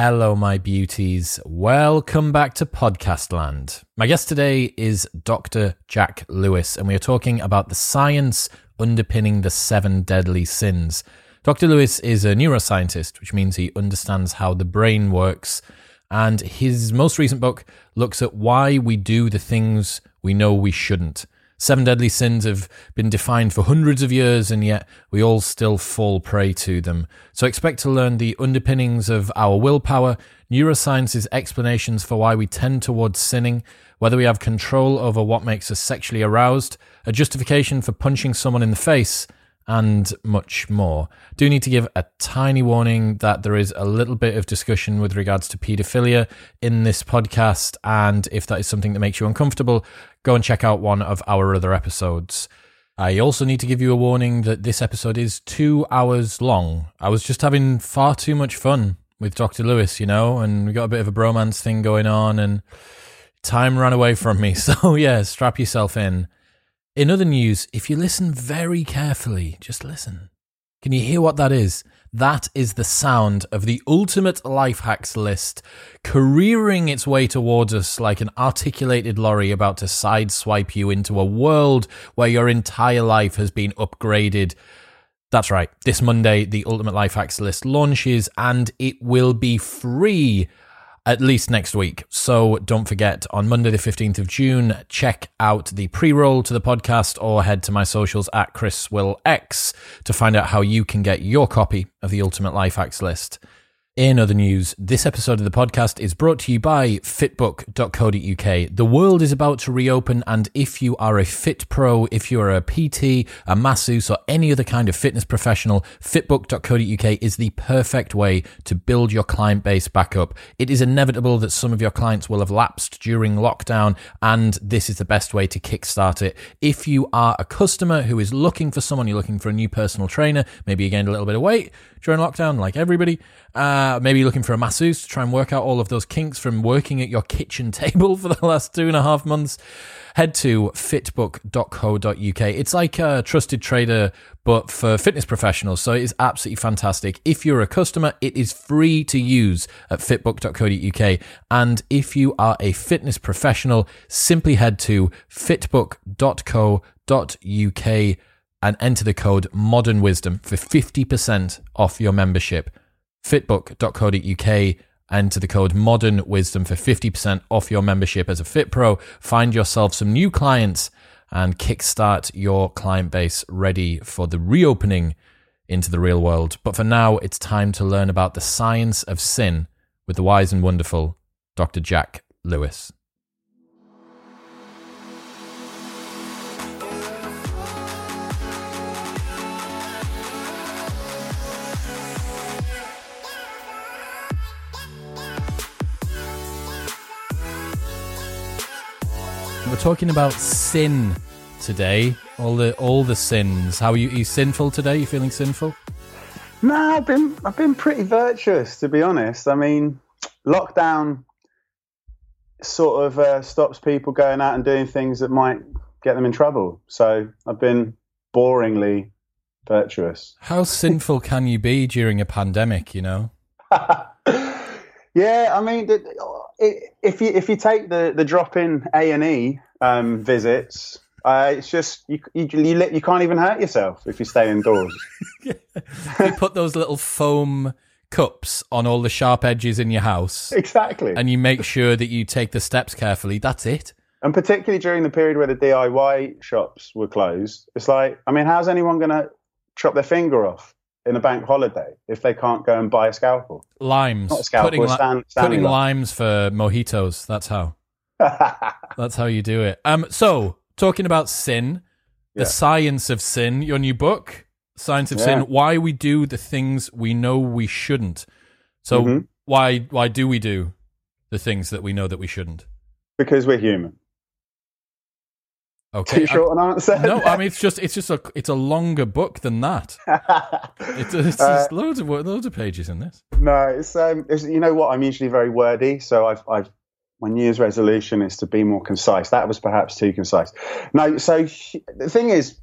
Hello, my beauties. Welcome back to Podcast Land. My guest today is Dr. Jack Lewis, and we are talking about the science underpinning the seven deadly sins. Dr. Lewis is a neuroscientist, which means he understands how the brain works. And his most recent book looks at why we do the things we know we shouldn't. Seven deadly sins have been defined for hundreds of years, and yet we all still fall prey to them. So expect to learn the underpinnings of our willpower, neuroscience's explanations for why we tend towards sinning, whether we have control over what makes us sexually aroused, a justification for punching someone in the face, and much more. Do need to give a tiny warning that there is a little bit of discussion with regards to paedophilia in this podcast, and if that is something that makes you uncomfortable, go and check out one of our other episodes. I also need to give you a warning that this episode is two hours long. I was just having far too much fun with Dr. Lewis, you know, and we got a bit of a bromance thing going on, and time ran away from me. So, yeah, strap yourself in. In other news, if you listen very carefully, just listen. Can you hear what that is? That is the sound of the ultimate life hacks list careering its way towards us like an articulated lorry about to sideswipe you into a world where your entire life has been upgraded. That's right. This Monday, the Ultimate Life Hacks list launches and it will be free at least next week. So don't forget on Monday, the 15th of June, check out the pre roll to the podcast or head to my socials at Chris Will X to find out how you can get your copy of the Ultimate Life Hacks list. In other news, this episode of the podcast is brought to you by fitbook.co.uk. The world is about to reopen, and if you are a fit pro, if you are a PT, a masseuse, or any other kind of fitness professional, fitbook.co.uk is the perfect way to build your client base back up. It is inevitable that some of your clients will have lapsed during lockdown, and this is the best way to kickstart it. If you are a customer who is looking for someone, you're looking for a new personal trainer, maybe you gained a little bit of weight during lockdown, like everybody. Uh, maybe looking for a masseuse to try and work out all of those kinks from working at your kitchen table for the last two and a half months. Head to fitbook.co.uk. It's like a trusted trader, but for fitness professionals. So it is absolutely fantastic. If you're a customer, it is free to use at fitbook.co.uk. And if you are a fitness professional, simply head to fitbook.co.uk and enter the code modern wisdom for 50% off your membership. fitbook.co.uk enter the code modern wisdom for 50% off your membership as a fit pro. Find yourself some new clients and kickstart your client base ready for the reopening into the real world. But for now it's time to learn about the science of sin with the wise and wonderful dr jack lewis We're talking about sin today. All the all the sins. How are you? Are you sinful today? You feeling sinful? No, I've been I've been pretty virtuous to be honest. I mean, lockdown sort of uh, stops people going out and doing things that might get them in trouble. So I've been boringly virtuous. How sinful can you be during a pandemic? You know. yeah, I mean, if you if you take the the drop in A and E um, visits, uh, it's just you you, you you can't even hurt yourself if you stay indoors. you put those little foam cups on all the sharp edges in your house, exactly, and you make sure that you take the steps carefully. That's it. And particularly during the period where the DIY shops were closed, it's like, I mean, how's anyone going to chop their finger off? In a bank holiday if they can't go and buy a scalpel. Limes. Not a scalpel, putting, stand, putting limes for mojitos. That's how. That's how you do it. Um. So talking about sin, the yeah. science of sin. Your new book, Science of yeah. Sin. Why we do the things we know we shouldn't. So mm-hmm. why why do we do the things that we know that we shouldn't? Because we're human. Okay. Too short an answer. No, I mean it's just it's just a it's a longer book than that. it's, it's uh, loads of loads of pages in this. No, it's um, it's, you know what? I'm usually very wordy, so I've I've my New Year's resolution is to be more concise. That was perhaps too concise. No, so the thing is,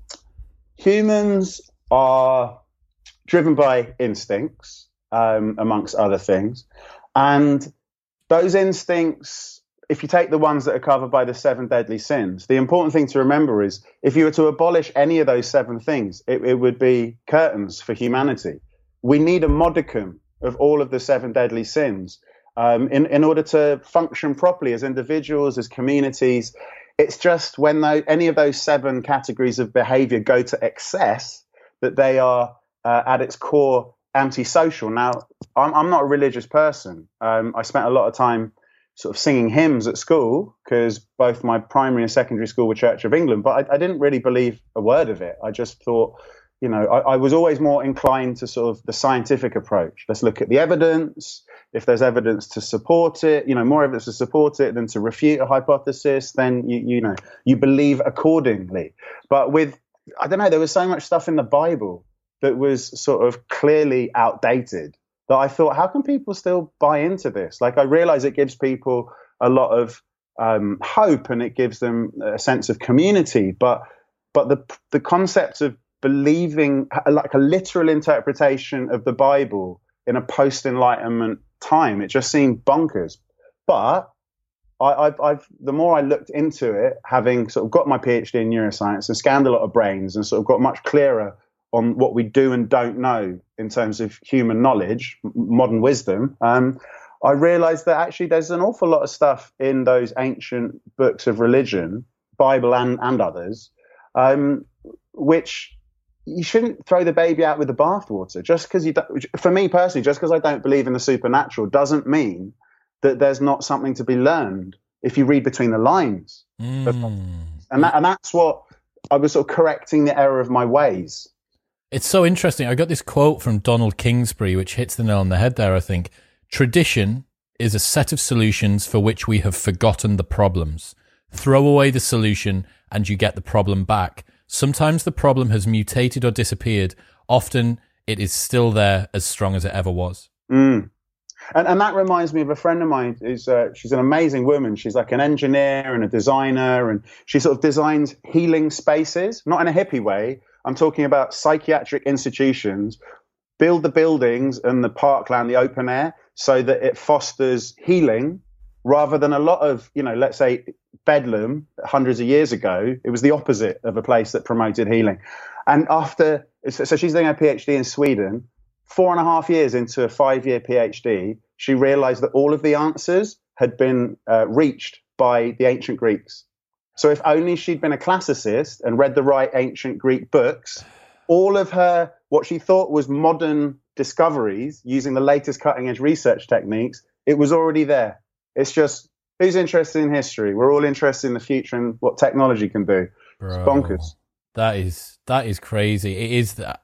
humans are driven by instincts, um, amongst other things, And those instincts, if you take the ones that are covered by the seven deadly sins, the important thing to remember is if you were to abolish any of those seven things, it, it would be curtains for humanity. We need a modicum of all of the seven deadly sins um, in, in order to function properly as individuals, as communities. It's just when any of those seven categories of behavior go to excess that they are uh, at its core antisocial. Now, I'm, I'm not a religious person. Um, I spent a lot of time sort of singing hymns at school because both my primary and secondary school were Church of England, but I, I didn't really believe a word of it. I just thought, you know, I, I, was always more inclined to sort of the scientific approach. Let's look at the evidence. If there's evidence to support it, you know, more evidence to support it than to refute a hypothesis, then you, you know, you believe accordingly. But with, I don't know, there was so much stuff in the Bible that was sort of clearly outdated that I thought, how can people still buy into this? Like, I realize it gives people a lot of um, hope and it gives them a sense of community, but but the the concept of believing like a literal interpretation of the Bible in a post Enlightenment time, it just seemed bonkers. But I, have I've the more I looked into it, having sort of got my PhD in neuroscience and scanned a lot of brains and sort of got much clearer on what we do and don't know in terms of human knowledge, modern wisdom, um, I realized that actually there's an awful lot of stuff in those ancient books of religion, Bible and, and others, um, which you shouldn't throw the baby out with the bathwater. Just because you, don't, for me personally, just because I don't believe in the supernatural doesn't mean that there's not something to be learned if you read between the lines. Mm. And, that, and that's what I was sort of correcting the error of my ways. It's so interesting. I got this quote from Donald Kingsbury, which hits the nail on the head there, I think. Tradition is a set of solutions for which we have forgotten the problems. Throw away the solution and you get the problem back. Sometimes the problem has mutated or disappeared. Often it is still there as strong as it ever was. Mm. And, and that reminds me of a friend of mine. Who's, uh, she's an amazing woman. She's like an engineer and a designer, and she sort of designs healing spaces, not in a hippie way, I'm talking about psychiatric institutions. Build the buildings and the parkland, the open air, so that it fosters healing rather than a lot of, you know, let's say Bedlam hundreds of years ago. It was the opposite of a place that promoted healing. And after, so she's doing her PhD in Sweden. Four and a half years into a five year PhD, she realized that all of the answers had been uh, reached by the ancient Greeks. So if only she'd been a classicist and read the right ancient Greek books, all of her what she thought was modern discoveries using the latest cutting edge research techniques, it was already there. It's just who's interested in history? We're all interested in the future and what technology can do. Bro, it's bonkers. That is that is crazy. It is that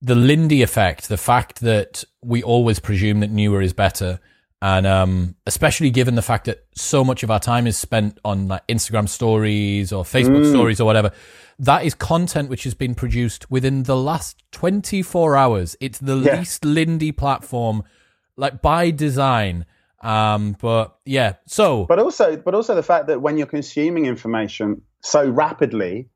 the Lindy effect, the fact that we always presume that newer is better and um, especially given the fact that so much of our time is spent on like Instagram stories or Facebook mm. stories or whatever, that is content which has been produced within the last 24 hours. It's the yeah. least Lindy platform, like by design. Um, but yeah, so but also, but also the fact that when you're consuming information so rapidly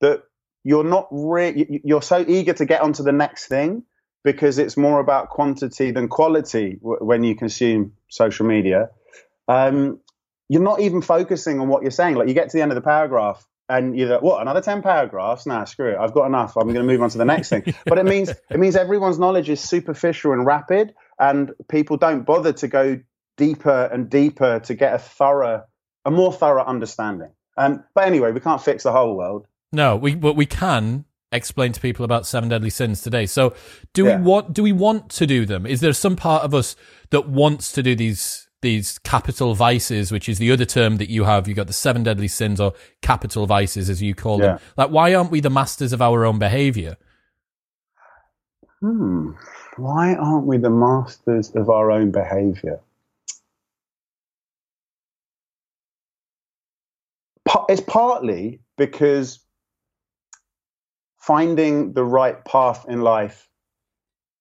that you're not re- you're so eager to get onto the next thing because it's more about quantity than quality w- when you consume social media. Um, you're not even focusing on what you're saying. Like you get to the end of the paragraph and you're like, what, another 10 paragraphs? Nah, screw it. I've got enough. I'm going to move on to the next thing. But it means, it means everyone's knowledge is superficial and rapid and people don't bother to go deeper and deeper to get a thorough, a more thorough understanding. Um, but anyway, we can't fix the whole world. No, we, but we can explain to people about seven deadly sins today. So, do yeah. we want do we want to do them? Is there some part of us that wants to do these these capital vices, which is the other term that you have? You got the seven deadly sins or capital vices, as you call yeah. them. Like, why aren't we the masters of our own behavior? Hmm. Why aren't we the masters of our own behavior? It's partly because finding the right path in life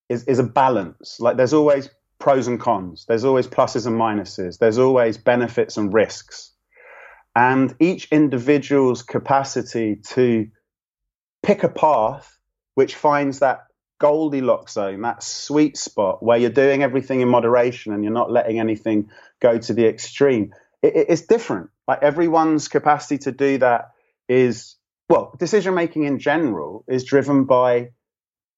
is, is a balance. Like there's always pros and cons, there's always pluses and minuses, there's always benefits and risks. And each individual's capacity to pick a path which finds that Goldilocks zone, that sweet spot where you're doing everything in moderation and you're not letting anything go to the extreme. It, it, it's different. Like everyone's capacity to do that is, well, decision making in general is driven by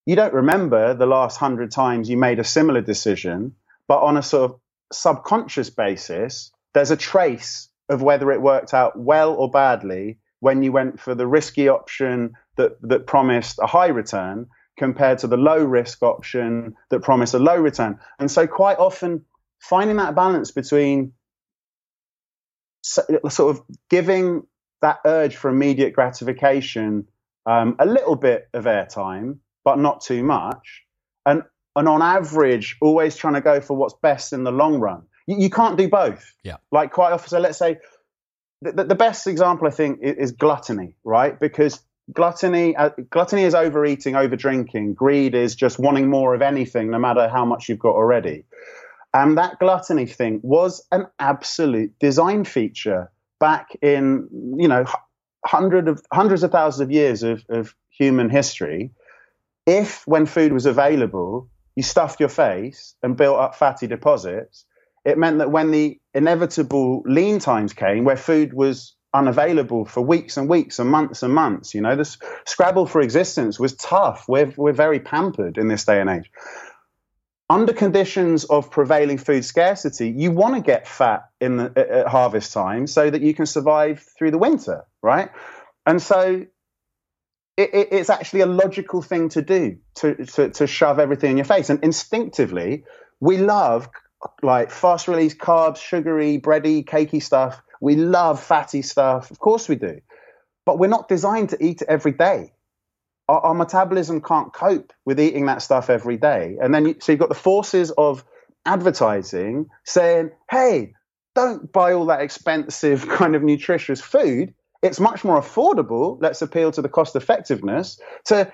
you don't remember the last hundred times you made a similar decision, but on a sort of subconscious basis, there's a trace of whether it worked out well or badly when you went for the risky option that, that promised a high return compared to the low risk option that promised a low return. And so, quite often, finding that balance between sort of giving that urge for immediate gratification um, a little bit of airtime, but not too much, and and on average, always trying to go for what's best in the long run. You, you can't do both. Yeah. Like quite often, so let's say the, the best example I think is, is gluttony, right? Because gluttony uh, gluttony is overeating overdrinking. greed is just wanting more of anything no matter how much you've got already and that gluttony thing was an absolute design feature back in you know hundred of hundreds of thousands of years of, of human history if when food was available you stuffed your face and built up fatty deposits it meant that when the inevitable lean times came where food was unavailable for weeks and weeks and months and months. You know, this scrabble for existence was tough. We're, we're very pampered in this day and age. Under conditions of prevailing food scarcity, you want to get fat in the, at, harvest time so that you can survive through the winter, right? And so it, it, it's actually a logical thing to do to, to, to shove everything in your face. And instinctively, we love like fast release carbs, sugary, bready, cakey stuff we love fatty stuff. Of course we do. But we're not designed to eat it every day. Our, our metabolism can't cope with eating that stuff every day. And then, you, so you've got the forces of advertising saying, hey, don't buy all that expensive kind of nutritious food. It's much more affordable. Let's appeal to the cost effectiveness to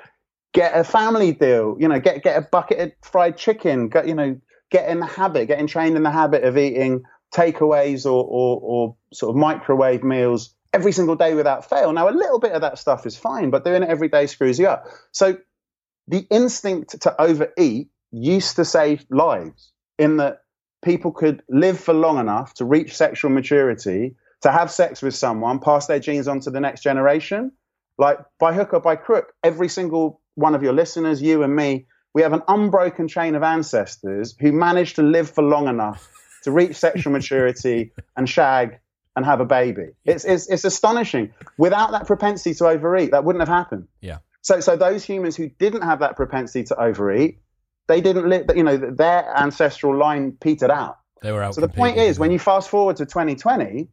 get a family deal. You know, get get a bucket of fried chicken. Get, you know, get in the habit, getting trained in the habit of eating takeaways or, or, or sort of microwave meals every single day without fail. Now, a little bit of that stuff is fine, but doing it every day screws you up. So the instinct to overeat used to save lives in that people could live for long enough to reach sexual maturity, to have sex with someone, pass their genes on to the next generation. Like by hook or by crook, every single one of your listeners, you and me, we have an unbroken chain of ancestors who managed to live for long enough to reach sexual maturity and shag and have a baby. It's, it's, it's astonishing. Without that propensity to overeat, that wouldn't have happened. Yeah. So, so those humans who didn't have that propensity to overeat, they didn't live, you know, their ancestral line petered out. They were out. So the point is, when you fast forward to 2020,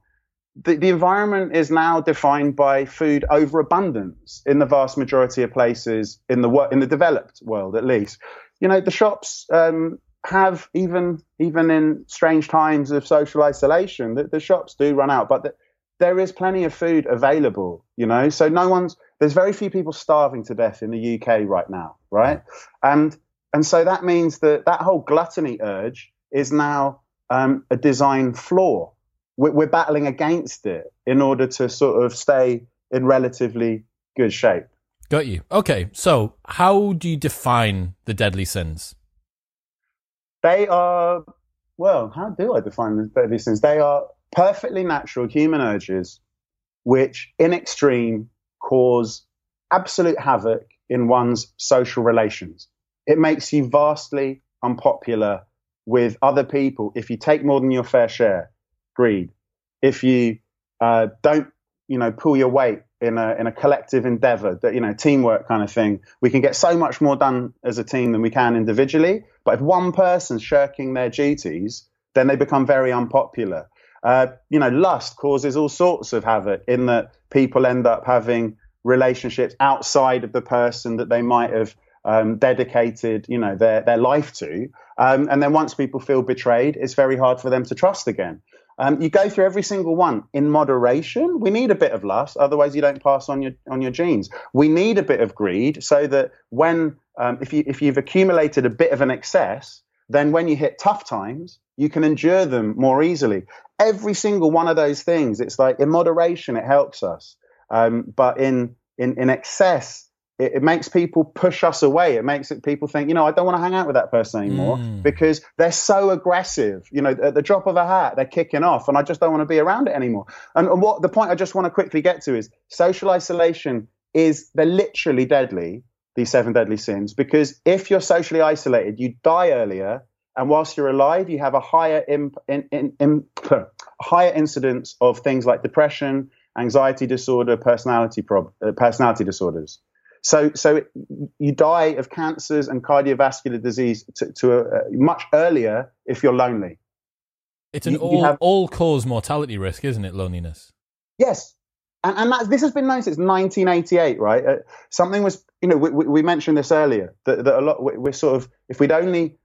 the, the environment is now defined by food overabundance in the vast majority of places in the in the developed world, at least. You know, the shops um, have even even in strange times of social isolation that the shops do run out but the, there is plenty of food available you know? So no one's there's very few people starving to death in the UK right now right? And and so that means that that whole gluttony urge is now um, a design flaw. We're, we're battling against it in order to sort of stay in relatively good shape. Got you. Okay so how do you define the deadly sins they are, well, how do I define these things? They are perfectly natural human urges which, in extreme, cause absolute havoc in one's social relations. It makes you vastly unpopular with other people if you take more than your fair share, greed. If you uh, don't, you know, pull your weight in a in a collective endeavor, that you know, teamwork kind of thing, we can get so much more done as a team than we can individually. But if one person's shirking their duties, then they become very unpopular. Uh, you know, lust causes all sorts of havoc in that people end up having relationships outside of the person that they might have um, dedicated, you know, their their life to. Um, and then once people feel betrayed, it's very hard for them to trust again. Um, you go through every single one in moderation. We need a bit of lust, otherwise you don't pass on your on your genes. We need a bit of greed so that when um, if you if you've accumulated a bit of an excess, then when you hit tough times, you can endure them more easily. Every single one of those things, it's like in moderation, it helps us, um, but in in in excess, it, it, makes people push us away. It makes it people think, you know, I don't want to hang out with that person anymore mm. because they're so aggressive. You know, at the drop of a hat, they're kicking off, and I just don't want to be around it anymore. And, and what the point I just want to quickly get to is social isolation is they're literally deadly. These seven deadly sins, because if you're socially isolated, you die earlier, and whilst you're alive, you have a higher imp, in, in, in, higher incidence of things like depression, anxiety disorder, personality prob- uh, personality disorders. So, so you die of cancers and cardiovascular disease to, to a, much earlier if you're lonely. It's an you, all, you have, all cause mortality risk, isn't it? Loneliness. Yes, and, and that, this has been known since 1988, right? Uh, something was, you know, we, we, mentioned this earlier that, that a lot we're sort of if we'd only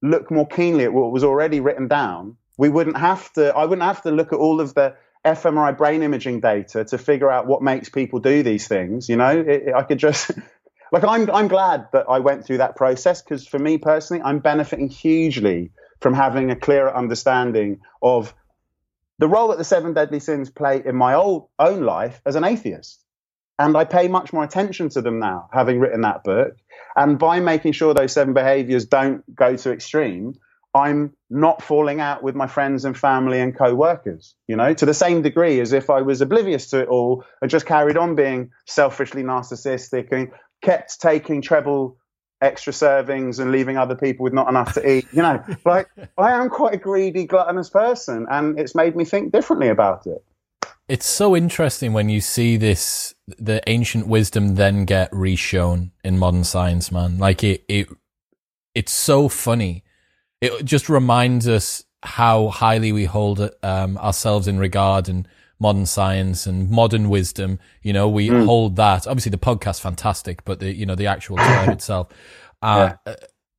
look more keenly at what was already written down, we wouldn't have to. I wouldn't have to look at all of the fMRI brain imaging data to figure out what makes people do these things. You know, it, it, I could just like I'm I'm glad that I went through that process because for me personally, I'm benefiting hugely from having a clearer understanding of the role that the seven deadly sins play in my old, own life as an atheist. And I pay much more attention to them now, having written that book. And by making sure those seven behaviors don't go to extreme, I'm not falling out with my friends and family and co-workers, you know, to the same degree as if I was oblivious to it all and just carried on being selfishly narcissistic and kept taking treble extra servings and leaving other people with not enough to eat. You know, like I am quite a greedy, gluttonous person, and it's made me think differently about it. It's so interesting when you see this, the ancient wisdom then get reshown in modern science, man. Like it, it, it's so funny it just reminds us how highly we hold um, ourselves in regard and modern science and modern wisdom. You know, we mm. hold that. Obviously, the podcast fantastic, but the you know the actual term itself. Uh, yeah.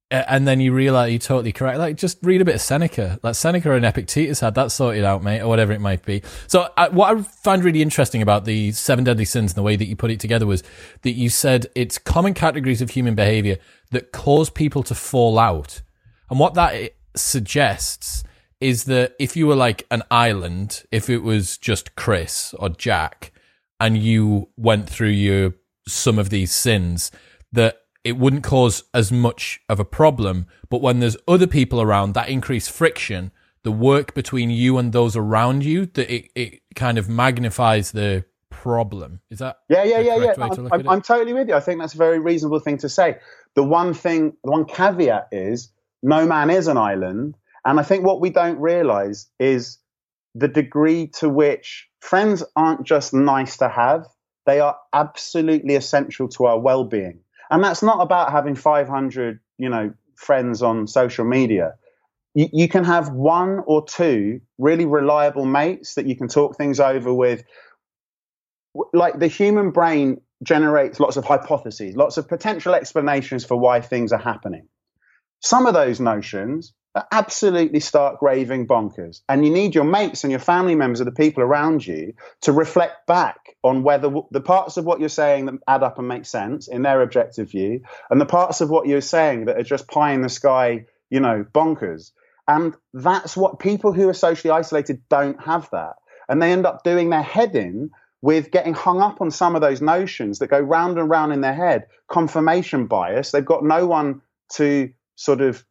And then you realize you're totally correct. Like, just read a bit of Seneca. Like Seneca and Epictetus had that sorted out, mate, or whatever it might be. So, I, what I find really interesting about the seven deadly sins and the way that you put it together was that you said it's common categories of human behavior that cause people to fall out and what that suggests is that if you were like an island, if it was just Chris or Jack, and you went through your some of these sins, that it wouldn't cause as much of a problem. But when there's other people around, that increased friction, the work between you and those around you, that it, it kind of magnifies the problem. Is that yeah, yeah, yeah, yeah? I'm, I'm, I'm totally with you. I think that's a very reasonable thing to say. The one thing, the one caveat is no man is an island. And I think what we don't realize is the degree to which friends aren't just nice to have, they are absolutely essential to our well being. And that's not about having 500, you know, friends on social media. You, you can have one or two really reliable mates that you can talk things over with. Like the human brain generates lots of hypotheses, lots of potential explanations for why things are happening. Some of those notions are absolutely stark raving bonkers. And you need your mates and your family members or the people around you to reflect back on whether the parts of what you're saying that add up and make sense in their objective view, and the parts of what you're saying that are just pie in the sky, you know, bonkers. And that's what people who are socially isolated don't have that. And they end up doing their head in with getting hung up on some of those notions that go round and round in their head. Confirmation bias. They've got no one to sort of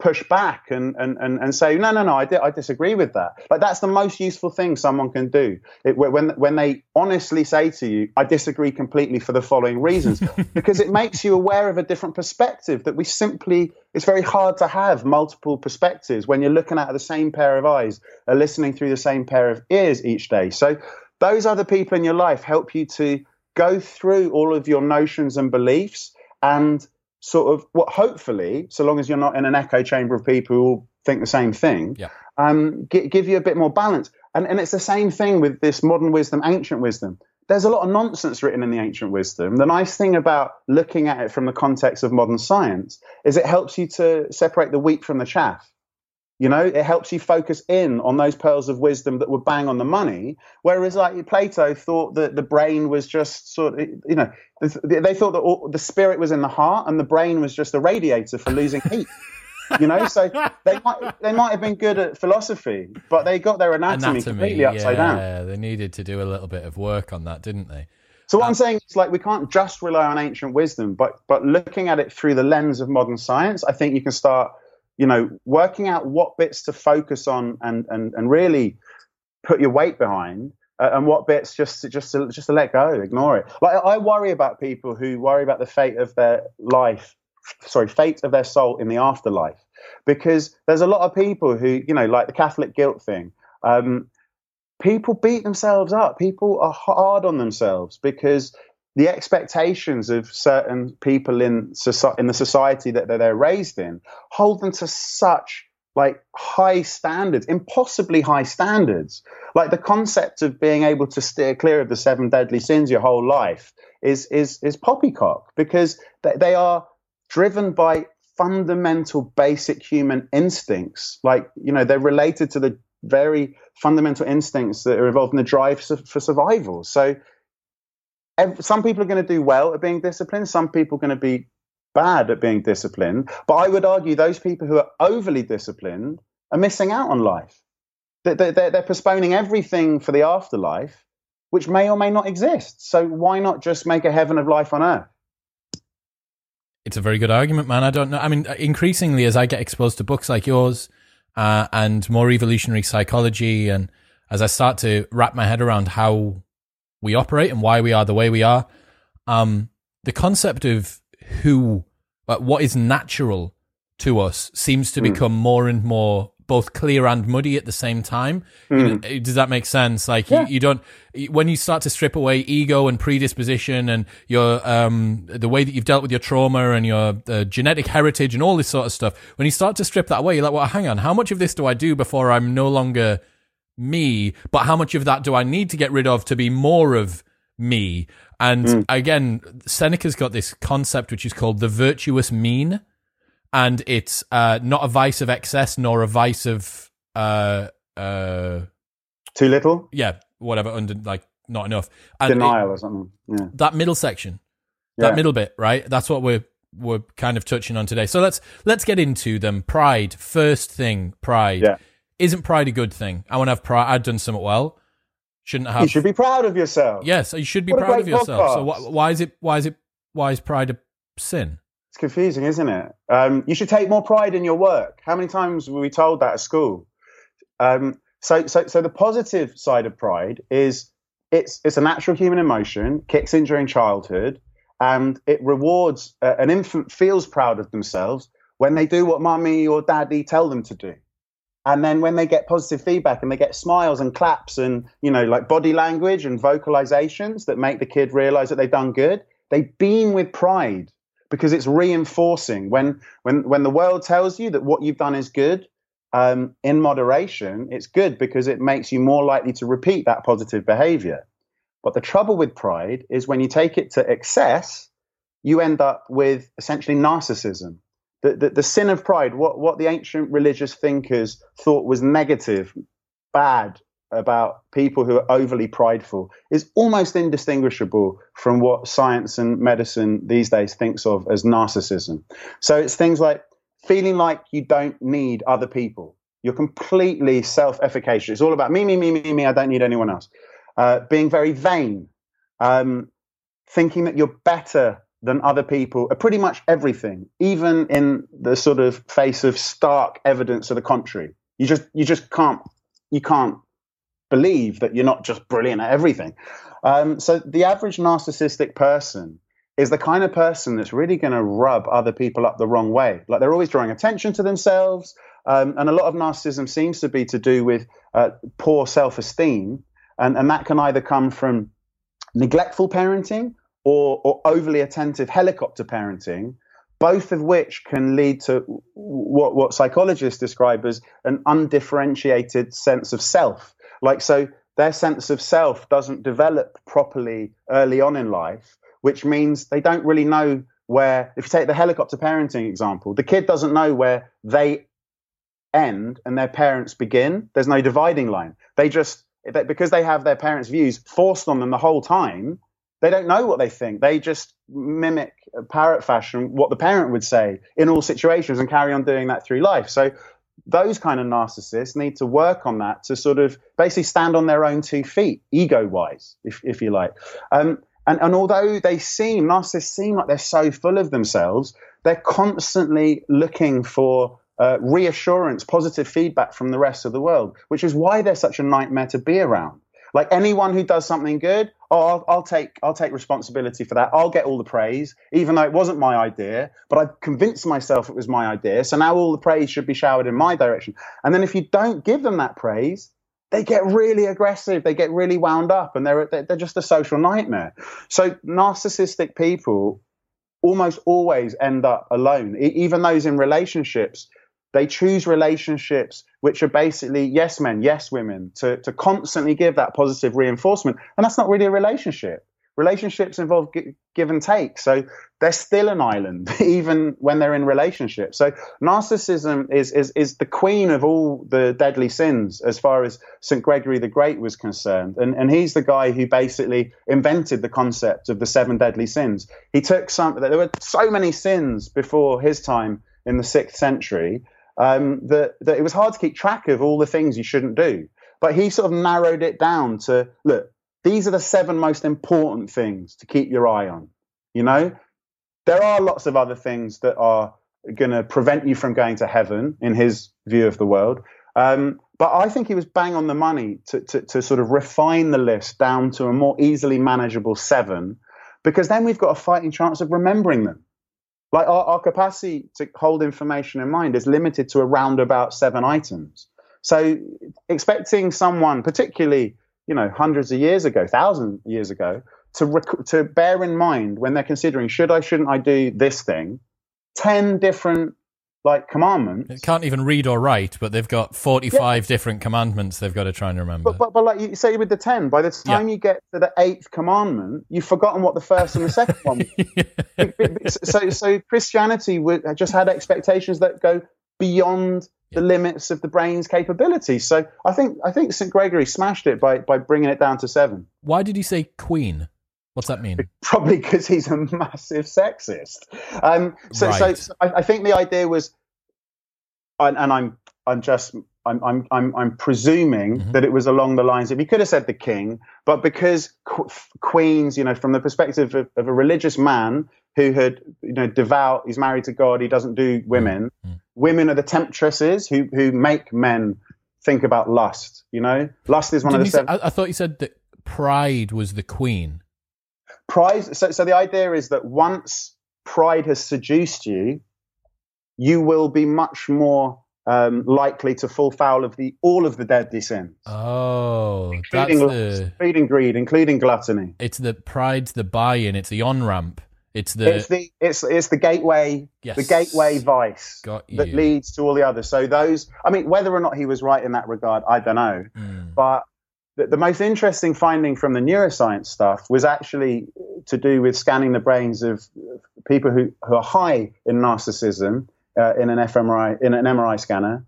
push back and, and, and, and say, no, no, no, I, di- I disagree with that. Like that's the most useful thing someone can do. It, when, when they honestly say to you, I disagree completely for the following reasons, because it makes you aware of a different perspective that we simply, it's very hard to have multiple perspectives when you're looking at the same pair of eyes or listening through the same pair of ears each day. So those other people in your life help you to go through all of your notions and beliefs and sort of what hopefully, so long as you're not in an echo chamber of people who think the same thing, yeah. um, g- give you a bit more balance. And, and it's the same thing with this modern wisdom, ancient wisdom. There's a lot of nonsense written in the ancient wisdom. The nice thing about looking at it from the context of modern science is it helps you to separate the wheat from the chaff. You know, it helps you focus in on those pearls of wisdom that were bang on the money. Whereas, like Plato thought that the brain was just sort of, you know, they thought that all, the spirit was in the heart and the brain was just a radiator for losing heat. you know, so they might they might have been good at philosophy, but they got their anatomy, anatomy completely upside yeah, down. They needed to do a little bit of work on that, didn't they? So what um, I'm saying is like we can't just rely on ancient wisdom, but but looking at it through the lens of modern science, I think you can start, you know, working out what bits to focus on and and and really put your weight behind. Uh, and what bits just to, just to, just to let go, ignore it. Like I worry about people who worry about the fate of their life, sorry, fate of their soul in the afterlife, because there's a lot of people who, you know, like the Catholic guilt thing. Um, people beat themselves up. People are hard on themselves because the expectations of certain people in in the society that they're raised in hold them to such like high standards, impossibly high standards. Like the concept of being able to steer clear of the seven deadly sins your whole life is is is poppycock because they are driven by fundamental basic human instincts. Like you know they're related to the very fundamental instincts that are involved in the drive for survival. So some people are going to do well at being disciplined. Some people are going to be bad at being disciplined. But I would argue those people who are overly disciplined are missing out on life. They're, they're, postponing everything for the afterlife, which may or may not exist. So why not just make a heaven of life on earth? It's a very good argument, man. I don't know. I mean, increasingly, as I get exposed to books like yours, uh, and more evolutionary psychology. And as I start to wrap my head around how we operate and why we are the way we are, um, the concept of who, uh, what is natural to us seems to mm. become more and more both clear and muddy at the same time. Mm. You know, does that make sense? Like yeah. you, you, don't when you start to strip away ego and predisposition and your um the way that you've dealt with your trauma and your uh, genetic heritage and all this sort of stuff. When you start to strip that away, you're like, well, hang on, how much of this do I do before I'm no longer me? But how much of that do I need to get rid of to be more of me? And mm. again, Seneca's got this concept which is called the virtuous mean and it's uh, not a vice of excess nor a vice of uh, uh, too little. Yeah, whatever. Under like not enough. And Denial it, or something. Yeah. That middle section, that yeah. middle bit, right? That's what we're we're kind of touching on today. So let's let's get into them. Pride, first thing, pride. Yeah. Isn't pride a good thing? I want to have pride. I've done something well. Shouldn't have. You should be proud of yourself. Yes, you should be what proud of yourself. Podcast. So wh- why is it? Why is it? Why is pride a sin? It's confusing, isn't it? Um, you should take more pride in your work. How many times were we told that at school? Um, so, so, so the positive side of pride is it's it's a natural human emotion, kicks in during childhood, and it rewards uh, an infant feels proud of themselves when they do what mummy or daddy tell them to do. And then when they get positive feedback and they get smiles and claps and you know like body language and vocalizations that make the kid realize that they've done good, they beam with pride because it's reinforcing. When when when the world tells you that what you've done is good um, in moderation it's good because it makes you more likely to repeat that positive behavior. But the trouble with pride is when you take it to excess you end up with essentially narcissism the, the, the sin of pride what, what the ancient religious thinkers thought was negative bad about people who are overly prideful is almost indistinguishable from what science and medicine these days thinks of as narcissism. So it's things like feeling like you don't need other people. You're completely self efficacious. It's all about me, me, me, me, me. I don't need anyone else. Uh, being very vain, um, thinking that you're better than other people at pretty much everything, even in the sort of face of stark evidence to the contrary. You just you just can't you can't believe that you're not just brilliant at everything. Um, so the average narcissistic person is the kind of person that's really going to rub other people up the wrong way. Like they're always drawing attention to themselves. Um, and a lot of narcissism seems to be to do with uh, poor self esteem. And, and that can either come from neglectful parenting or, or overly attentive helicopter parenting, both of which can lead to what, what psychologists describe as an undifferentiated sense of self. Like, so their sense of self doesn't develop properly early on in life, which means they don't really know where, if you take the helicopter parenting example, the kid doesn't know where they end and their parents begin. There's no dividing line. They just, because they have their parents' views forced on them the whole time, they don't know what they think. They just mimic parrot fashion what the parent would say in all situations and carry on doing that through life. So those kind of narcissists need to work on that to sort of basically stand on their own two feet, ego wise, if, if you like. Um, And, and although they seem, narcissists seem like they're so full of themselves, they're constantly looking for uh, reassurance, positive feedback from the rest of the world, which is why they're such a nightmare to be around. Like anyone who does something good, oh, I'll, I'll, take I'll take responsibility for that. I'll get all the praise, even though it wasn't my idea. But I convinced myself it was my idea, so now all the praise should be showered in my direction. And then if you don't give them that praise, they get really aggressive. They get really wound up, and they're they're just a social nightmare. So narcissistic people almost always end up alone. even those in relationships, they choose relationships which are basically yes men, yes women, to, to constantly give that positive reinforcement. And that's not really a relationship. Relationships involve g- give and take. So they're still an island, even when they're in relationships. So narcissism is, is, is the queen of all the deadly sins as far as St. Gregory the Great was concerned. And, and he's the guy who basically invented the concept of the seven deadly sins. He took some, there were so many sins before his time in the sixth century um, that, that it was hard to keep track of all the things you shouldn't do. But he sort of narrowed it down to look, these are the seven most important things to keep your eye on. You know, there are lots of other things that are going to prevent you from going to heaven in his view of the world. Um, but I think he was bang on the money to, to, to, sort of refine the list down to a more easily manageable seven, because then we've got a fighting chance of remembering them. Like our, our capacity to hold information in mind is limited to around about seven items. So expecting someone, particularly you know hundreds of years ago, thousand years ago, to rec- to bear in mind when they're considering should I, shouldn't I do this thing, ten different like commandments. It can't even read or write, but they've got 45 yeah. different commandments they've got to try and remember. But, but, but like you say with the 10, by the time yeah. you get to the eighth commandment, you've forgotten what the first and the second one yeah. so, so Christianity would, uh, just had expectations that go beyond the limits of the brain's capabilities. So I think I think St. Gregory smashed it by, by bringing it down to seven. Why did he say queen? What's that mean? Probably because he's a massive sexist. Um, so, right. so, I, I, think the idea was, and, and I'm I'm just I'm I'm I'm, I'm presuming mm-hmm. that it was along the lines of he could have said the king, but because qu- queens, you know, from the perspective of, of, a religious man who had you know devout, he's married to God, he doesn't do women. Mm-hmm. Women are the temptresses who who make men think about lust. You know, lust is one Didn't of the. Seven- say, I, I thought you said that pride was the queen pride. So, so the idea is that once pride has seduced you, you will be much more um, likely to fall foul of the all of the deadly sins. Oh, including that's lust, the, including greed, including gluttony. It's the pride's the buy-in. It's the on-ramp. It's the it's the it's it's the gateway yes. the gateway vice that leads to all the others. So those, I mean, whether or not he was right in that regard, I don't know. Mm. But the, the, most interesting finding from the neuroscience stuff was actually to do with scanning the brains of people who, who are high in narcissism uh, in an fMRI in an MRI scanner,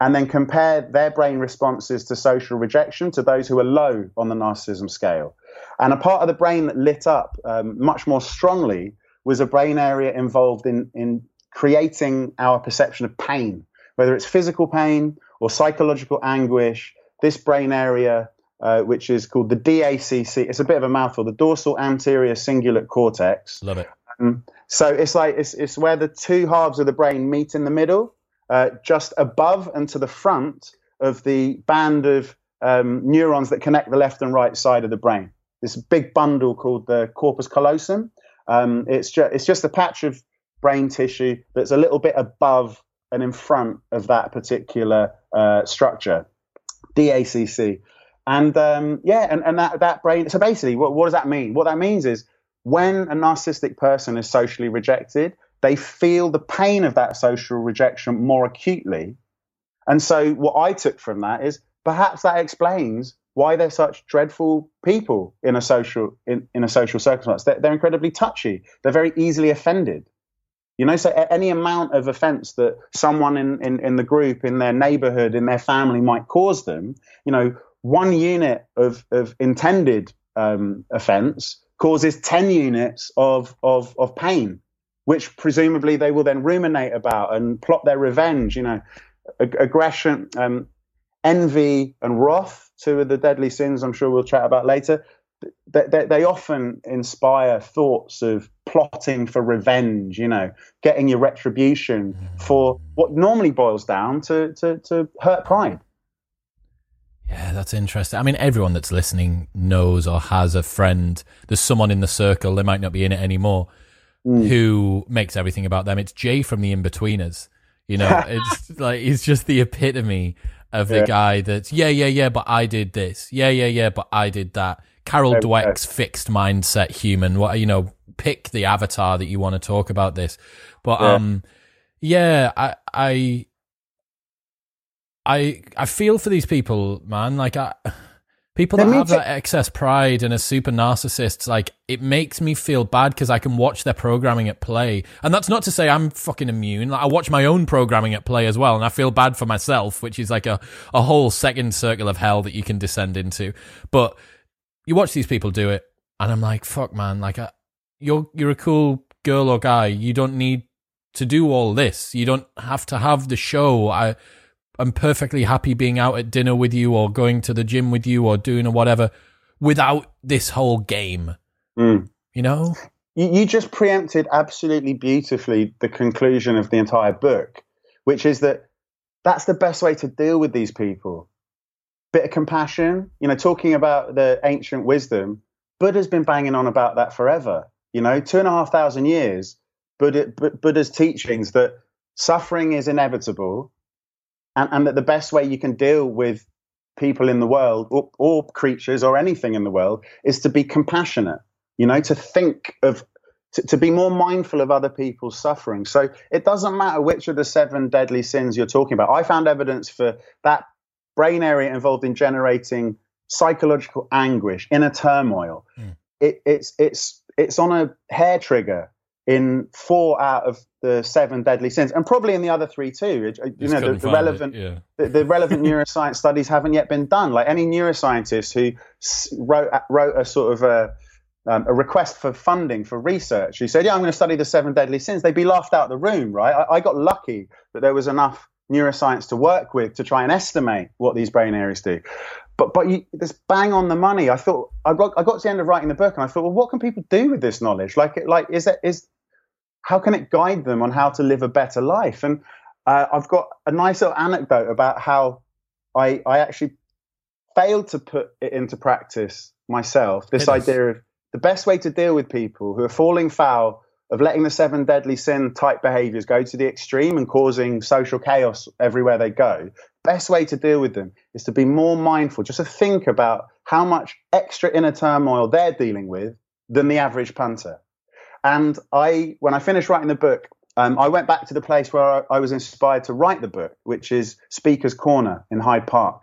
and then compare their brain responses to social rejection to those who are low on the narcissism scale. And a part of the brain that lit up um, much more strongly was a brain area involved in, in creating our perception of pain, whether it's physical pain or psychological anguish. This brain area uh, which is called the DACC. It's a bit of a mouthful. The dorsal anterior cingulate cortex. Love it. Um, so it's like it's, it's where the two halves of the brain meet in the middle, uh, just above and to the front of the band of um, neurons that connect the left and right side of the brain. This big bundle called the corpus callosum. Um, it's just it's just a patch of brain tissue that's a little bit above and in front of that particular uh, structure. DACC. And um, yeah, and, and that, that brain. So basically, what, what does that mean? What that means is when a narcissistic person is socially rejected, they feel the pain of that social rejection more acutely. And so, what I took from that is perhaps that explains why they're such dreadful people in a social in, in a social circumstance. They're, they're incredibly touchy. They're very easily offended. You know, so any amount of offense that someone in, in, in the group, in their neighborhood, in their family might cause them, you know, one unit of, of intended um, offense causes 10 units of, of, of pain, which presumably they will then ruminate about and plot their revenge. You know, ag- aggression, um, envy, and wrath, two of the deadly sins I'm sure we'll chat about later. they, they, they, often inspire thoughts of plotting for revenge, you know, getting your retribution for what normally boils down to, to, to hurt pride. Yeah, that's interesting. I mean, everyone that's listening knows or has a friend. There's someone in the circle, they might not be in it anymore, mm. who makes everything about them. It's Jay from the Inbetweeners. You know, it's like he's just the epitome of the yeah. guy that's yeah, yeah, yeah, but I did this. Yeah, yeah, yeah, but I did that. Carol okay. Dweck's fixed mindset human. What you know, pick the avatar that you want to talk about this. But yeah. um yeah, I I I I feel for these people, man. Like I People that have that excess pride and are super narcissists, like it makes me feel bad because I can watch their programming at play. And that's not to say I'm fucking immune. Like, I watch my own programming at play as well, and I feel bad for myself, which is like a, a whole second circle of hell that you can descend into. But you watch these people do it, and I'm like, fuck, man, like I, you're you're a cool girl or guy. You don't need to do all this. You don't have to have the show. I I'm perfectly happy being out at dinner with you or going to the gym with you or doing or whatever without this whole game. Mm. You know? You, you just preempted absolutely beautifully the conclusion of the entire book, which is that that's the best way to deal with these people. Bit of compassion, you know, talking about the ancient wisdom. Buddha's been banging on about that forever. You know, two and a half thousand years, Buddha, Buddha's teachings that suffering is inevitable and, and that the best way you can deal with people in the world or, or, creatures or anything in the world is to be compassionate you know to think of to, to, be more mindful of other people's suffering. So it doesn't matter which of the seven deadly sins you're talking about. I found evidence for that brain area involved in generating psychological anguish inner turmoil. Mm. it, it's it's it's on a hair trigger in four out of the seven deadly sins, and probably in the other three too. You know, the, the relevant yeah. the, the, relevant neuroscience studies haven't yet been done. Like any neuroscientist who wrote wrote a sort of a um, a request for funding for research, who said, "Yeah, I'm going to study the seven deadly sins," they'd be laughed out of the room, right? I, I got lucky that there was enough neuroscience to work with to try and estimate what these brain areas do. But but you, this bang on the money. I thought I got I got to the end of writing the book and I thought, well, what can people do with this knowledge? Like like is that is how can it guide them on how to live a better life? And uh, I've got a nice little anecdote about how I, I actually failed to put it into practice myself. This idea of the best way to deal with people who are falling foul of letting the seven deadly sin type behaviors go to the extreme and causing social chaos everywhere they go. Best way to deal with them is to be more mindful, just to think about how much extra inner turmoil they're dealing with than the average punter. And I, when I finished writing the book, um, I went back to the place where I, was inspired to write the book, which is Speaker's Corner in Hyde Park.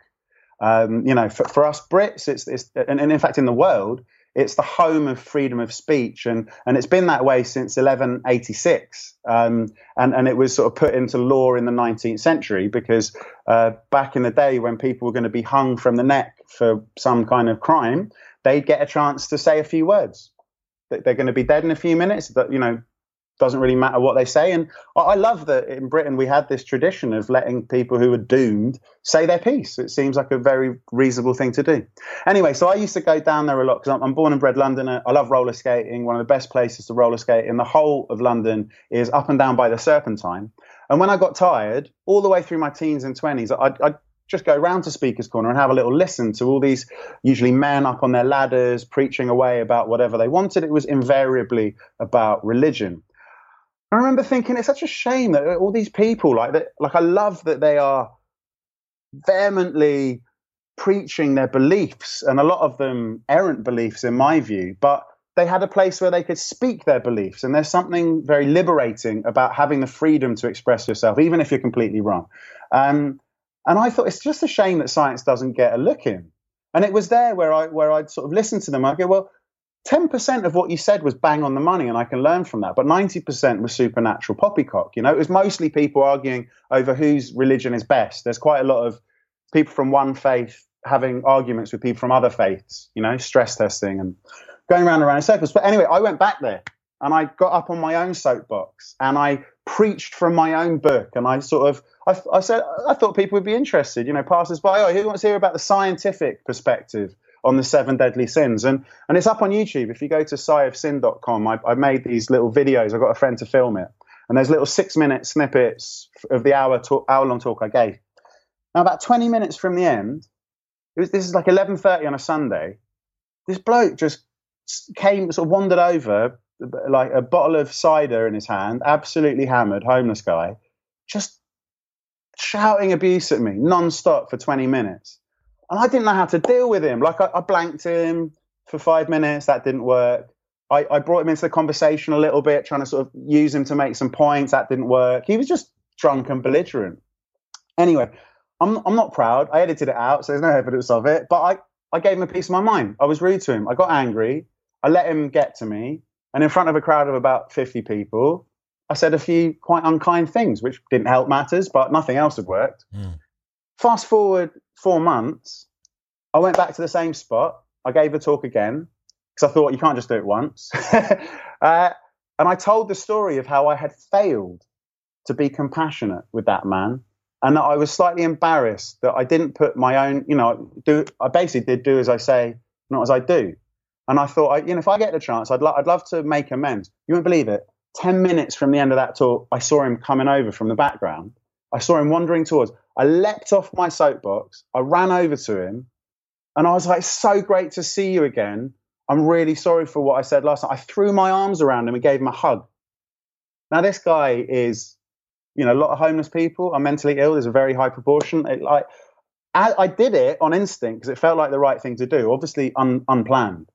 Um, you know, for, for, us Brits, it's, it's and, and, in fact in the world, it's the home of freedom of speech, and and it's been that way since 1186. Um, and and it was sort of put into law in the 19th century because uh, back in the day when people were going to be hung from the neck for some kind of crime, they'd get a chance to say a few words they're going to be dead in a few minutes. That you know doesn't really matter what they say. And I love that in Britain we had this tradition of letting people who were doomed say their piece. It seems like a very reasonable thing to do. Anyway, so I used to go down there a lot because I'm born and bred Londoner. I love roller skating. One of the best places to roller skate in the whole of London is up and down by the Serpentine. And when I got tired, all the way through my teens and 20s, I'd, I'd just go round to Speaker's Corner and have a little listen to all these usually men up on their ladders preaching away about whatever they wanted. It was invariably about religion. I remember thinking it's such a shame that all these people like that like I love that they are vehemently preaching their beliefs and a lot of them errant beliefs in my view, but they had a place where they could speak their beliefs and there's something very liberating about having the freedom to express yourself even if you're completely wrong. Um, and I thought it's just a shame that science doesn't get a look in. And it was there where I where I'd sort of listen to them. I go, well, 10% of what you said was bang on the money, and I can learn from that. But 90% was supernatural poppycock. You know, it was mostly people arguing over whose religion is best. There's quite a lot of people from one faith having arguments with people from other faiths, you know, stress testing and going around and around in circles. But anyway, I went back there and I got up on my own soapbox and I preached from my own book and I sort of I, I said I thought people would be interested. You know, passers by. Oh, who wants to hear about the scientific perspective on the seven deadly sins. And, and it's up on YouTube. If you go to sighofsin.com, I, I made these little videos. I got a friend to film it. And there's little six minute snippets of the hour, hour long talk I gave. Now, about 20 minutes from the end, it was, this is like 11.30 on a Sunday, this bloke just came, sort of wandered over, like a bottle of cider in his hand, absolutely hammered, homeless guy, just shouting abuse at me non-stop for 20 minutes. And I didn't know how to deal with him. Like I, I blanked him for five minutes, that didn't work. I, I, brought him into the conversation a little bit, trying to sort of use him to make some points. That didn't work. He was just drunk and belligerent. Anyway, I'm, I'm not proud. I edited it out, so there's no evidence of it. But I, I gave him a piece of my mind. I was rude to him. I got angry. I let him get to me. And in front of a crowd of about 50 people, I said a few quite unkind things, which didn't help matters, but nothing else had worked. Mm. Fast forward four months, I went back to the same spot. I gave a talk again because I thought you can't just do it once. uh, and I told the story of how I had failed to be compassionate with that man and that I was slightly embarrassed that I didn't put my own, you know, do. I basically did do as I say, not as I do. And I thought, you know, if I get the chance, I'd, lo- I'd love to make amends. You won't believe it. 10 minutes from the end of that talk, I saw him coming over from the background. I saw him wandering towards. I leapt off my soapbox. I ran over to him and I was like, so great to see you again. I'm really sorry for what I said last night. I threw my arms around him and gave him a hug. Now, this guy is, you know, a lot of homeless people are mentally ill. There's a very high proportion. It, like, I, I, did it on instinct because it felt like the right thing to do, obviously un, unplanned.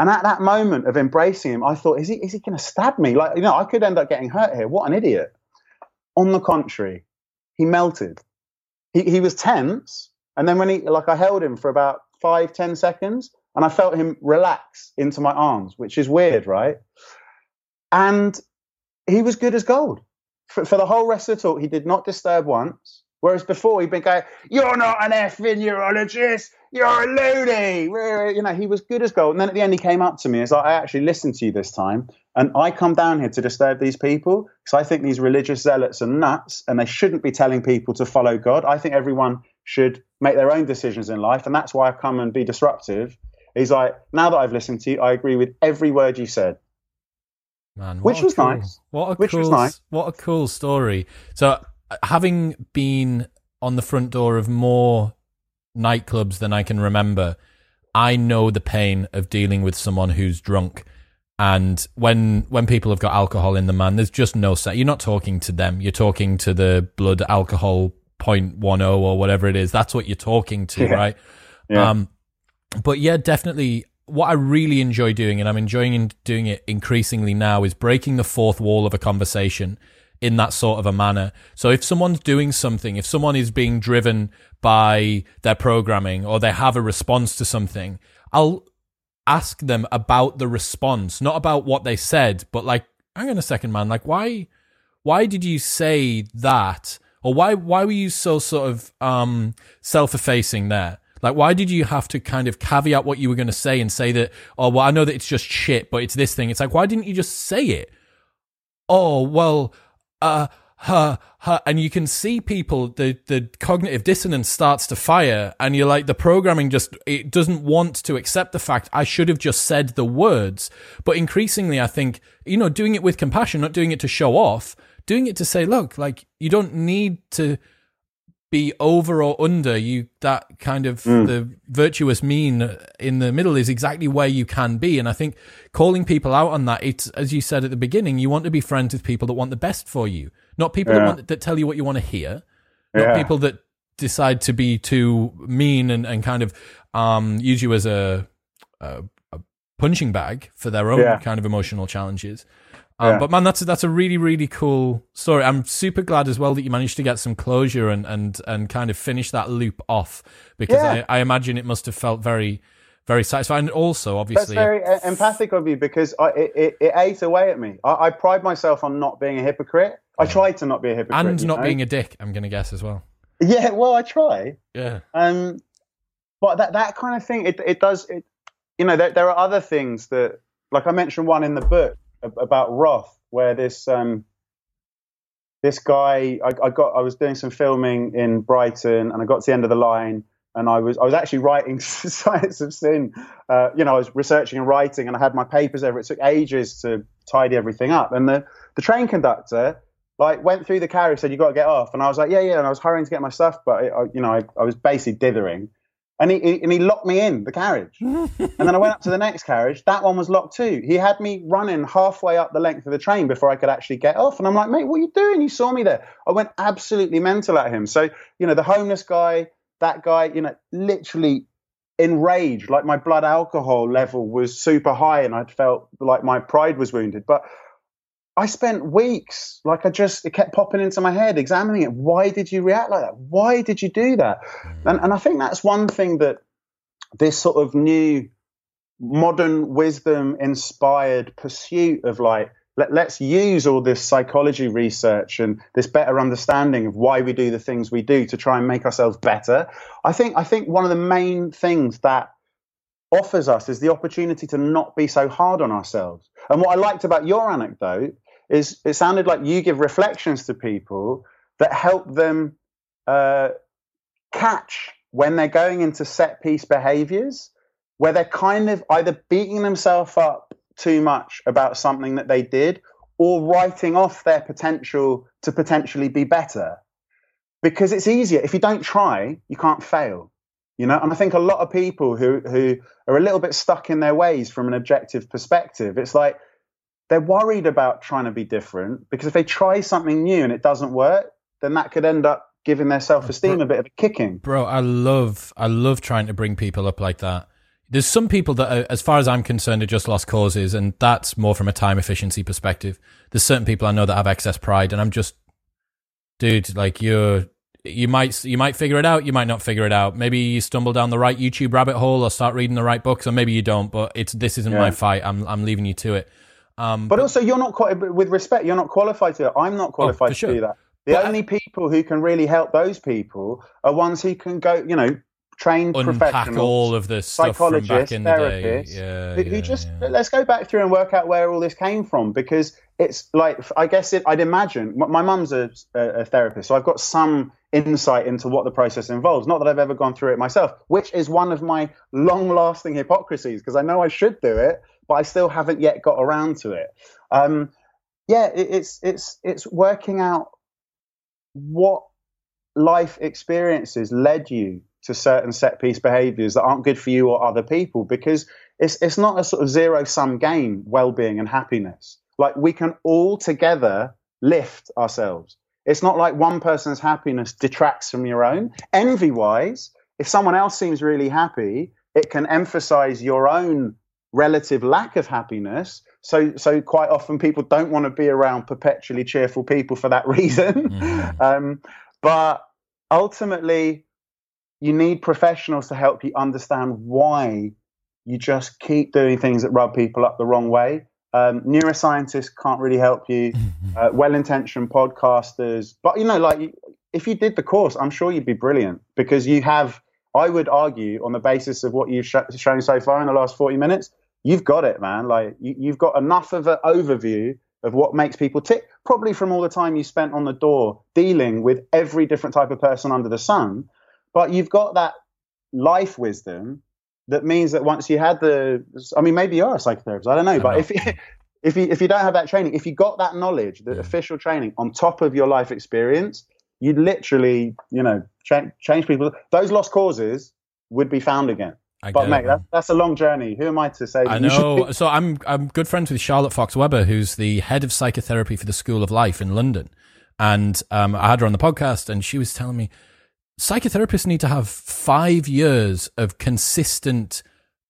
And at that moment of embracing him, I thought, is he, is he going to stab me? Like, you know, I could end up getting hurt here. What an idiot. On the contrary, he melted. He, he was tense. And then when he, like, I held him for about five, ten seconds and I felt him relax into my arms, which is weird, right? And he was good as gold. For, for the whole rest of the talk, he did not disturb once. Whereas before he'd been going, "You're not an effing neurologist. You're a loony." You know, he was good as gold. And then at the end, he came up to me and said, "I actually listened to you this time, and I come down here to disturb these people because I think these religious zealots are nuts, and they shouldn't be telling people to follow God. I think everyone should make their own decisions in life, and that's why I come and be disruptive." He's like, "Now that I've listened to you, I agree with every word you said." Man, which was cool, nice. What a which cool, was nice. What a cool story. So having been on the front door of more nightclubs than I can remember, I know the pain of dealing with someone who's drunk. And when when people have got alcohol in the man, there's just no set. You're not talking to them. You're talking to the blood alcohol 0.10 or whatever it is. That's what you're talking to, yeah. right? Yeah. Um, but yeah, definitely. What I really enjoy doing, and I'm enjoying doing it increasingly now, is breaking the fourth wall of a conversation in that sort of a manner. So if someone's doing something, if someone is being driven by their programming or they have a response to something, I'll ask them about the response, not about what they said, but like, hang on a second, man, like why why did you say that? Or why why were you so sort of um self effacing there? Like, why did you have to kind of caveat what you were going to say and say that, oh, well, I know that it's just shit, but it's this thing. It's like, why didn't you just say it? Oh, well, uh, her, her, and you can see people, the, the cognitive dissonance starts to fire and you're like, the programming just, it doesn't want to accept the fact I should have just said the words. But increasingly, I think, you know, doing it with compassion, not doing it to show off, doing it to say, look, like, you don't need to, be over or under you that kind of mm. the virtuous mean in the middle is exactly where you can be and i think calling people out on that it's as you said at the beginning you want to be friends with people that want the best for you not people yeah. that want that tell you what you want to hear not yeah. people that decide to be too mean and, and kind of um, use you as a, a, a punching bag for their own yeah. kind of emotional challenges um, yeah. But man, that's a, that's a really really cool story. I'm super glad as well that you managed to get some closure and and and kind of finish that loop off because yeah. I, I imagine it must have felt very very satisfying. And also, obviously, that's very empathic of you because I, it, it, it, ate away at me. I, I, pride myself on not being a hypocrite. I try to not be a hypocrite and not know? being a dick. I'm going to guess as well. Yeah, well, I try. Yeah. Um, but that that kind of thing, it it does. It, you know, there, there are other things that, like I mentioned one in the book about Roth, where this um, this guy, I, I, got, I was doing some filming in Brighton, and I got to the end of the line, and I was I was actually writing Science of Sin. Uh, you know, I was researching and writing, and I had my papers over. It took ages to tidy everything up, and the the train conductor like went through the carriage, said you got to get off, and I was like, yeah, yeah, and I was hurrying to get my stuff, but I, you know, I, I was basically dithering, and he, and he locked me in the carriage, and then I went up to the next carriage. That one was locked too. He had me running halfway up the length of the train before I could actually get off, and I'm like, mate, what are you doing? You saw me there. I went absolutely mental at him. So you know, the homeless guy, that guy, you know, literally enraged, like my blood alcohol level was super high, and I felt like my pride was wounded, but I spent weeks, like I just, it kept popping into my head, examining it. Why did you react like that? Why did you do that? Mm. And, and I think that's one thing that this sort of new modern wisdom inspired pursuit of like, let, let's use all this psychology research and this better understanding of why we do the things we do to try and make ourselves better. I think, I think one of the main things that offers us is the opportunity to not be so hard on ourselves. And what I liked about your anecdote is it sounded like you give reflections to people that help them uh, catch when they're going into set piece behaviors where they're kind of either beating themselves up too much about something that they did or writing off their potential to potentially be better. Because it's easier. If you don't try you can't fail. You know and i think a lot of people who who are a little bit stuck in their ways from an objective perspective it's like they're worried about trying to be different because if they try something new and it doesn't work, then that could end up giving their self-esteem a bit of a kicking. Bro, I love I love trying to bring people up like that. There's some people that, are, as far as I'm concerned, are just lost causes, and that's more from a time efficiency perspective. There's certain people I know that have excess pride, and I'm just, dude, like you're, you might you might figure it out, you might not figure it out. Maybe you stumble down the right YouTube rabbit hole, or start reading the right books, or maybe you don't. But it's this isn't yeah. my fight. I'm I'm leaving you to it. Um, but, but, also, you're not quite, with respect, you're not qualified to. I'm not oh, qualified oh, to sure. do that. The but only I, people who can really help those people are ones who can go, you know, trained professionals, all of this psychologists, therapists, yeah, who, yeah, just yeah. let's go back through and work out where all this came from because it's like I guess it, I'd imagine my mum's a, a, therapist, so I've got some insight into what the process involves. Not that I've ever gone through it myself, which is one of my long-lasting hypocrisies because I know I should do it, but I still haven't yet got around to it. Um, yeah, it, it's it's it's working out what life experiences led you to certain set piece behaviors that aren't good for you or other people because it's it's not a sort of zero sum game well-being and happiness. Like we can all together lift ourselves. It's not like one person's happiness detracts from your own. Envy wise if someone else seems really happy it can emphasize your own relative lack of happiness. So, so quite often people don't want to be around perpetually cheerful people for that reason. Mm. um, but ultimately, you need professionals to help you understand why you just keep doing things that rub people up the wrong way. Um, neuroscientists can't really help you. Uh, well-intentioned podcasters, but you know, like if you did the course, I'm sure you'd be brilliant because you have. I would argue, on the basis of what you've sh- shown so far in the last 40 minutes, you've got it, man. Like you, have got enough of an overview of what makes people tick, probably from all the time you spent on the door dealing with every different type of person under the sun. But you've got that life wisdom that means that once you had the, I mean, maybe you are a psychotherapist. I don't know, I but know. if you, if you if you don't have that training, if you got that knowledge, the yeah. official training on top of your life experience, you'd literally, you know, cha- change people. Those lost causes would be found again. I but mate, that's, that's a long journey. Who am I to say? I know. so I'm I'm good friends with Charlotte Fox Weber, who's the head of psychotherapy for the School of Life in London, and um, I had her on the podcast, and she was telling me psychotherapists need to have five years of consistent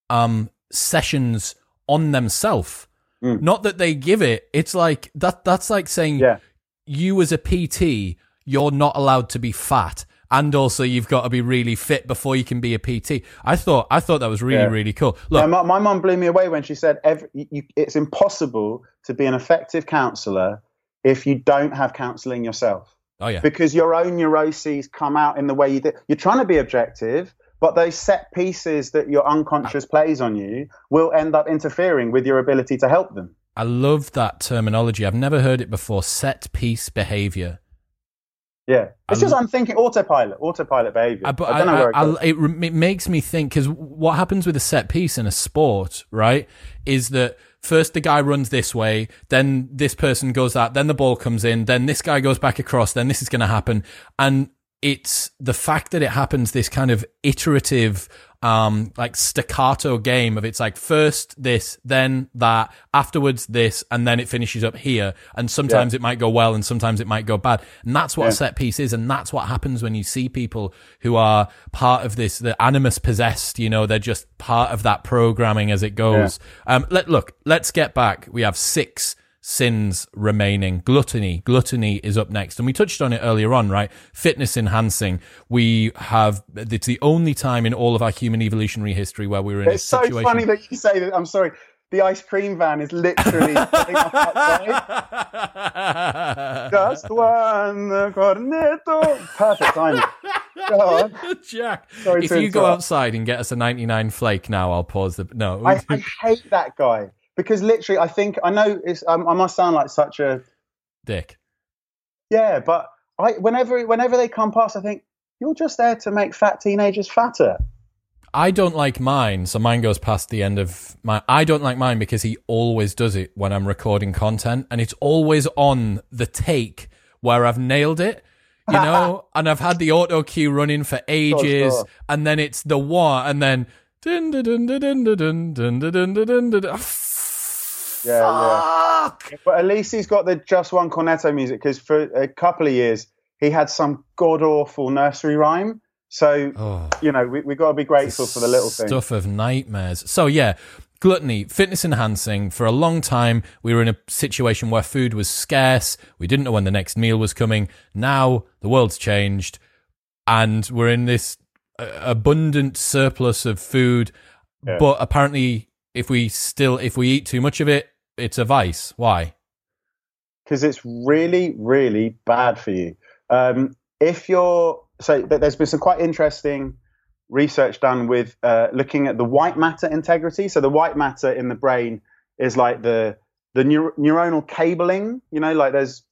um, sessions on themselves. Mm. Not that they give it. It's like that. That's like saying yeah. you as a PT, you're not allowed to be fat and also you've got to be really fit before you can be a PT. I thought I thought that was really yeah. really cool. Look, yeah, my, mom blew me away when she said every, you, it's impossible to be an effective counselor if you don't have counseling yourself. Oh yeah, because your own neuroses come out in the way you do. You're trying to be objective. But those set pieces that your unconscious ah. plays on you will end up interfering with your ability to help them. I love that terminology. I've never heard it before. Set piece behavior. Yeah, it's just I'm thinking autopilot, autopilot behavior. I, but I don't know where it, it, it makes me think because what happens with a set piece in a sport, right, is that first the guy runs this way, then this person goes that, then the ball comes in, then this guy goes back across, then this is going to happen, and it's the fact that it happens this kind of iterative um like staccato game of it's like first this then that afterwards this and then it finishes up here and sometimes yeah. it might go well and sometimes it might go bad and that's what yeah. a set piece is and that's what happens when you see people who are part of this the animus possessed you know they're just part of that programming as it goes yeah. um let look let's get back we have six sins remaining. Gluttony. Gluttony is up next. And we touched on it earlier on, right? Fitness enhancing. We have, it's the only time in all of our human evolutionary history where we are in it's a situation. So funny that you say that. I'm sorry. The ice cream van is literally Just one uh, cornetto. Perfect timing. Jack, Sorry if you go outside and get us a 99 flake now, I'll pause the. No. I, I hate that guy because literally, I think I know it's. Um, I must sound like such a dick. Yeah, but I whenever whenever they come past, I think you're just there to make fat teenagers fatter. I don't like mine, so mine goes past the end of my. I don't like mine because he always does it when I'm recording content, and it's always on the take where I've nailed it, you know, and I've had the auto cue running for ages, sure, sure. and then it's the one, and then. Dun, dun, dun, dun, dun, dun, dun, dun, dun, dun, dun, dun. Yeah, Fuck! yeah. But at least he's got the just one cornetto music because for a couple of years he had some god awful nursery rhyme. So oh, you know we we got to be grateful for the little stuff thing. Stuff of nightmares. So yeah, gluttony, fitness enhancing. For a long time, we were in a situation where food was scarce. We didn't know when the next meal was coming. Now the world's changed, and we're in this uh, abundant surplus of food. Yeah. But apparently, if we still if we eat too much of it, it's a vice. Why? Because it's really, really bad for you. Um, if you're so, there's been some quite interesting research done with uh, looking at the white matter integrity. So the white matter in the brain is like the the neur- neuronal cabling. You know, like there's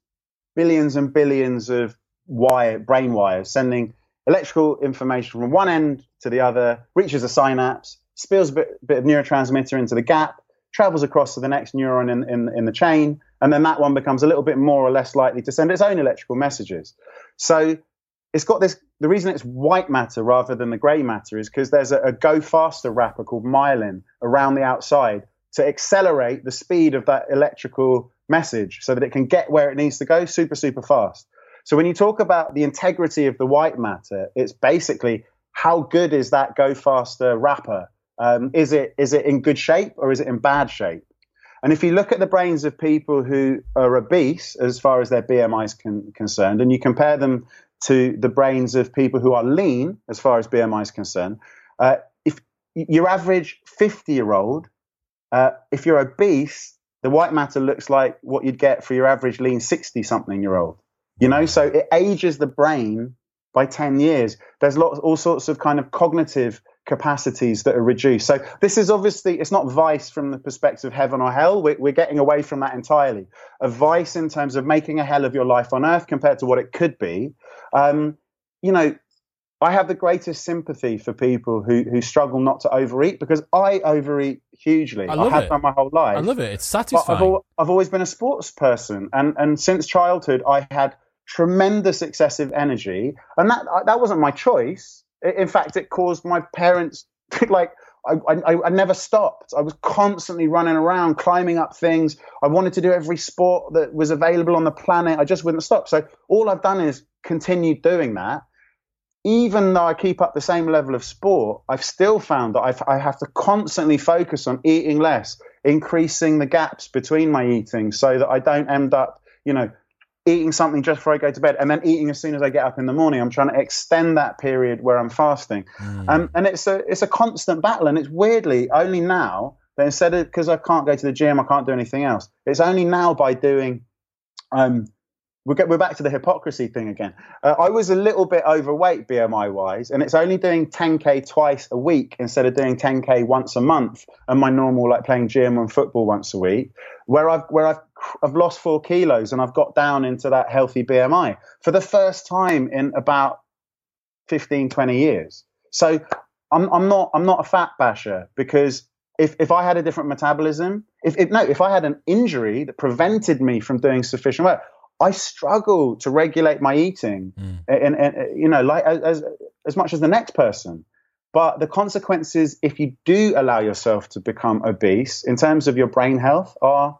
billions and billions of wire brain wires sending electrical information from one end to the other, reaches a synapse, spills a bit, bit of neurotransmitter into the gap, travels across to the next neuron in, in, in the chain, and then that one becomes a little bit more or less likely to send its own electrical messages. So it's got this. The reason it's white matter rather than the grey matter is because there's a, a, go faster wrapper called myelin around the outside to accelerate the speed of that electrical message so that it can get where it needs to go super, super fast. So when you talk about the integrity of the white matter, it's basically how good is that go faster wrapper um, is it is it in good shape or is it in bad shape? And if you look at the brains of people who are obese, as far as their BMI is con- concerned, and you compare them to the brains of people who are lean, as far as BMI is concerned, uh, if your average 50 year old, uh, if you're obese, the white matter looks like what you'd get for your average lean 60 something year old. You know, so it ages the brain by 10 years. There's lots, all sorts of kind of cognitive capacities that are reduced. So this is obviously it's not vice from the perspective of heaven or hell. We're, we're, getting away from that entirely. A vice in terms of making a hell of your life on earth compared to what it could be. Um, you know, I have the greatest sympathy for people who who struggle not to overeat because I overeat hugely. I, love I have it. done my whole life. I love it. It's satisfying. I've, I've always been a sports person, and and since childhood I had tremendous excessive energy, and that that wasn't my choice in fact, it caused my parents like I, I, I, never stopped. I was constantly running around, climbing up things. I wanted to do every sport that was available on the planet. I just wouldn't stop. So all I've done is continued doing that. Even though I keep up the same level of sport, I've still found that I've, I have to constantly focus on eating less, increasing the gaps between my eating so that I don't end up, you know, eating something just before I go to bed and then eating as soon as I get up in the morning. I'm trying to extend that period where I'm fasting. Mm. Um, and it's a, it's a constant battle. And it's weirdly only now that instead of, because I can't go to the gym, I can't do anything else, it's only now by doing, um, we're, get, we're back to the hypocrisy thing again. Uh, I was a little bit overweight BMI wise, and it's only doing 10K twice a week instead of doing 10K once a month and my normal, like playing gym and football once a week, where I've, where I've I've lost four kilos and I've got down into that healthy BMI for the first time in about 15, 20 years. So I'm, I'm not I'm not a fat basher because if, if I had a different metabolism, if, if no, if I had an injury that prevented me from doing sufficient work, I struggle to regulate my eating, mm. and, and, and, you know, like as as much as the next person. But the consequences, if you do allow yourself to become obese, in terms of your brain health, are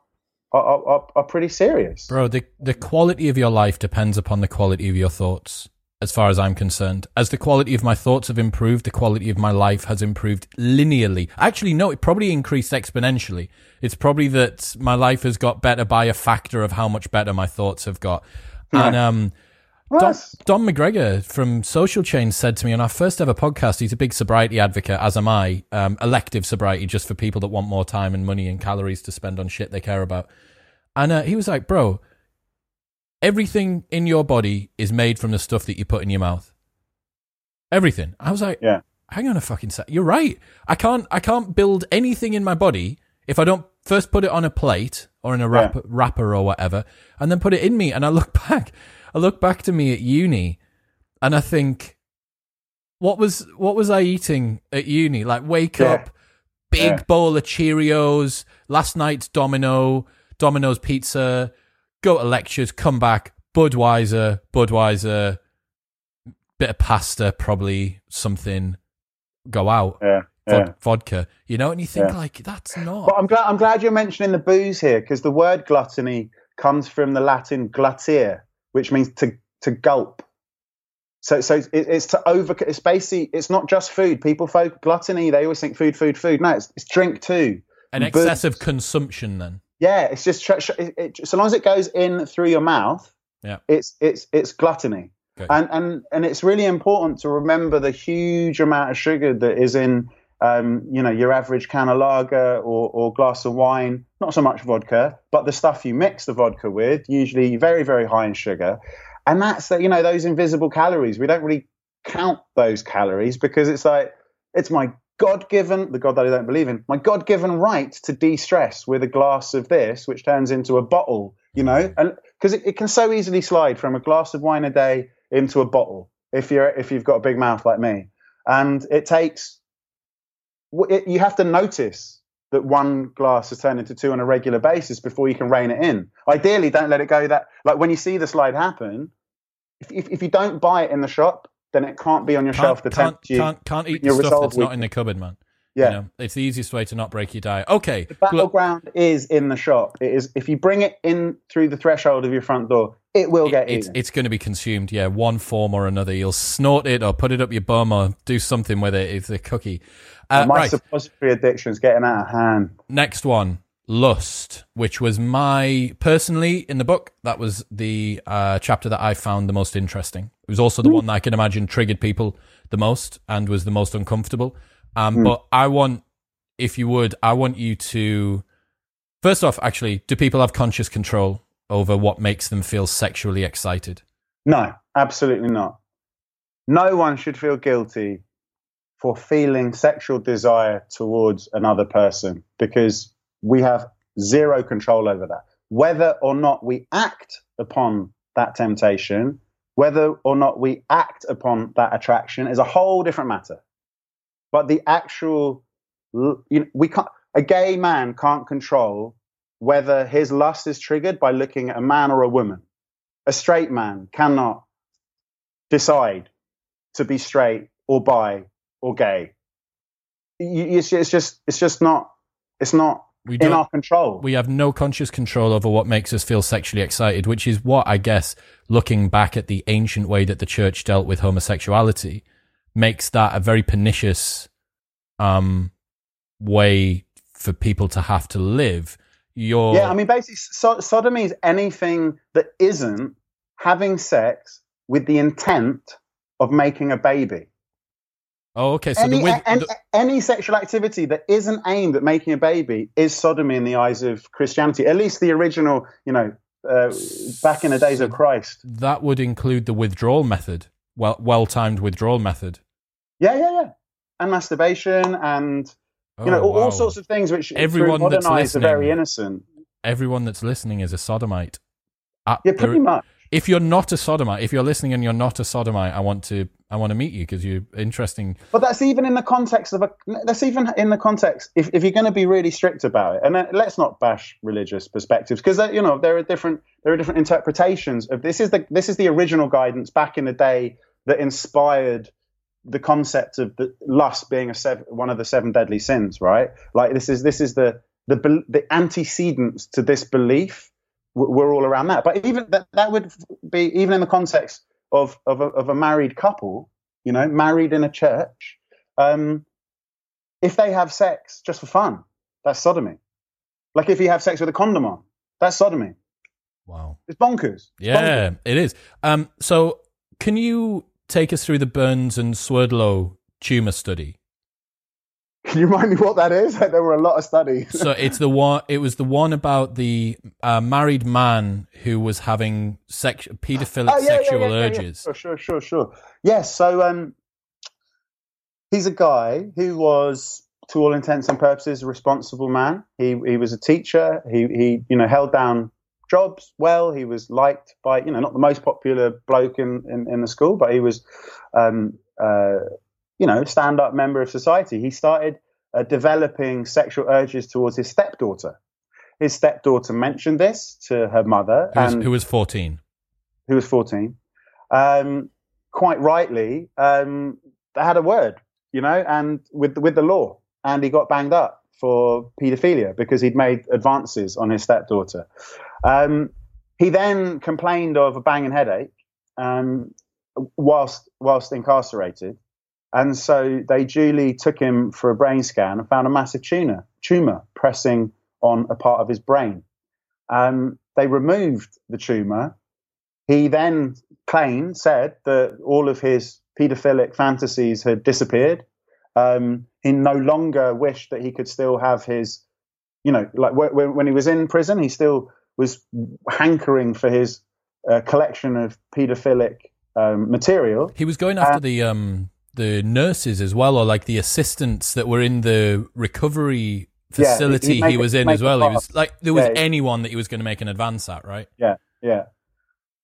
are, are, are pretty serious. Bro, the the quality of your life depends upon the quality of your thoughts as far as I'm concerned. As the quality of my thoughts have improved, the quality of my life has improved linearly. Actually, no, it probably increased exponentially. It's probably that my life has got better by a factor of how much better my thoughts have got. Yeah. And um, Don, Don, McGregor from Social Change said to me on our first ever podcast, he's a big sobriety advocate, as am I, um, elective sobriety just for people that want more time and money and calories to spend on shit they care about. And uh, he was like, bro, everything in your body is made from the stuff that you put in your mouth. Everything. I was like, yeah. hang on a fucking sec. You're right. I can't I can't build anything in my body if I don't first put it on a plate or in a wrap, yeah. wrapper or whatever, and then put it in me. And I look back, I look back to me at uni, and I think, what was what was I eating at uni? Like wake yeah. up, big yeah. bowl of Cheerios, last night's Domino, Domino's pizza, go to lectures, come back, Budweiser, Budweiser, bit of pasta, probably something, go out. Yeah. Vodka, you know, and you think like that's not. But I'm glad I'm glad you're mentioning the booze here because the word gluttony comes from the Latin glutire, which means to to gulp. So so it, it's to over. It's basically it's not just food. People folk gluttony. They always think food, food, food. No, it's, it's drink too. An excessive consumption then. Yeah, it's just it, it, so long as it goes in through your mouth. Yeah, it's it's it's gluttony, okay. and and and it's really important to remember the huge amount of sugar that is in um, you know your average can of lager or, or glass of wine. Not so much vodka, but the stuff you mix the vodka with, usually very very high in sugar, and that's that you know those invisible calories. We don't really count those calories because it's like it's my God given, the God that I don't believe in, my God given right to de stress with a glass of this, which turns into a bottle, you know? And because it, it, can so easily slide from a glass of wine a day into a bottle if you're if you've got a big mouth like me. And it takes, it, you have to notice that one glass has turned into two on a regular basis before you can rein it in. Ideally, don't let it go that, like when you see the slide happen, if, if, if you don't buy it in the shop, then it can't be on your can't, shelf to tempt you. Can't, can't eat the stuff that's not in the cupboard, man. Yeah, you know, it's the easiest way to not break your diet. Okay, the battleground look, is in the shop. It is if you bring it in through the threshold of your front door, it will get it, it's, it's, going to be consumed. Yeah, one form or another. You'll snort it or put it up your bum or do something with it. It's a cookie. Uh, my right. suppository addiction is getting out of hand. Next one. Lust, which was my personally in the book, that was the uh, chapter that I found the most interesting. It was also the mm. one that I can imagine triggered people the most and was the most uncomfortable. Um, mm. But I want, if you would, I want you to first off, actually, do people have conscious control over what makes them feel sexually excited? No, absolutely not. No one should feel guilty for feeling sexual desire towards another person because we have zero control over that. Whether or not we act upon that temptation, whether or not we act upon that attraction is a whole different matter. But the actual, you know, we can't, a gay man can't control whether his lust is triggered by looking at a man or a woman. A straight man cannot decide to be straight or bi or gay. It's just, it's just not, it's not we in our control. We have no conscious control over what makes us feel sexually excited, which is what I guess, looking back at the ancient way that the church dealt with homosexuality, makes that a very pernicious um, way for people to have to live. Your yeah, I mean, basically, so- sodomy is anything that isn't having sex with the intent of making a baby. Oh, okay. So any, the, any, any, sexual activity that isn't aimed at making a baby is sodomy in the eyes of Christianity. At least the original, you know, uh, back in the days of Christ. That would include the withdrawal method, well, well timed withdrawal method. Yeah, yeah, yeah, and masturbation, and you oh, know, all, wow. all, sorts of things which everyone modern eyes are very innocent. everyone that's listening is a sodomite. Uh, Yeah, pretty there- much. If you're not a sodomite, if you're listening and you're not a sodomite, I want to I want to meet you because you're interesting. But that's even in the context of a. That's even in the context. If, if you're going to be really strict about it, and let's not bash religious perspectives because you know there are different there are different interpretations of this. Is the this is the original guidance back in the day that inspired the concept of the lust being a seven, one of the seven deadly sins, right? Like this is this is the the the antecedents to this belief. We're all around that, but even that that would be even in the context of of a, of a married couple, you know, married in a church. Um, if they have sex just for fun, that's sodomy. Like if you have sex with a condom on, that's sodomy. Wow. It's bonkers. It's Yeah, bonkers. it is. Um, so can you take us through the Burns and Swerdlow tumor study? Can you remind me what that is? There were a lot of studies. So it's the one. It was the one about the uh, married man who was having sex, pedophilic Oh, yeah, sexual yeah, yeah. urges. Sure, sure, sure, sure. Yes. So um, he's a guy who was, to all intents and purposes, a responsible man. He he was a teacher. He he you know held down jobs well. He was liked by you know not the most popular bloke in in, in the school, but he was um uh you know stand up member of society. He started uh, developing sexual urges towards his stepdaughter. His stepdaughter mentioned this to her mother, Who was, and who was fourteen? who was 14, um, quite rightly, um, they had a word, you know, and with with the law, and he got banged up for paedophilia because he'd made advances on his stepdaughter. Um, he then complained of a banging headache um, whilst whilst incarcerated, and so they duly took him for a brain scan and found a massive tumor tumor pressing on a part of his brain. Um, they removed the tumor he then claimed, said that all of his paedophilic fantasies had disappeared. Um, he no longer wished that he could still have his, you know, like when, when he was in prison, he still was hankering for his uh, collection of paedophilic um, material. He was going after Uh, the um the nurses as well, or like the assistants that were in the recovery Yeah, he- facility he he, made it- was in as well. He was like there was Yeah, anyone that he was going to make an advance at, right? Yeah, yeah.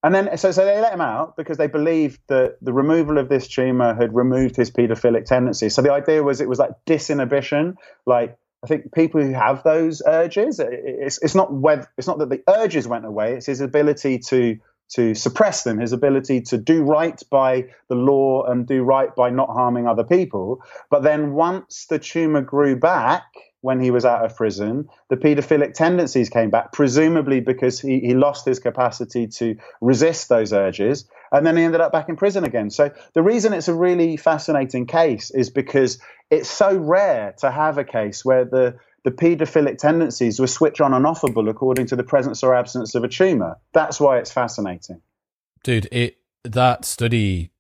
And then, so, so they let him out because they believed that the removal of this tumor had removed his paedophilic tendencies. So the idea was it was like disinhibition. Like I think people who have those urges, it's, it's not whether, it's not that the urges went away. It's his ability to to suppress them, his ability to do right by the law and do right by not harming other people. But then once the tumor grew back when he was out of prison, the paedophilic tendencies came back, presumably because he, he lost his capacity to resist those urges. And then he ended up back in prison again. So the reason it's a really fascinating case is because it's so rare to have a case where the the paedophilic tendencies were switch on and offable according to the presence or absence of a tumor. That's why it's fascinating. Dude, it that study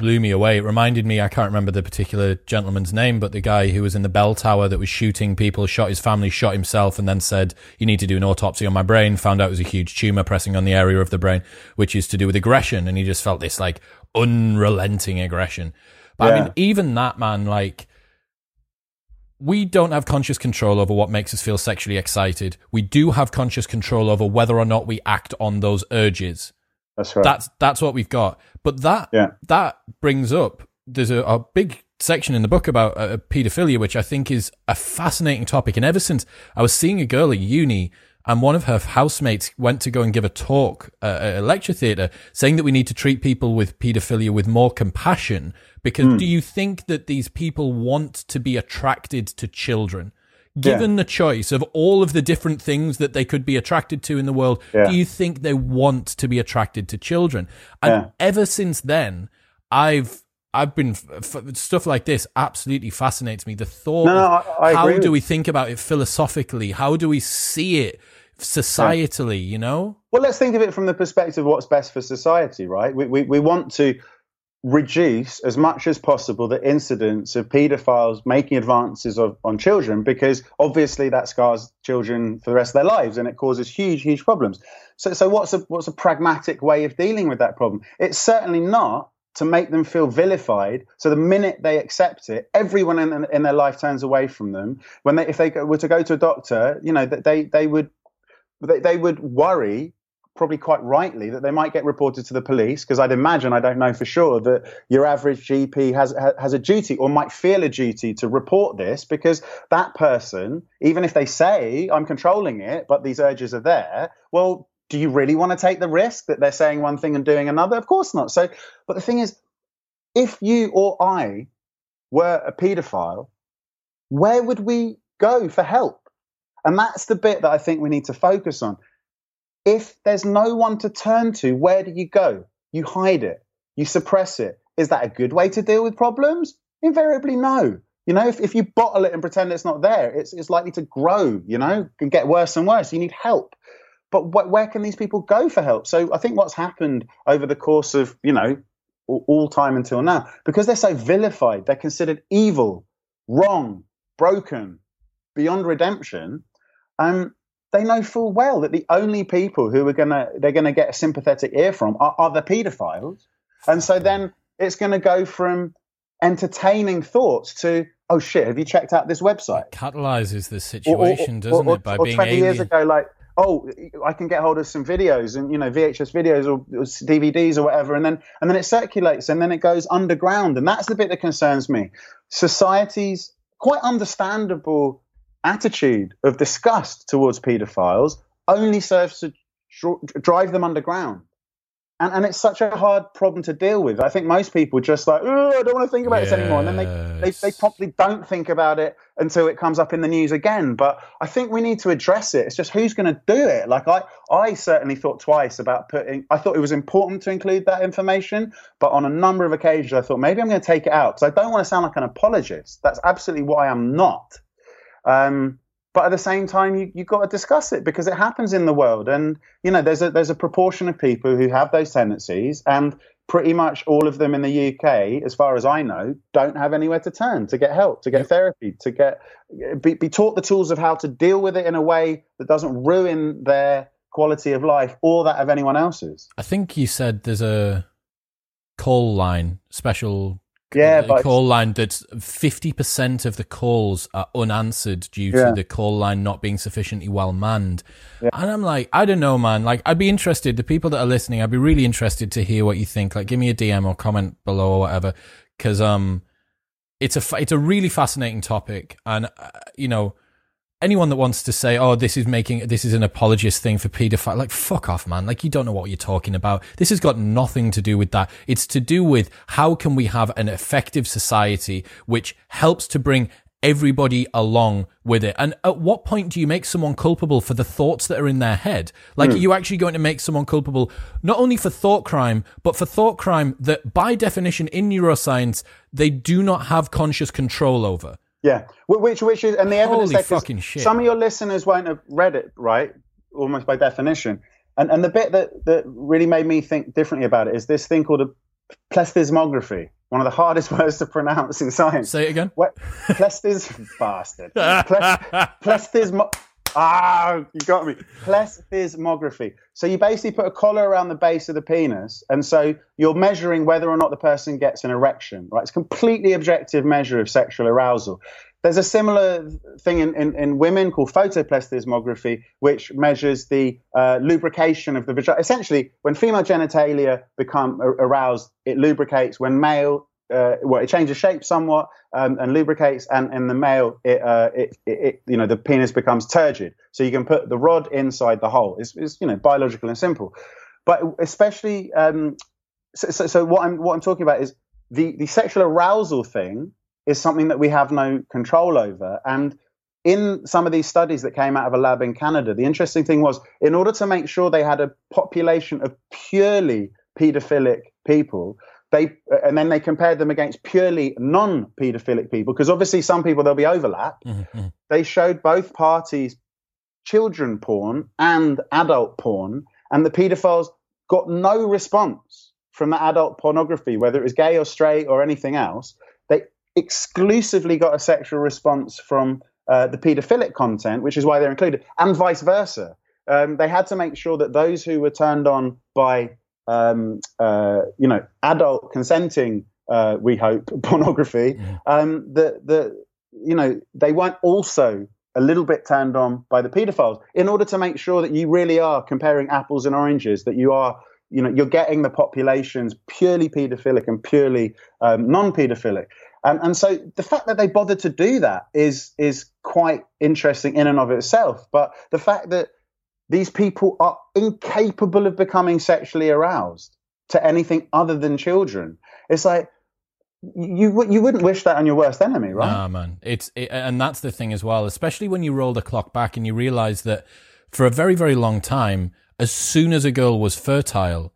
blew me away. It reminded me, I can't remember the particular gentleman's name, but the guy who was in the bell tower that was shooting people, shot his family, shot himself, and then said, You need to do an autopsy on my brain. Found out it was a huge tumor pressing on the area of the brain, which is to do with aggression. And he just felt this like unrelenting aggression. But I mean, even that man, like, we don't have conscious control over what makes us feel sexually excited. We do have conscious control over whether or not we act on those urges. That's right. That's that's what we've got. But that Yeah. that brings up there's a, a big section in the book about uh, paedophilia, which I think is a fascinating topic. And ever since I was seeing a girl at uni, and one of her housemates went to go and give a talk uh, at a lecture theatre, saying that we need to treat people with paedophilia with more compassion. Because Hmm. do you think that these people want to be attracted to children? Given the choice of all of the different things that they could be attracted to in the world, Yeah. do you think they want to be attracted to children? And Yeah. ever since then, I've I've been f- f- stuff like this absolutely fascinates me. The thought, no, I- I how do we think about it philosophically? How do we see it societally? You know, Well, let's think of it from the perspective of what's best for society, right? We, we, we want to reduce as much as possible the incidence of paedophiles making advances of, on children because obviously that scars children for the rest of their lives and it causes huge, huge problems. So, so what's a what's a pragmatic way of dealing with that problem? It's certainly not to make them feel vilified. So the minute they accept it, everyone in, in their life turns away from them. When they, if they were to go to a doctor, you know, that they they would they, they would worry probably quite rightly that they might get reported to the police because I'd imagine I don't know for sure that your average GP has has a duty or might feel a duty to report this because that person even if they say I'm controlling it but these urges are there well do you really want to take the risk that they're saying one thing and doing another? Of course not. So but the thing is if you or I were a paedophile where would we go for help? And that's the bit that I think we need to focus on if there's no one to turn to, where do you go? You hide it, you suppress it. Is that a good way to deal with problems? Invariably, no. You know, if, if you bottle it and pretend it's not there, it's, it's likely to grow, you know, and get worse and worse. You need help. But wh- where can these people go for help? So I think what's happened over the course of, you know, all, all time until now, because they're so vilified, they're considered evil, wrong, broken, beyond redemption. Um, they know full well that the only people who are gonna they're gonna get a sympathetic ear from are, are the paedophiles, and so then it's going to go from entertaining thoughts to oh shit, have you checked out this website? It catalyzes the situation, or, or, doesn't or, it? By being 20 alien. years ago, like oh, I can get hold of some videos and you know VHS videos or, or DVDs or whatever, and then and then it circulates and then it goes underground, and that's the bit that concerns me. Society's quite understandable attitude of disgust towards paedophiles only serves to dr- drive them underground. And, and it's such a hard problem to deal with. I think most people just like, oh, I don't want to think about this anymore. And then they, they, they Yes. promptly don't think about it until it comes up in the news again. But I think we need to address it. It's just who's going to do it? Like I, I certainly thought twice about putting, I thought it was important to include that information. But on a number of occasions, I thought maybe I'm going to take it out because I don't want to sound like an apologist. That's absolutely what I am not. Um, but at the same time, you, you've got to discuss it because it happens in the world. And, you know, there's a, there's a proportion of people who have those tendencies. And pretty much all of them in the UK, as far as I know, don't have anywhere to turn to get help, to get therapy, to get be, be taught the tools of how to deal with it in a way that doesn't ruin their quality of life or that of anyone else's. I think you said there's a call line, special Yeah, but call line that 50% of the calls are unanswered due Yeah. to the call line not being sufficiently well manned. Yeah. And I'm like, I don't know, man. Like, I'd be interested, the people that are listening, I'd be really interested to hear what you think. Like, give me a DM or comment below or whatever. Cause, um, it's a, it's a really fascinating topic. And, uh, you know, anyone that wants to say, "Oh, this is making this is an apologist thing for paedophile," like fuck off, man. Like you don't know what you're talking about. This has got nothing to do with that. It's to do with how can we have an effective society which helps to bring everybody along with it. And at what point do you make someone culpable for the thoughts that are in their head? Like, are you actually going to make someone culpable not only for thought crime, but for thought crime that, by definition, in neuroscience, they do not have conscious control over? Yeah, which which is and the evidence Holy fucking shit. Some of your listeners won't have read it, right? Almost by definition. And and the bit that that really made me think differently about it is this thing called a plethysmography, one of the hardest words to pronounce in science. Say it again. What plethys bastard. Pleth- plethysmo- Ah, you got me. Plethysmography. So you basically put a collar around the base of the penis, and so you're measuring whether or not the person gets an erection. Right? It's a completely objective measure of sexual arousal. There's a similar thing in, in, in women called photoplethysmography, which measures the uh, lubrication of the vagina. Essentially, when female genitalia become aroused, it lubricates. When male uh, well, it changes shape somewhat um, and lubricates, and in the male, it, uh, it, it, you know, the penis becomes turgid. So you can put the rod inside the hole. It's, it's you know, biological and simple. But especially, um, so, so, so what I'm what I'm talking about is the the sexual arousal thing is something that we have no control over, and in some of these studies that came out of a lab in Canada, the interesting thing was in order to make sure they had a population of purely pedophilic people, they and then they compared them against purely non-pedophilic people because obviously some people there'll be overlap. Mhm. They showed both parties children porn and adult porn, and the pedophiles got no response from the adult pornography, whether it was gay or straight or anything else. They exclusively got a sexual response from uh, the pedophilic content, which is why they're included, and vice versa. Um, they had to make sure that those who were turned on by, um, uh, you know, adult consenting, uh, we hope, pornography, um, that the, you know, they weren't also a little bit turned on by the paedophiles in order to make sure that you really are comparing apples and oranges, that you are, you know, you're getting the populations purely paedophilic and purely um, non-paedophilic. And, and so the fact that they bothered to do that is is quite interesting in and of itself. But the fact that these people are incapable of becoming sexually aroused to anything other than children, it's like you you wouldn't wish that on your worst enemy, right? Nah, man. It's it, and that's the thing as well. Especially when you roll the clock back and you realize that for a very very long time, as soon as a girl was fertile,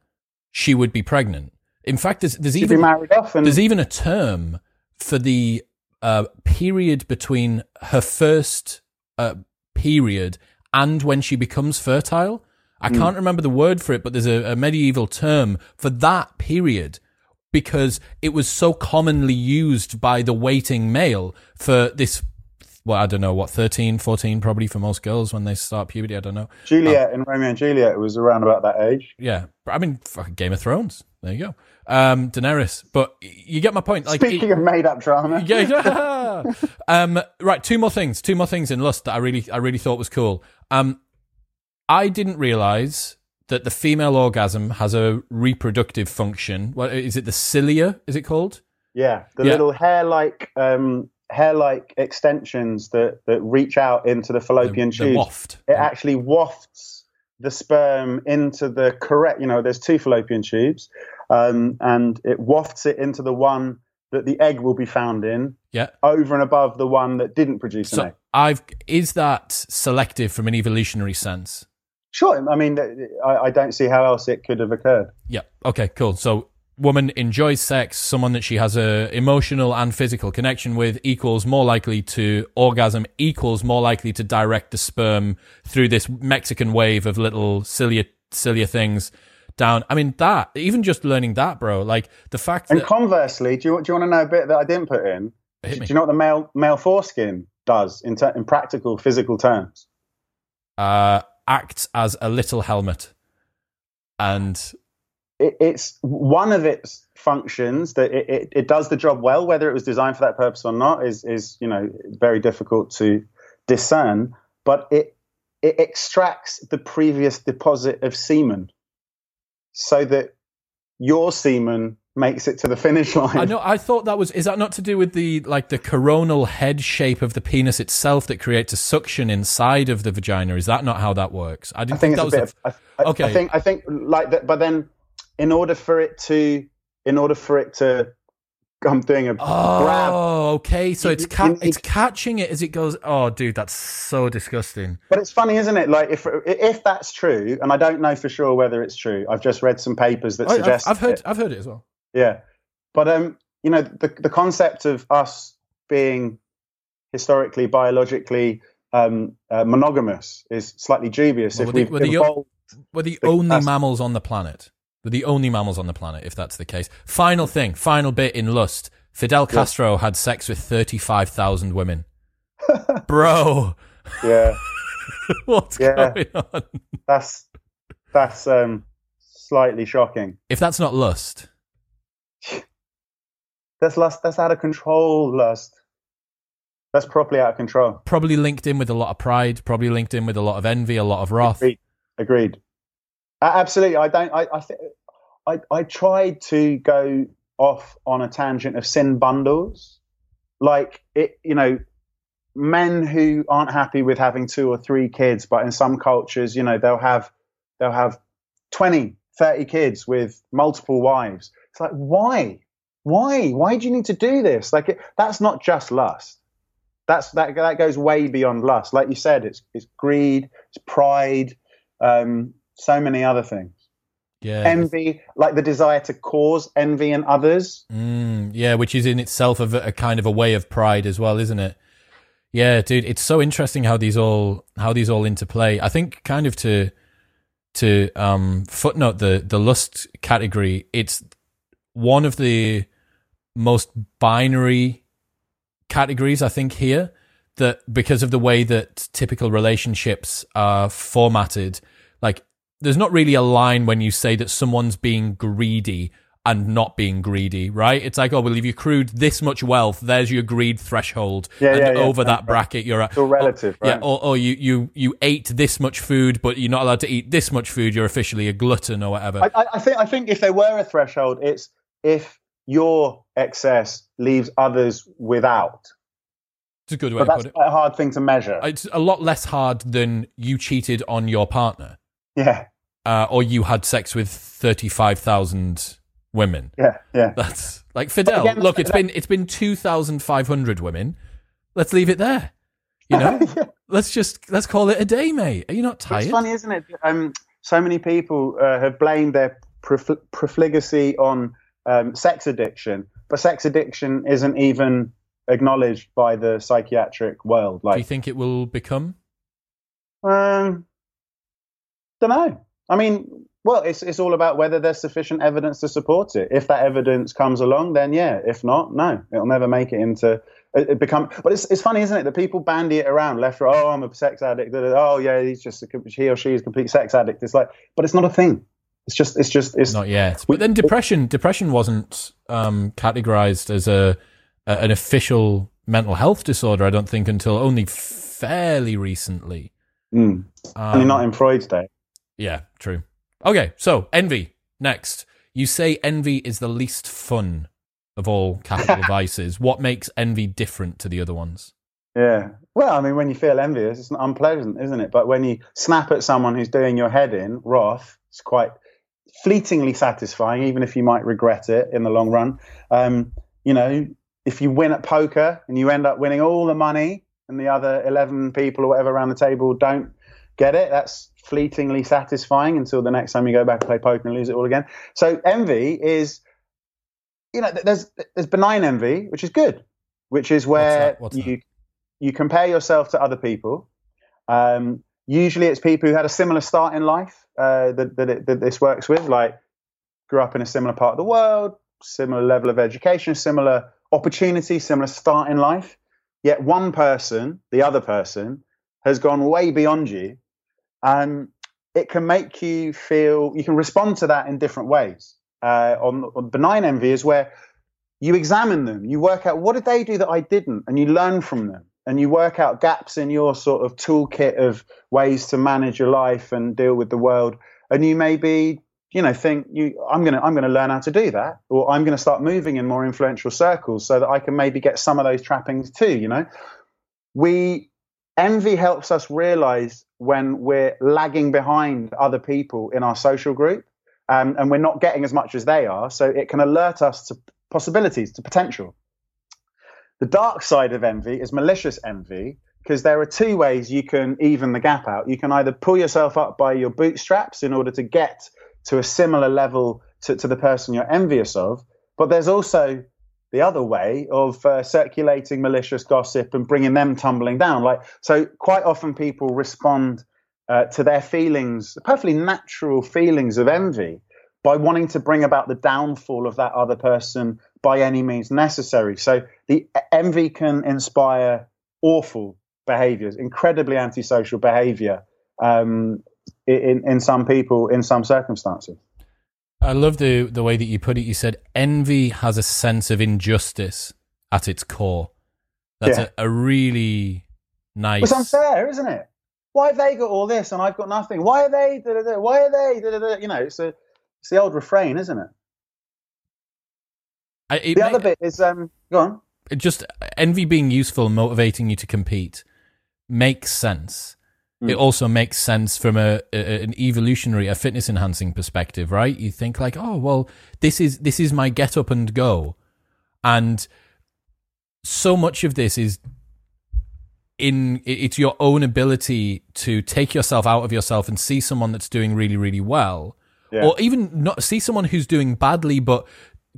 she would be pregnant. In fact, there's, there's even and- there's even a term for the uh, period between her first uh, period and when she becomes fertile. I Hmm. can't remember the word for it, but there's a, a medieval term for that period because it was so commonly used by the waiting male for this. Well, I don't know what 13, 14, probably for most girls when they start puberty. I don't know. Juliet in Romeo and Juliet was around about that age. Yeah, I mean, fucking Game of Thrones. There you go, um, Daenerys. But you get my point. Like, Speaking of made up drama, yeah, yeah. um, right. Two more things. Two more things in Lust that I really, I really thought was cool. Um, I didn't realize that the female orgasm has a reproductive function. What is it? The cilia? Is it called? yeah, the Yeah. little hair-like um, hair-like extensions that that reach out into the fallopian the, the waft. It actually wafts the sperm into the correct. You know, there's two fallopian tubes, um, and it wafts it into the one that the egg will be found in, Yeah. over and above the one that didn't produce an egg. I've is that selective from an evolutionary sense? Sure, I mean, I, I don't see how else it could have occurred. Yeah. Okay. Cool. So, woman enjoys sex. Someone that she has a emotional and physical connection with equals more likely to orgasm. Equals more likely to direct the sperm through this Mexican wave of little cilia cilia things down. I mean, that even just learning that, bro. Like the fact And that conversely, do you, do you want to know a bit that I didn't put in? Do you know what the male male foreskin does in, ter- in practical physical terms? uh, acts as a little helmet, and It, it's one of its functions that it, it, it does the job well. Whether it was designed for that purpose or not is is you know very difficult to discern. But it it extracts the previous deposit of semen, so that your semen makes it to the finish line. I know. I thought that was. Is that not to do with the like the coronal head shape of the penis itself that creates a suction inside of the vagina? Is that not how that works? I didn't I think that it's a was. bit. the- Of, I, Okay. I think I think like that. But then, in order for it to, in order for it to, I'm doing a grab. oh, okay. So it's ca- it's catching it as it goes. Oh, dude, that's so disgusting. But it's funny, isn't it? Like if if that's true, and I don't know for sure whether it's true. I've just read some papers that I, suggest. have heard. it. I've heard it as well. Yeah, but um, you know, the the concept of us being historically, biologically um, uh, monogamous is slightly dubious. Well, if were the- we've were the- evolved, We're the only mammals on the planet. We're the only mammals on the planet, if that's the case. Final thing, final bit in Lust. Fidel Castro had sex with 35,000 women. Bro, yeah, what's Yeah. going on? that's that's um, slightly shocking. If that's not lust, That's lust. That's out of control. Lust. That's properly out of control. probably linked in with a lot of pride, probably linked in with a lot of envy, a lot of wrath. Agreed. Agreed. Absolutely. I don't. I. I, th- I. I tried to go off on a tangent of sin bundles, like it. You know, men who aren't happy with having two or three kids, but in some cultures, you know, they'll have they'll have 20, 30 kids with multiple wives. It's like why, why, why do you need to do this? Like it, that's not just lust. That's that that goes way beyond lust. Like you said, it's it's greed, it's pride, um, so many other things. Yeah. Envy, like the desire to cause envy in others. Mm, yeah, which is in itself a, a kind of a way of pride as well, isn't it? Yeah, dude, it's so interesting how these all how these all interplay. I think kind of to to um, footnote the the lust category. It's one of the most binary categories I think here that because of the way that typical relationships are formatted, like there's not really a line when you say that someone's being greedy and not being greedy, right? It's like, oh, well, if you accrued this much wealth, there's your greed threshold. Yeah, and yeah, yeah. over that Right. bracket, you're at. It's all oh, relative, Yeah, right? or, or you, you, you ate this much food, but you're not allowed to eat this much food. You're officially a glutton or whatever. I- I think I think if there were a threshold, it's if your excess leaves others without. it's a good way But to that's put it. quite a hard thing to measure. It's a lot less hard than you cheated on your partner, yeah, uh, or you had sex with thirty-five thousand women. yeah, yeah. That's like Fidel. again, look, it's that- been it's been two thousand five hundred women. Let's leave it there. You know, Yeah. let's just let's call it a day, mate. Are you not tired? It's funny, isn't it? Um, so many people uh, have blamed their profl- profligacy on um, sex addiction, but sex addiction isn't even acknowledged by the psychiatric world. Like, Do you think it will become? um, don't know. I mean, well, it's it's all about whether there's sufficient evidence to support it. If that evidence comes along, then yeah. If not, no, it'll never make it into. It, it become, but it's it's funny, isn't it, that people bandy it around left, right. Oh, I'm a sex addict. Oh, yeah, he's just a, he or she is a complete sex addict. It's like, but it's not a thing. It's just it's just it's Not yet. But then depression depression wasn't um, categorized as a, a an official mental health disorder. I don't think until only fairly recently. Mm. Um, only not in Freud's day. Yeah, true. Okay, so envy next. You say envy is the least fun of all capital vices. What makes envy different to the other ones? Yeah. Well, I mean, when you feel envious, it's unpleasant, isn't it? But when you snap at someone who's doing your head in, wrath, it's quite fleetingly satisfying, even if you might regret it in the long run. Um, you know, if you win at poker and you end up winning all the money and the other 11 people or whatever around the table don't get it, that's fleetingly satisfying until the next time you go back and play poker and lose it all again. So envy is, you know, there's there's benign envy, which is good, which is where that? What's you you compare yourself to other people. Um, usually, it's people who had a similar start in life uh, that that, it, that this works with, like grew up in a similar part of the world, similar level of education, similar opportunity, similar start in life. Yet one person, the other person, has gone way beyond you, and it can make you feel. You can respond to that in different ways. Uh, on, on benign envy is where you examine them, you work out what did they do that I didn't, and you learn from them, and you work out gaps in your sort of toolkit of ways to manage your life and deal with the world, and you maybe you know think you I'm gonna I'm gonna learn how to do that, or I'm gonna start moving in more influential circles so that I can maybe get some of those trappings too. You know, we envy helps us realize when we're lagging behind other people in our social group um, and we're not getting as much as they are. So it can alert us to possibilities, to potential. The dark side of envy is malicious envy because there are two ways you can even the gap out. You can either pull yourself up by your bootstraps in order to get to a similar level to, to the person you're envious of, but there's also the other way of uh, circulating malicious gossip and bringing them tumbling down. Like so, quite often people respond uh, to their feelings, perfectly natural feelings of envy, by wanting to bring about the downfall of that other person by any means necessary. So the envy can inspire awful behaviors, incredibly antisocial behavior um, in, in some people, in some circumstances. I love the the way that you put it. You said envy has a sense of injustice at its core. That's Yeah. a, a really nice. It's unfair, isn't it? Why have they got all this and I've got nothing? Why are they? Da, da, da, why are they? You know, it's a, it's the old refrain, isn't it? I- The other bit is, um, go on. just envy being useful and motivating you to compete makes sense. Mm. It also makes sense from a, a an evolutionary, a fitness enhancing perspective, right? You think like, oh well, this is this is my get up and go, and so much of this is in it's your own ability to take yourself out of yourself and see someone that's doing really really well Yeah. or even not see someone who's doing badly but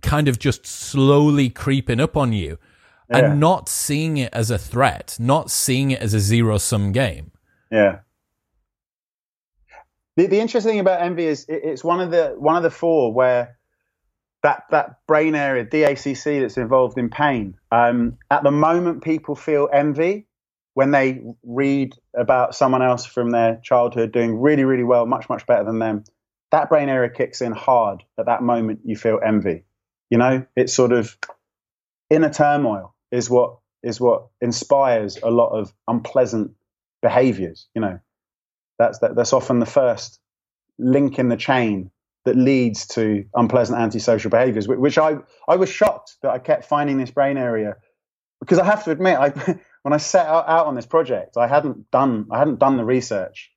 kind of just slowly creeping up on you Yeah. and not seeing it as a threat not seeing it as a zero sum game Yeah. The, the interesting thing about envy is it, it's one of the one of the four where that that brain area DACC that's involved in pain. Um, at the moment, people feel envy when they read about someone else from their childhood doing really really well, much much better than them. that brain area kicks in hard at that moment you feel envy. You know, it's sort of inner turmoil is what is what inspires a lot of unpleasant behaviors. You know, that's that, that's often the first link in the chain that leads to unpleasant antisocial behaviors. Which I I was shocked that I kept finding this brain area because I have to admit, I when I set out, out on this project, I hadn't done I hadn't done the research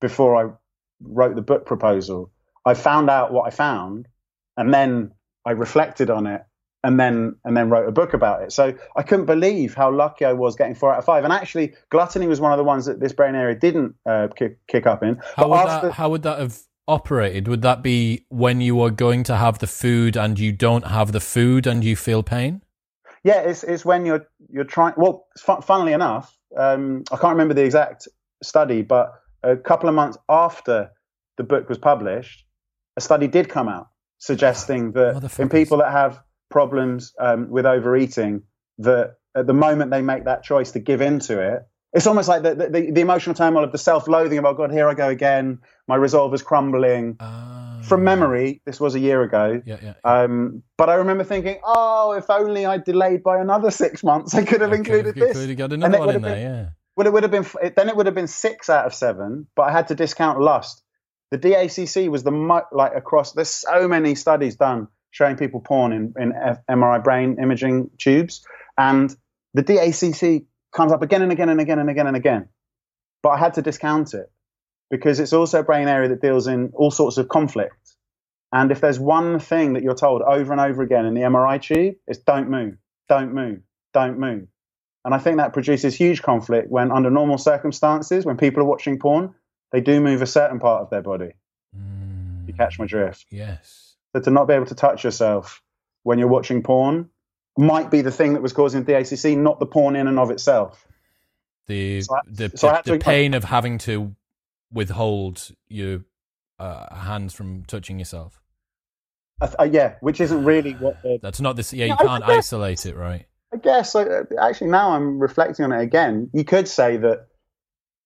before I wrote the book proposal. I found out what I found, and then I reflected on it, and then and then wrote a book about it. So I couldn't believe how lucky I was getting four out of five. And actually, gluttony was one of the ones that this brain area didn't uh, kick, kick, up in. How would, after, that, how would that have operated? Would that be when you are going to have the food and you don't have the food and you feel pain? Yeah, it's it's when you're you're trying. Well, funnily enough, um, I can't remember the exact study, but a couple of months after the book was published, a study did come out suggesting that in people that have problems um, with overeating, that at the moment they make that choice to give into it, it's almost like the, the, the emotional turmoil of the self-loathing of, oh God, here I go again. My resolve is crumbling. Uh, From memory, this was a year ago. Yeah, yeah, yeah. Um, but I remember thinking, oh, if only I delayed by another six months, I could have included this. Could have got another one in there, yeah. Well, it would have been then it would have been six out of seven, but I had to discount lust. The DACC was the like across. There's so many studies done showing people porn in, in MRI brain imaging tubes, and the DACC comes up again and again and again and again and again. But I had to discount it because it's also a brain area that deals in all sorts of conflict. And if there's one thing that you're told over and over again in the MRI tube, it's don't move, don't move, don't move. And I think that produces huge conflict when, under normal circumstances, when people are watching porn, they do move a certain part of their body. Mm, you catch my drift? Yes. So to not be able to touch yourself when you're watching porn might be the thing that was causing the ACC, not the porn in and of itself. The so I, the, so the, the pain of having to withhold your uh, hands from touching yourself. Uh, yeah, which isn't really what. The, That's not this. Yeah, you can't isolate it, right? I guess like, actually now I'm reflecting on it again. You could say that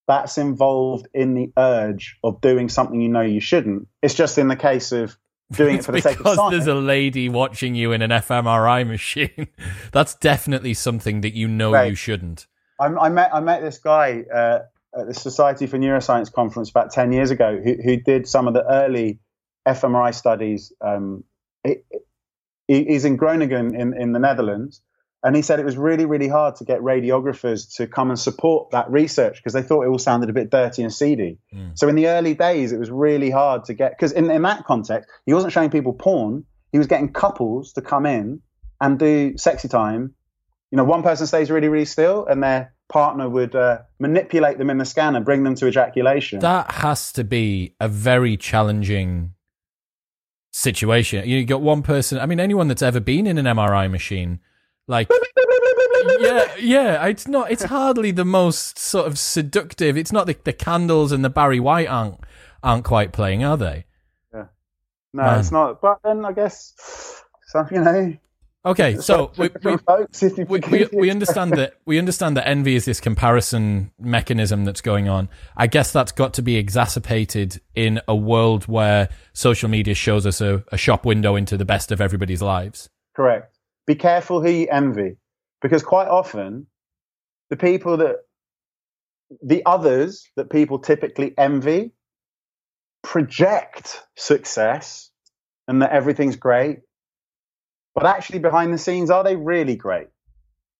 that's involved in the urge of doing something you know you shouldn't. It's just in the case of doing it for the sake of Because there's a lady watching you in an fMRI machine. that's definitely something that you know right. you shouldn't. I, I, met I met this guy uh, at the Society for Neuroscience conference about ten years ago who, who did some of the early fMRI studies. Um, he, he's in Groningen in, in the Netherlands and he said it was really, really hard to get radiographers to come and support that research because they thought it all sounded a bit dirty and seedy. Mm. So in the early days, it was really hard to get, because in, in that context, he wasn't showing people porn. He was getting couples to come in and do sexy time. You know, one person stays really, really still and their partner would uh, manipulate them in the scanner, bring them to ejaculation. That has to be a very challenging situation. You got one person, I mean, anyone that's ever been in an MRI machine like, yeah, yeah. It's not. It's hardly the most sort of seductive. It's not the, the candles and the Barry White aren't aren't quite playing, are they? Yeah. No, Man. it's not. But then I guess, so, you know. Okay, so we, we, we, we, we understand that we understand that envy is this comparison mechanism that's going on. I guess that's got to be exacerbated in a world where social media shows us a, a shop window into the best of everybody's lives. Correct be careful who you envy. Because quite often the people that the others that people typically envy project success and that everything's great but actually behind the scenes are they really great?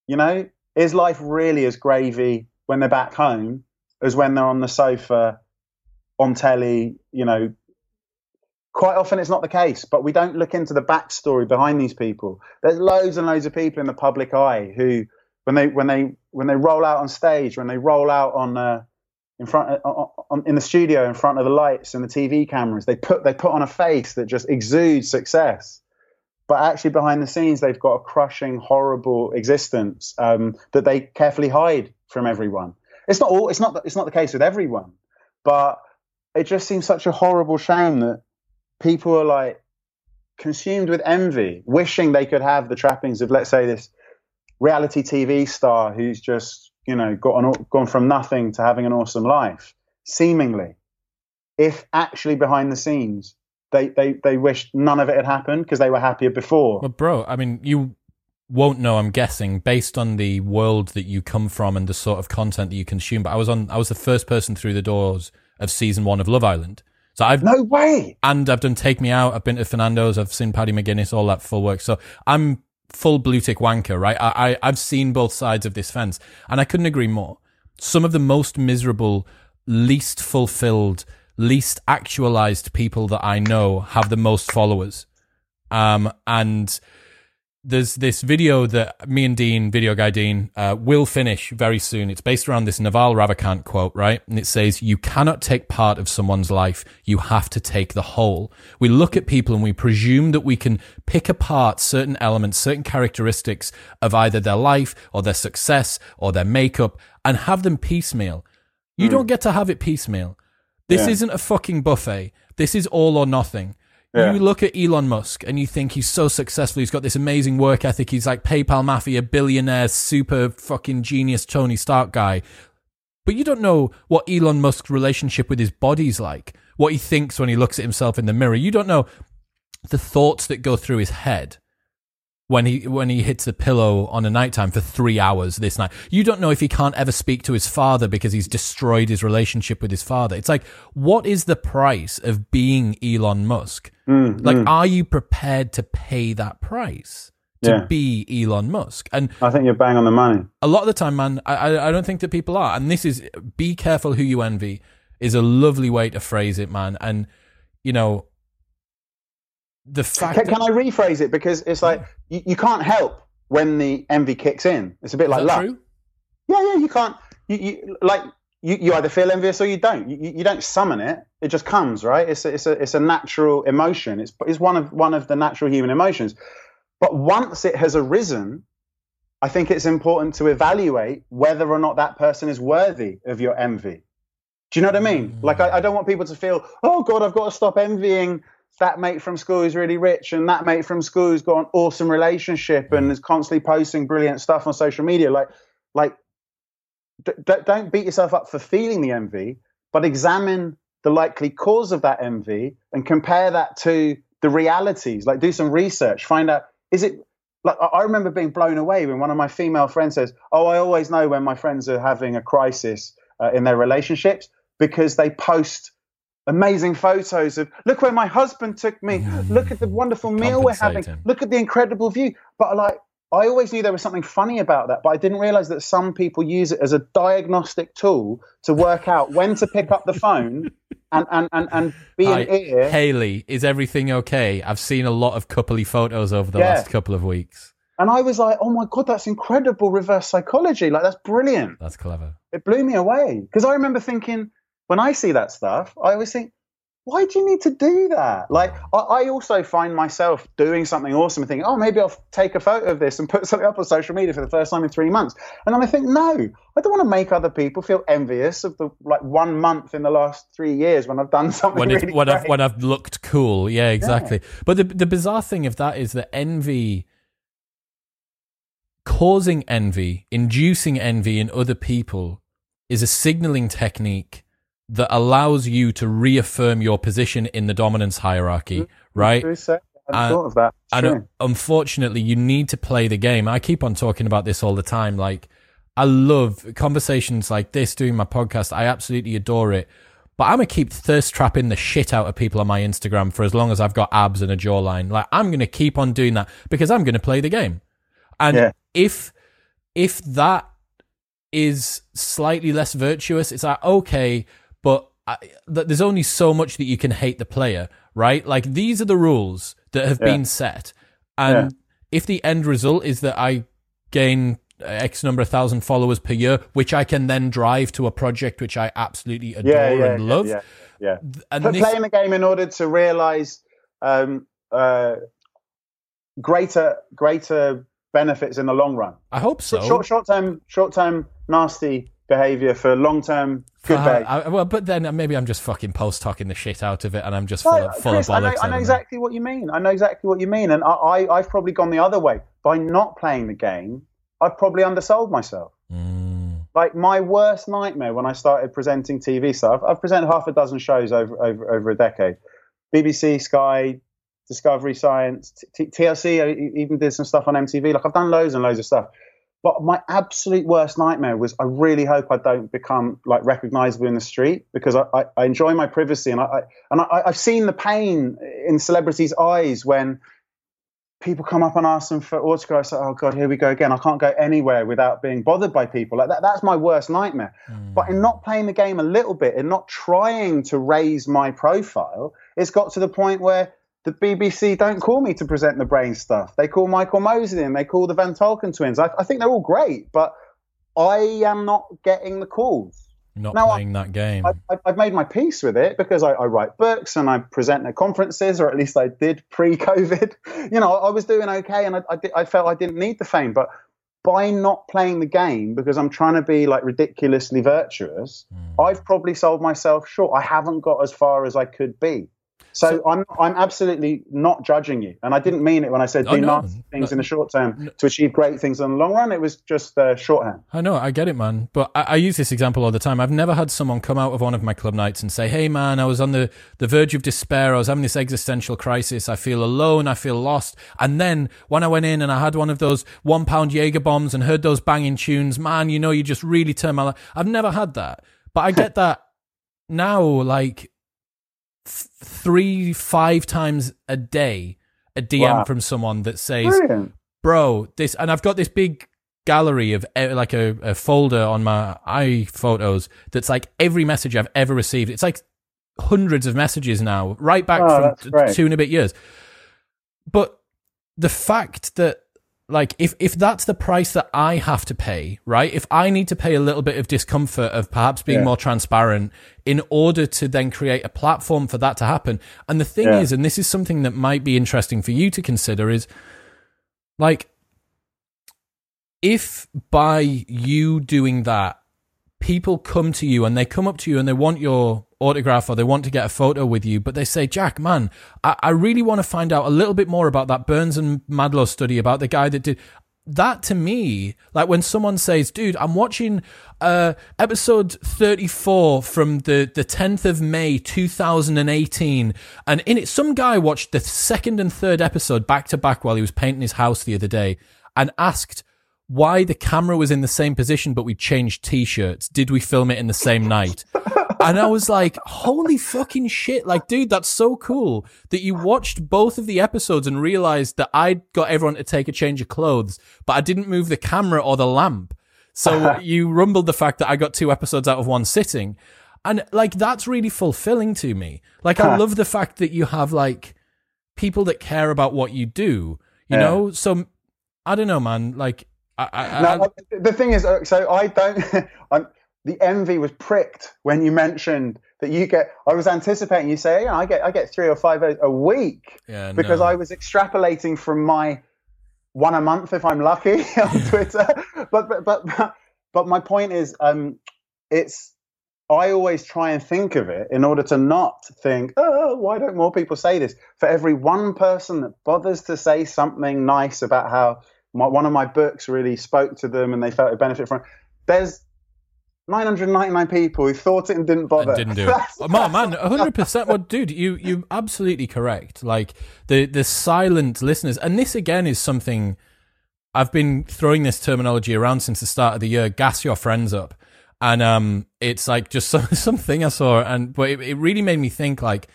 You know is life really as gravy when they're back home as when they're on the sofa on telly you know Quite often it's not the case, but we don't look into the backstory behind these people. There's loads and loads of people in the public eye who, when they when they when they roll out on stage, when they roll out on uh, in front uh, on, in the studio in front of the lights and the TV cameras, they put they put on a face that just exudes success. But actually, behind the scenes, they've got a crushing, horrible existence um, that they carefully hide from everyone. It's not all. It's not. It's not the case with everyone, but it just seems such a horrible shame that people are like consumed with envy, wishing they could have the trappings of, let's say, this reality TV star who's just, you know, got an, gone from nothing to having an awesome life, seemingly. If actually behind the scenes, they they they wished none of it had happened because they were happier before. But bro, I mean, you won't know. I'm guessing based on the world that you come from and the sort of content that you consume. But I was on. I was the first person through the doors of season one of Love Island. So I've no way, and I've done Take Me Out. I've been to Fernando's. I've seen Paddy McGuinness. All that full work. So I'm full blue tick wanker, right? I, I I've seen both sides of this fence, and I couldn't agree more. Some of the most miserable, least fulfilled, least actualized people that I know have the most followers. Um, and there's this video that me and Dean, video guy Dean, uh, will finish very soon. It's based around this Naval Ravikant quote, right? And it says, You cannot take part of someone's life. You have to take the whole. We look at people and we presume that we can pick apart certain elements, certain characteristics of either their life or their success or their makeup and have them piecemeal. You mm. don't get to have it piecemeal. This yeah. isn't a fucking buffet. This is all or nothing. Yeah. You look at Elon Musk and you think he's so successful. He's got this amazing work ethic. He's like PayPal mafia billionaire, super fucking genius Tony Stark guy. But you don't know what Elon Musk's relationship with his body's like, what he thinks when he looks at himself in the mirror. You don't know the thoughts that go through his head when he when he hits the pillow on a nighttime for three hours this night. You don't know if he can't ever speak to his father because he's destroyed his relationship with his father. It's like, what is the price of being Elon Musk? Mm, like, mm. are you prepared to pay that price? To yeah. be Elon Musk, and I think you're bang on the money. A lot of the time, man, I I don't think that people are, and this is be careful who you envy is a lovely way to phrase it, man. And you know, the fact. Can, can I rephrase it because it's like hmm. you, you, can't help when the envy kicks in. It's a bit like luck. True? Yeah, yeah. You can't. You, you like you, you either feel envious or you don't. You, you don't summon it; it just comes, right? It's a, it's a it's a natural emotion. It's it's one of one of the natural human emotions. But once it has arisen, I think it's important to evaluate whether or not that person is worthy of your envy. Do you know what I mean? Like, I, I, don't want people to feel, oh God, I've got to stop envying that mate from school is really rich and that mate from school has got an awesome relationship and mm. is constantly posting brilliant stuff on social media like like d- don't beat yourself up for feeling the envy but examine the likely cause of that envy and compare that to the realities like do some research find out is it like i remember being blown away when one of my female friends says oh i always know when my friends are having a crisis uh, in their relationships because they post amazing photos of look where my husband took me mm. look at the wonderful meal we're having look at the incredible view but like i always knew there was something funny about that but i didn't realize that some people use it as a diagnostic tool to work out when to pick up the phone and and and, and be Hi, an ear haley is everything okay i've seen a lot of coupley photos over the yeah. last couple of weeks and I was like, oh my God, that's incredible reverse psychology. Like, that's brilliant. That's clever. It blew me away. Because I remember thinking, when I see that stuff, I always think, why do you need to do that? Like, I, also find myself doing something awesome and thinking, oh, maybe I'll take a photo of this and put something up on social media for the first time in three months. And then I think, no, I don't want to make other people feel envious of the like one month in the last three years when I've done something when, really when great. I've when I've looked cool. Yeah, exactly. Yeah. But the the bizarre thing of that is that envy causing envy, inducing envy in other people is a signaling technique that allows you to reaffirm your position in the dominance hierarchy, mm-hmm. right? I thought of that. and unfortunately, you need to play the game. I keep on talking about this all the time. Like, I love conversations like this, doing my podcast. I absolutely adore it. But I'm gonna keep thirst trapping the shit out of people on my Instagram for as long as I've got abs and a jawline. Like, I'm gonna keep on doing that because I'm gonna play the game. And yeah. if if that is slightly less virtuous, it's like okay, but I, there's only so much that you can hate the player, right? Like these are the rules that have yeah. been set, and yeah. if the end result is that I gain X number of thousand followers per year, which I can then drive to a project which I absolutely adore yeah, and love. Yeah, yeah. And this... playing the game in order to realize um, uh, greater greater benefits in the long run. I hope so. Short short term short term nasty behavior for long term good uh, well, but then maybe I'm just fucking post talking the shit out of it, and I'm just full, of, full Chris, of bollocks. I know, I know exactly what you mean. I know exactly what you mean, and I, I, have probably gone the other way by not playing the game. I've probably undersold myself. Mm. Like my worst nightmare when I started presenting TV stuff. I've presented half a dozen shows over over, over a decade. BBC, Sky, Discovery Science, T- TLC. I even did some stuff on MTV. Like I've done loads and loads of stuff. But my absolute worst nightmare was I really hope I don't become like recognizable in the street because I, I, I enjoy my privacy and I, I and I, I've seen the pain in celebrities' eyes when people come up and ask them for autographs. Like, oh God, here we go again. I can't go anywhere without being bothered by people. Like that, that's my worst nightmare. Mm. But in not playing the game a little bit, and not trying to raise my profile, it's got to the point where the BBC don't call me to present the brain stuff. They call Michael Mosley and they call the Van Tulleken twins. I, I think they're all great, but I am not getting the calls. Not now, playing I, that game. I, have made my peace with it because I, I, write books and I present at conferences, or at least I did pre-COVID. You know, I was doing okay, and I, I felt I didn't need the fame. But by not playing the game because I'm trying to be like ridiculously virtuous, mm. I've probably sold myself short. I haven't got as far as I could be. So, so, I'm I'm absolutely not judging you, and I didn't mean it when I said do no, nasty things no, in the short term no. to achieve great things in the long run. It was just uh, shorthand. I know, I get it, man. But I, I, use this example all the time. I've never had someone come out of one of my club nights and say, "Hey, man, I was on the the verge of despair. I was having this existential crisis. I feel alone. I feel lost." And then when I went in and I had one of those one pound Jaeger bombs and heard those banging tunes, man, you know, you just really turn my life. I've never had that, but I get that now. Like three, five times a day a DM wow. from someone that says, Brilliant. "Bro, this," and I've got this big gallery of eh, like a, a folder on my iPhotos that's like every message I've ever received. It's like hundreds of messages now, right back oh, from two and a bit years. But the fact that like if if that's the price that I have to pay, right? If I need to pay a little bit of discomfort of perhaps being yeah. more transparent in order to then create a platform for that to happen. And the thing yeah. is, and this is something that might be interesting for you to consider is like if by you doing that people come to you and they come up to you and they want your autograph or they want to get a photo with you, but they say, Jack, man, I, I really want to find out a little bit more about that Burns and Madlow study about the guy that did that to me, like when someone says, dude, I'm watching uh, episode 34 from the, the 10th of May 2018, and in it, some guy watched the second and third episode back to back while he was painting his house the other day and asked why the camera was in the same position, but we changed t shirts. Did we film it in the same night? and I was like, holy fucking shit. Like, dude, that's so cool that you watched both of the episodes and realized that I got everyone to take a change of clothes, but I didn't move the camera or the lamp. So you rumbled the fact that I got two episodes out of one sitting. And like, that's really fulfilling to me. Like, I love the fact that you have like people that care about what you do, you yeah. know? So I don't know, man. Like, I, I, now, I, the thing is, uh, so I don't. the envy was pricked when you mentioned that you get. I was anticipating you say, yeah, I get, I get three or five a, a week yeah, because no. I was extrapolating from my one a month if I'm lucky on Twitter. but, but but but my point is, um, it's. I always try and think of it in order to not think, oh, why don't more people say this? For every one person that bothers to say something nice about how my, one of my books really spoke to them and they felt a benefit from it. There's 999 people who thought it and didn't bother. And didn't do it. oh, man, man, 100%. Well, dude, you, you're absolutely correct. Like, the, the silent listeners, and this again is something I've been throwing this terminology around since the start of the year gas your friends up. And um, it's like just some, something I saw, and but it, it really made me think like,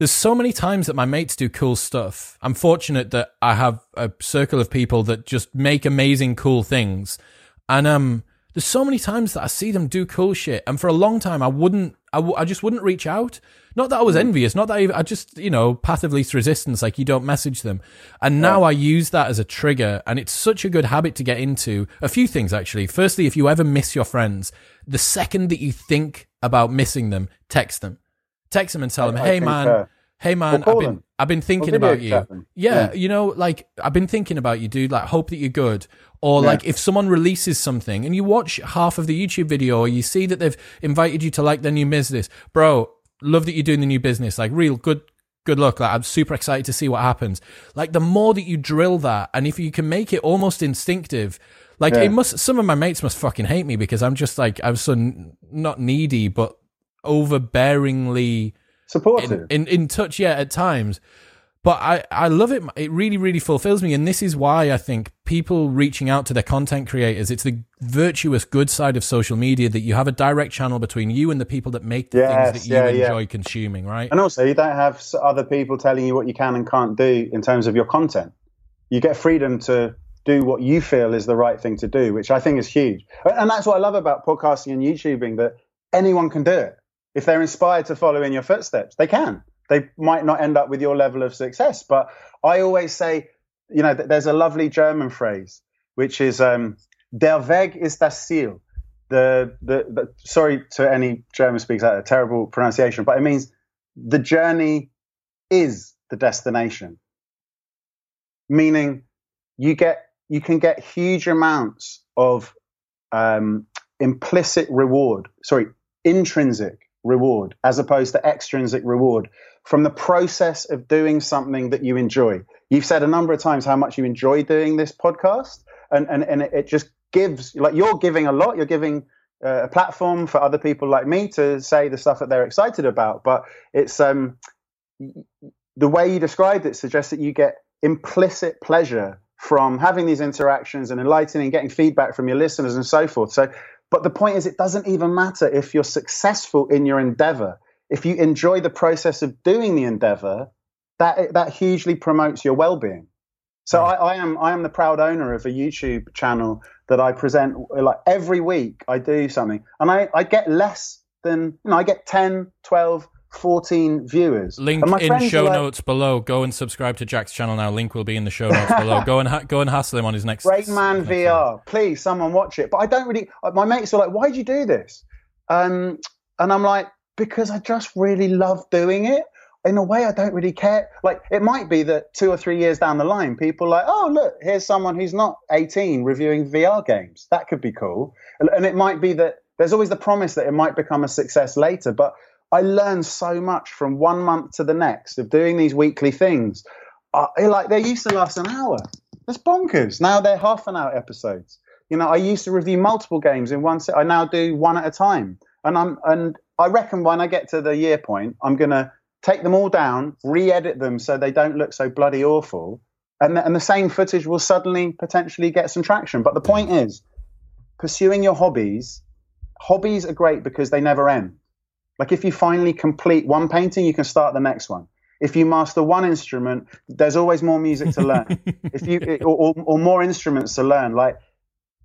there's so many times that my mates do cool stuff. I'm fortunate that I have a circle of people that just make amazing, cool things. And um, there's so many times that I see them do cool shit, and for a long time I wouldn't, I, w- I just wouldn't reach out. Not that I was hmm. envious, not that I, I just, you know, path of least resistance, like you don't message them. And now yeah. I use that as a trigger, and it's such a good habit to get into. A few things actually. Firstly, if you ever miss your friends, the second that you think about missing them, text them text them and tell them, "Hey man, hey man, I've been I've been thinking about you. Yeah, yeah, you know, like I've been thinking about you, dude. Like, hope that you're good. Or yeah. like if someone releases something and you watch half of the YouTube video, or you see that they've invited you to like their new business, bro. Love that you're doing the new business. Like, real good good luck. Like, I'm super excited to see what happens. Like, the more that you drill that, and if you can make it almost instinctive, like yeah. it must. Some of my mates must fucking hate me because I'm just like I'm so n- not needy, but overbearingly supportive. in, in, in touch, yeah, at times. But I, I love it. It really, really fulfills me. And this is why I think people reaching out to their content creators, it's the virtuous good side of social media that you have a direct channel between you and the people that make the Yes, things that you yeah, yeah. enjoy consuming, right? And also, you don't have other people telling you what you can and can't do in terms of your content. You get freedom to do what you feel is the right thing to do, which I think is huge. And that's what I love about podcasting and YouTubing that anyone can do it. If they're inspired to follow in your footsteps, they can. They might not end up with your level of success, but I always say, you know, th- there's a lovely German phrase which is um, "Der Weg ist das Ziel." The, the the sorry to any German speakers out terrible pronunciation, but it means the journey is the destination meaning you get you can get huge amounts of um, implicit reward sorry intrinsic reward as opposed to extrinsic reward from the process of doing something that you enjoy you've said a number of times how much you enjoy doing this podcast and and, and it, just gives like you're giving a lot you're giving uh, a platform for other people like me to say the stuff that they're excited about but it's um the way you described it suggests that you get implicit pleasure from having these interactions and enlightening, getting feedback from your listeners and so forth. So, but the point is, it doesn't even matter if you're successful in your endeavor. If you enjoy the process of doing the endeavor, that that hugely promotes your well-being. So I, I am I am the proud owner of a YouTube channel that I present like every week. I do something, and I, I get less than you know I get 10, 12, 14 viewers. Link in show like, notes below. Go and subscribe to Jack's channel now. Link will be in the show notes below. Go and ha- go and hassle him on his next. Great Man next VR. Please, someone watch it. But I don't really. uh, My mates are like, "Why'd you do this?" Um, and I'm like, "Because I just really love doing it." In a way, I don't really care. Like, it might be that two or three years down the line, people are like, "Oh, look, here's someone who's not 18 reviewing VR games. That could be cool." And, and it might be that there's always the promise that it might become a success later. But I learned so much from one month to the next of doing these weekly things. Uh, like they used to last an hour. That's bonkers. Now they're half an hour episodes. You know, I used to review multiple games in one set. I now do one at a time. And I'm and I reckon when I get to the year point, I'm gonna take them all down, re-edit them so they don't look so bloody awful, and the, and the same footage will suddenly potentially get some traction. But the point is, pursuing your hobbies. Hobbies are great because they never end. Like if you finally complete one painting, you can start the next one. If you master one instrument, there's always more music to learn. if you or, or, or more instruments to learn, like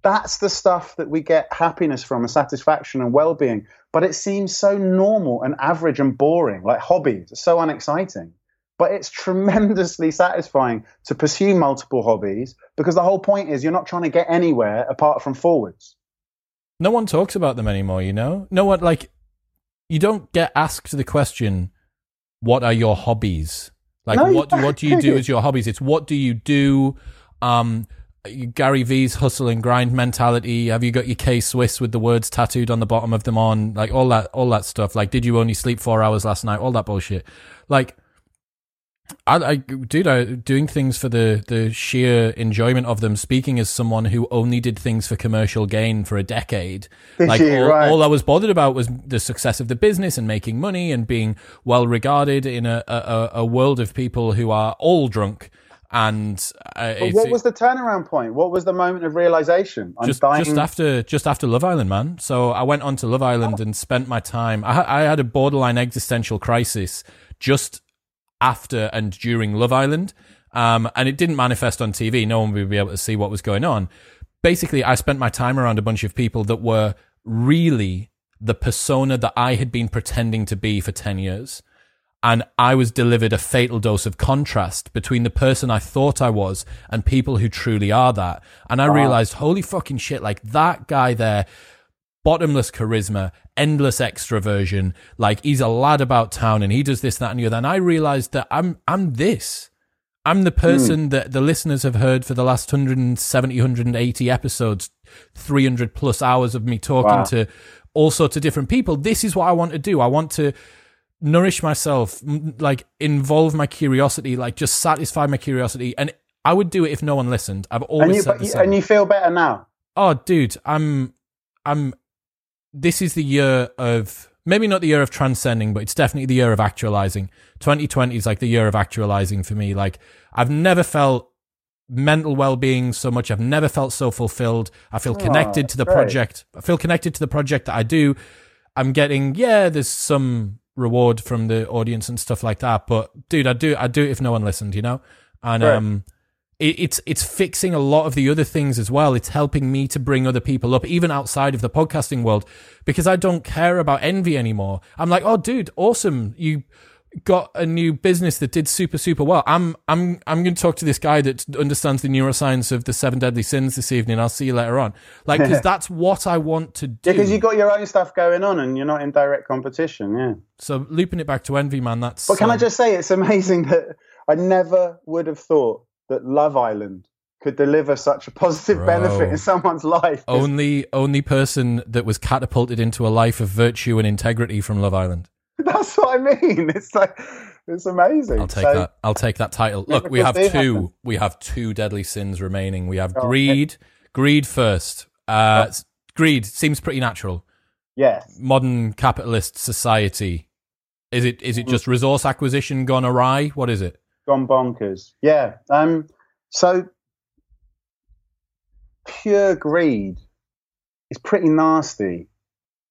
that's the stuff that we get happiness from and satisfaction and well-being. But it seems so normal and average and boring, like hobbies. It's so unexciting. But it's tremendously satisfying to pursue multiple hobbies because the whole point is you're not trying to get anywhere apart from forwards. No one talks about them anymore. You know, no one like you don't get asked the question, "What are your hobbies?" Like No, what what do you do as your hobbies? It's what do you do? Um, Gary V's hustle and grind mentality. Have you got your K Swiss with the words tattooed on the bottom of them on? Like all that all that stuff. Like, did you only sleep four hours last night? All that bullshit. Like. I, I, dude, I doing things for the the sheer enjoyment of them. Speaking as someone who only did things for commercial gain for a decade, Did like you? all, Right. all I was bothered about was the success of the business and making money and being well regarded in a, a, a world of people who are all drunk. And uh, what was the turnaround point? What was the moment of realization? I'm just dying. just after just after Love Island, man. So I went on to Love Island and spent my time. I, I had a borderline existential crisis just after and during Love Island, um, and it didn't manifest on TV. No one would be able to see what was going on. Basically, I spent my time around a bunch of people that were really the persona that I had been pretending to be for ten years and I was delivered a fatal dose of contrast between the person I thought I was and people who truly are that. And I realized, holy fucking shit, like that guy there, bottomless charisma, endless extroversion, like he's a lad about town and he does this, that, and the other. And I realized that I'm I'm this. I'm the hmm. person that the listeners have heard for the last 170, 180 episodes, 300 plus hours of me talking Wow. to all sorts of different people. This is what I want to do. I want to nourish myself, like involve my curiosity, like just satisfy my curiosity. And I would do it if no one listened. I've always and you, said the same. and you feel better now. oh, dude, I'm, I'm. This is the year of maybe not the year of transcending, but it's definitely the year of actualizing. 2020 is like the year of actualizing for me. Like I've never felt mental well-being so much. I've never felt so fulfilled. I feel connected to the great. project. I feel connected to the project that I do. I'm getting yeah, there's some reward from the audience and stuff like that. But dude, I do I do it if no one listened, you know? And Right. um it, it's it's fixing a lot of the other things as well. It's helping me to bring other people up, even outside of the podcasting world, because I don't care about envy anymore. I'm like, oh, dude, awesome! You got a new business that did super super well. I'm I'm I'm going to talk to this guy that understands the neuroscience of the seven deadly sins this evening. I'll see you later on. Like, because that's what I want to do. Because you got your own stuff going on and you're not in direct competition. Yeah. so looping it back to envy, man. That's. But can I um, just say, it's amazing that I never would have thought that Love Island could deliver such a positive Bro. benefit in someone's life. only only person that was catapulted into a life of virtue and integrity from Love Island. That's what I mean. It's like it's amazing. I'll take So, that. I'll take that title. Look, we have two. happen. We have two deadly sins remaining. We have Oh, greed. Greed first. Uh, s- Greed seems pretty natural. Yes. Modern capitalist society. Is it? Mm. It just resource acquisition gone awry? What is it? Gone bonkers. Yeah. Um. So pure greed is pretty nasty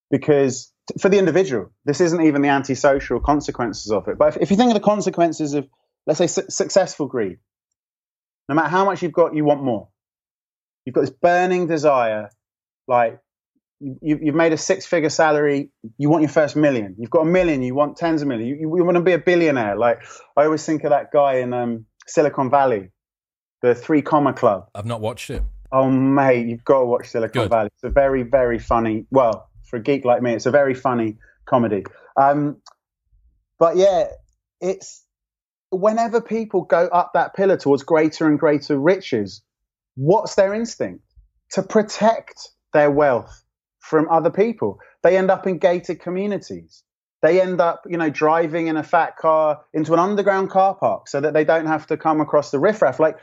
because for the individual, this isn't even the antisocial consequences of it. But if, if you think of the consequences of, let's say, su- successful greed, no matter how much you've got, you want more. You've got this burning desire, like you, you've made a six-figure salary, you want your first million. You've got a million, you want tens of million. You, you, you want to be a billionaire. Like I always think of that guy in um, Silicon Valley, the Three Comma Club. I've not watched it. Oh mate, you've got to watch Silicon Good. Valley. It's a very, very funny. Well, for a geek like me, it's a very funny comedy. Um, but yeah, it's whenever people go up that pillar towards greater and greater riches, what's their instinct? To protect their wealth from other people. They end up in gated communities. They end up, you know, driving in a fat car into an underground car park so that they don't have to come across the riffraff. Like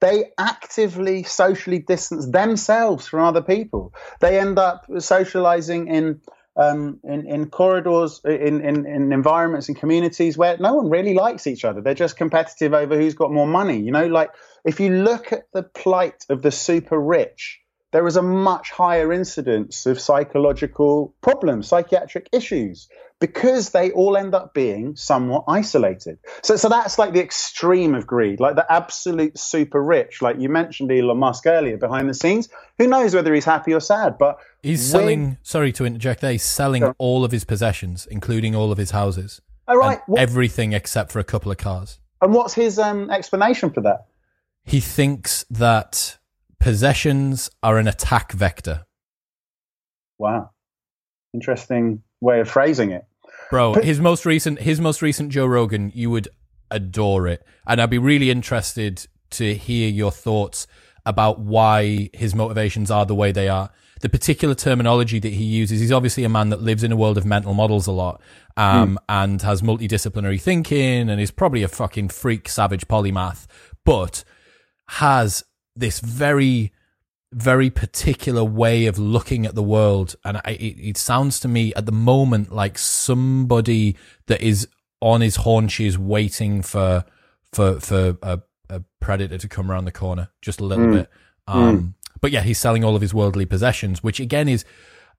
they actively socially distance themselves from other people. They end up socializing in um, in, in corridors, in, in, in environments and communities where no one really likes each other. They're just competitive over who's got more money. You know, like if you look at the plight of the super rich, there is a much higher incidence of psychological problems, psychiatric issues, because they all end up being somewhat isolated. So, so that's like the extreme of greed, like the absolute super rich. Like you mentioned Elon Musk earlier behind the scenes. Who knows whether he's happy or sad? But He's when- selling. Sorry to interject. There, he's selling Sure. all of his possessions, including all of his houses, all right, and what, everything except for a couple of cars. and what's his um, explanation for that? He thinks that possessions are an attack vector. Wow, interesting way of phrasing it. Bro, But- his most recent his most recent Joe Rogan, you would adore it. And I'd be really interested to hear your thoughts about why his motivations are the way they are. The particular terminology that he uses, he's obviously a man that lives in a world of mental models a lot, um, and has multidisciplinary thinking and is probably a fucking freak savage polymath, but has this very very particular way of looking at the world. And I, it, it sounds to me at the moment like somebody that is on his haunches waiting for for for a, a predator to come around the corner just a little Mm. bit. Um but yeah he's selling all of his worldly possessions which again is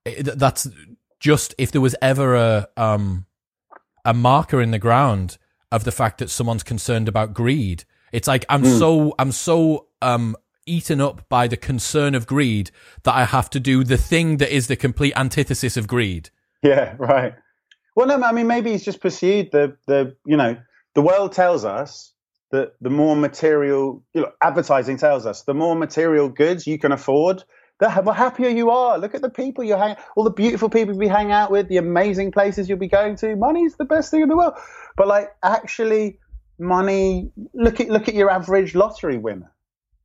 eh, that's just if there was ever a um a marker in the ground of the fact that someone's concerned about greed. It's like i'm so i'm so um eaten up by the concern of greed that i have to do the thing that is the complete antithesis of greed Yeah, right. Well, no, I mean, maybe he's just pursued the the you know the world tells us that the more material you know, advertising tells us the more material goods you can afford, the ha- the happier you are. Look at the people you hang, all the beautiful people you hang out with, the amazing places you'll be going to. Money's the best thing in the world. But like, actually, money. Look at look at your average lottery winner.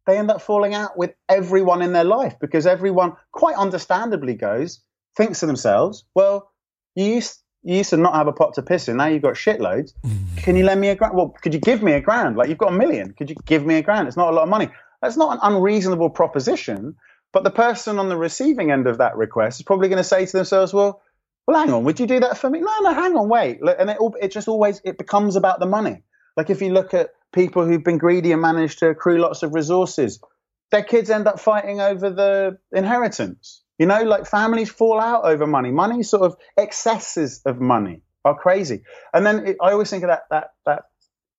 They end up falling out with everyone in their life because everyone, quite understandably, goes thinks to themselves, well, you used you used to not have a pot to piss in. Now you've got shitloads. Mm. Can you lend me a grand? Well, could you give me a grand? Like you've got a million. Could you give me a grand? It's not a lot of money. That's not an unreasonable proposition. But the person on the receiving end of that request is probably going to say to themselves, well, well, hang on, would you do that for me? No, no, hang on, wait. And it, it just always it becomes about the money. Like if you look at people who've been greedy and managed to accrue lots of resources, their kids end up fighting over the inheritance. You know, like families fall out over money. Money sort of excesses of money are crazy. And then it, I always think of that that that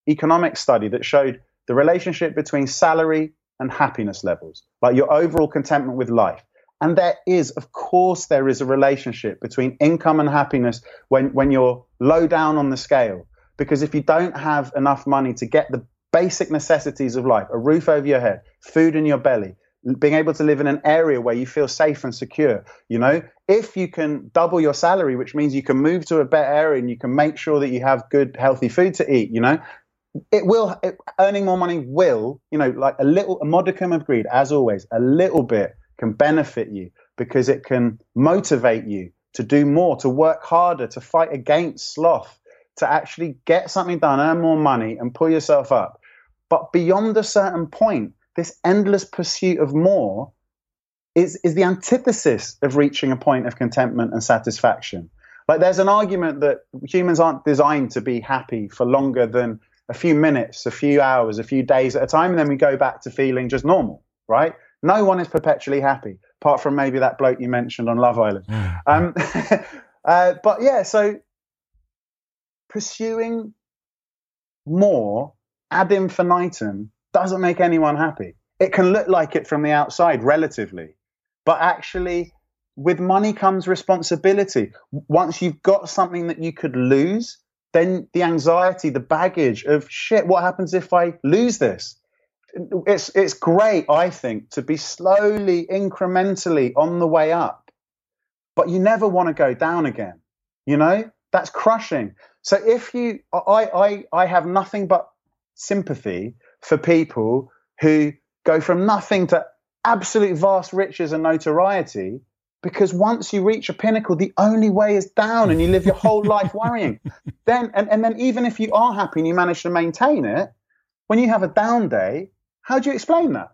economic study that showed the relationship between salary and happiness levels, like your overall contentment with life. And there is, of course, there is a relationship between income and happiness when, when you're low down on the scale. Because if you don't have enough money to get the basic necessities of life, a roof over your head, food in your belly, being able to live in an area where you feel safe and secure, you know, if you can double your salary, which means you can move to a better area and you can make sure that you have good, healthy food to eat, you know, it will, it, earning more money will, you know, like a little, a modicum of greed, as always, a little bit can benefit you because it can motivate you to do more, to work harder, to fight against sloth, to actually get something done, earn more money, and pull yourself up. But beyond a certain point, this endless pursuit of more is, is the antithesis of reaching a point of contentment and satisfaction. Like there's an argument that humans aren't designed to be happy for longer than a few minutes, a few hours, a few days at a time, and then we go back to feeling just normal, right? No one is perpetually happy, apart from maybe that bloke you mentioned on Love Island. Um, uh, but yeah, so pursuing more ad infinitum doesn't make anyone happy. It can look like it from the outside, relatively, but actually, with money comes responsibility. Once you've got something that you could lose, then the anxiety, the baggage of shit, what happens if I lose this? it's it's great, I think, to be slowly, incrementally on the way up, but you never want to go down again. You know that's crushing. So if you, I, I, I have nothing but sympathy for people who go from nothing to absolute vast riches and notoriety because once you reach a pinnacle the only way is down and you live your whole life worrying then and, and then even if you are happy and you manage to maintain it when you have a down day how do you explain that?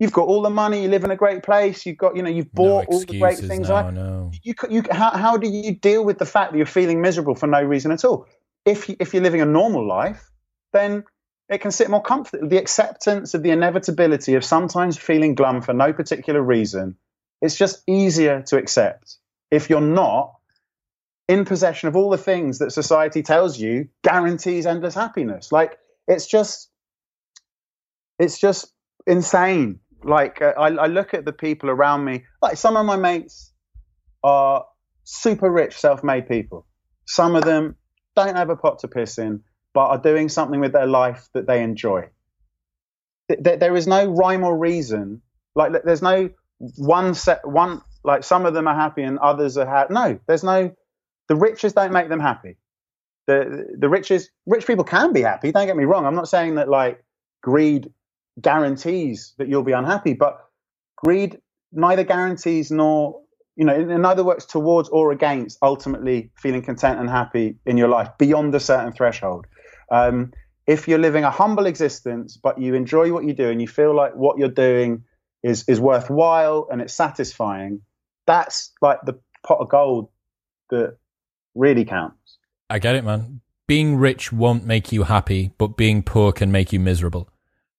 You've got all the money, you live in a great place, you've got, you know, you've bought no all the great things. No, no. You, you, how, how do you deal with the fact that you're feeling miserable for no reason at all? If, you, if you're living a normal life, then it can sit more comfortably. The acceptance of the inevitability of sometimes feeling glum for no particular reason, it's just easier to accept. If you're not in possession of all the things that society tells you guarantees endless happiness, like it's just it's just insane. Like uh, I, I look at the people around me. Like some of my mates are super rich, self-made people. Some of them don't have a pot to piss in, but are doing something with their life that they enjoy. There is no rhyme or reason. Like there's no one set one. Like some of them are happy and others are happy. No, there's no. The riches don't make them happy. The the riches rich people can be happy. Don't get me wrong. I'm not saying that like greed guarantees that you'll be unhappy, but greed neither guarantees nor you know, it neither works towards or against ultimately feeling content and happy in your life beyond a certain threshold. Um, if you're living a humble existence, but you enjoy what you do and you feel like what you're doing is is worthwhile and it's satisfying, that's like the pot of gold that really counts. I get it, man. Being rich won't make you happy, but being poor can make you miserable.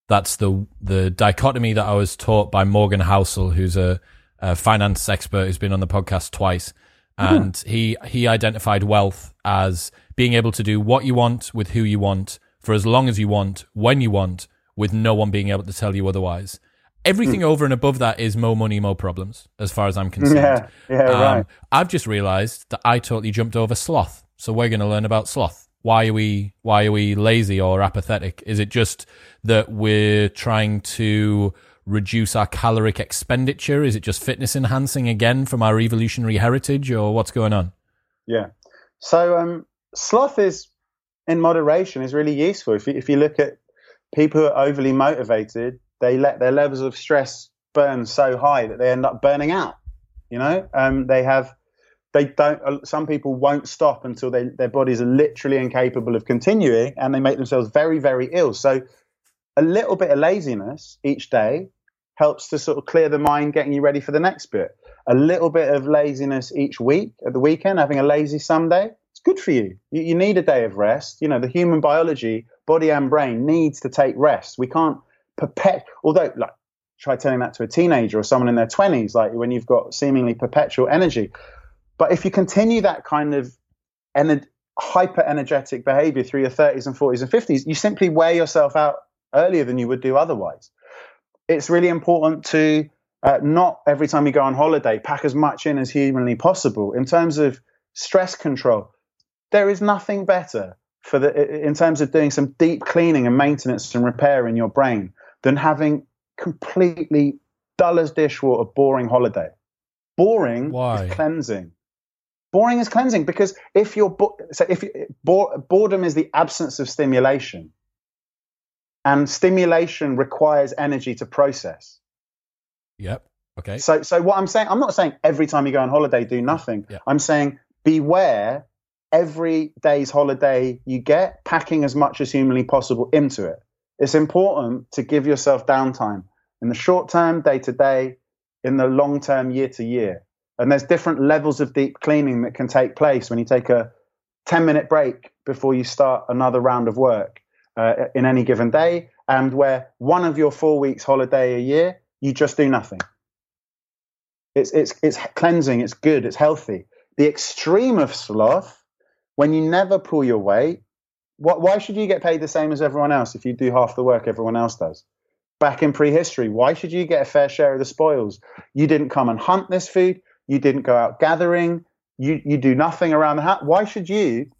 That's the the dichotomy that I was taught by Morgan Housel, who's a, a finance expert who's been on the podcast twice, mm-hmm. and mm-hmm. he he identified wealth as being able to do what you want with who you want for as long as you want, when you want, with no one being able to tell you otherwise. Everything mm. over and above that is more money, more problems, as far as I'm concerned. Yeah, yeah, um, right. I've just realized that I totally jumped over sloth. So we're going to learn about sloth why are we why are we lazy or apathetic? Is it just that we're trying to reduce our caloric expenditure? Is it just fitness enhancing again from our evolutionary heritage, or what's going on? Yeah. So um, sloth is in moderation is really useful. If you, if you look at people who are overly motivated, they let their levels of stress burn so high that they end up burning out. You know, um, they have they don't uh, some people won't stop until they, their bodies are literally incapable of continuing and they make themselves very very ill so a little bit of laziness each day helps to sort of clear the mind getting you ready for the next bit a little bit of laziness each week at the weekend, having a lazy Sunday, it's good for you. you. You need a day of rest. You know, the human biology, body and brain needs to take rest. We can't perpet, although like try telling that to a teenager or someone in their 20s, like when you've got seemingly perpetual energy. But if you continue that kind of ener- hyper energetic behavior through your 30s and 40s and 50s, you simply wear yourself out earlier than you would do otherwise. It's really important to uh, not every time you go on holiday pack as much in as humanly possible. In terms of stress control, there is nothing better for the in terms of doing some deep cleaning and maintenance and repair in your brain than having completely dull as dishwater, boring holiday. Boring Why? is cleansing. Boring is cleansing because if you're bo- so if you, bo- boredom is the absence of stimulation, and stimulation requires energy to process. Yep. Okay. So, so what I'm saying, I'm not saying every time you go on holiday do nothing. Yeah. I'm saying beware every day's holiday you get, packing as much as humanly possible into it. It's important to give yourself downtime in the short term, day to day, in the long term, year to year. And there's different levels of deep cleaning that can take place when you take a 10 minute break before you start another round of work uh, in any given day, and where one of your four weeks holiday a year, you just do nothing. It's, it's, it's cleansing, it's good, it's healthy. The extreme of sloth, when you never pull your weight, what, why should you get paid the same as everyone else if you do half the work everyone else does? Back in prehistory, why should you get a fair share of the spoils? You didn't come and hunt this food. You didn't go out gathering. You, you do nothing around the house. Why should you?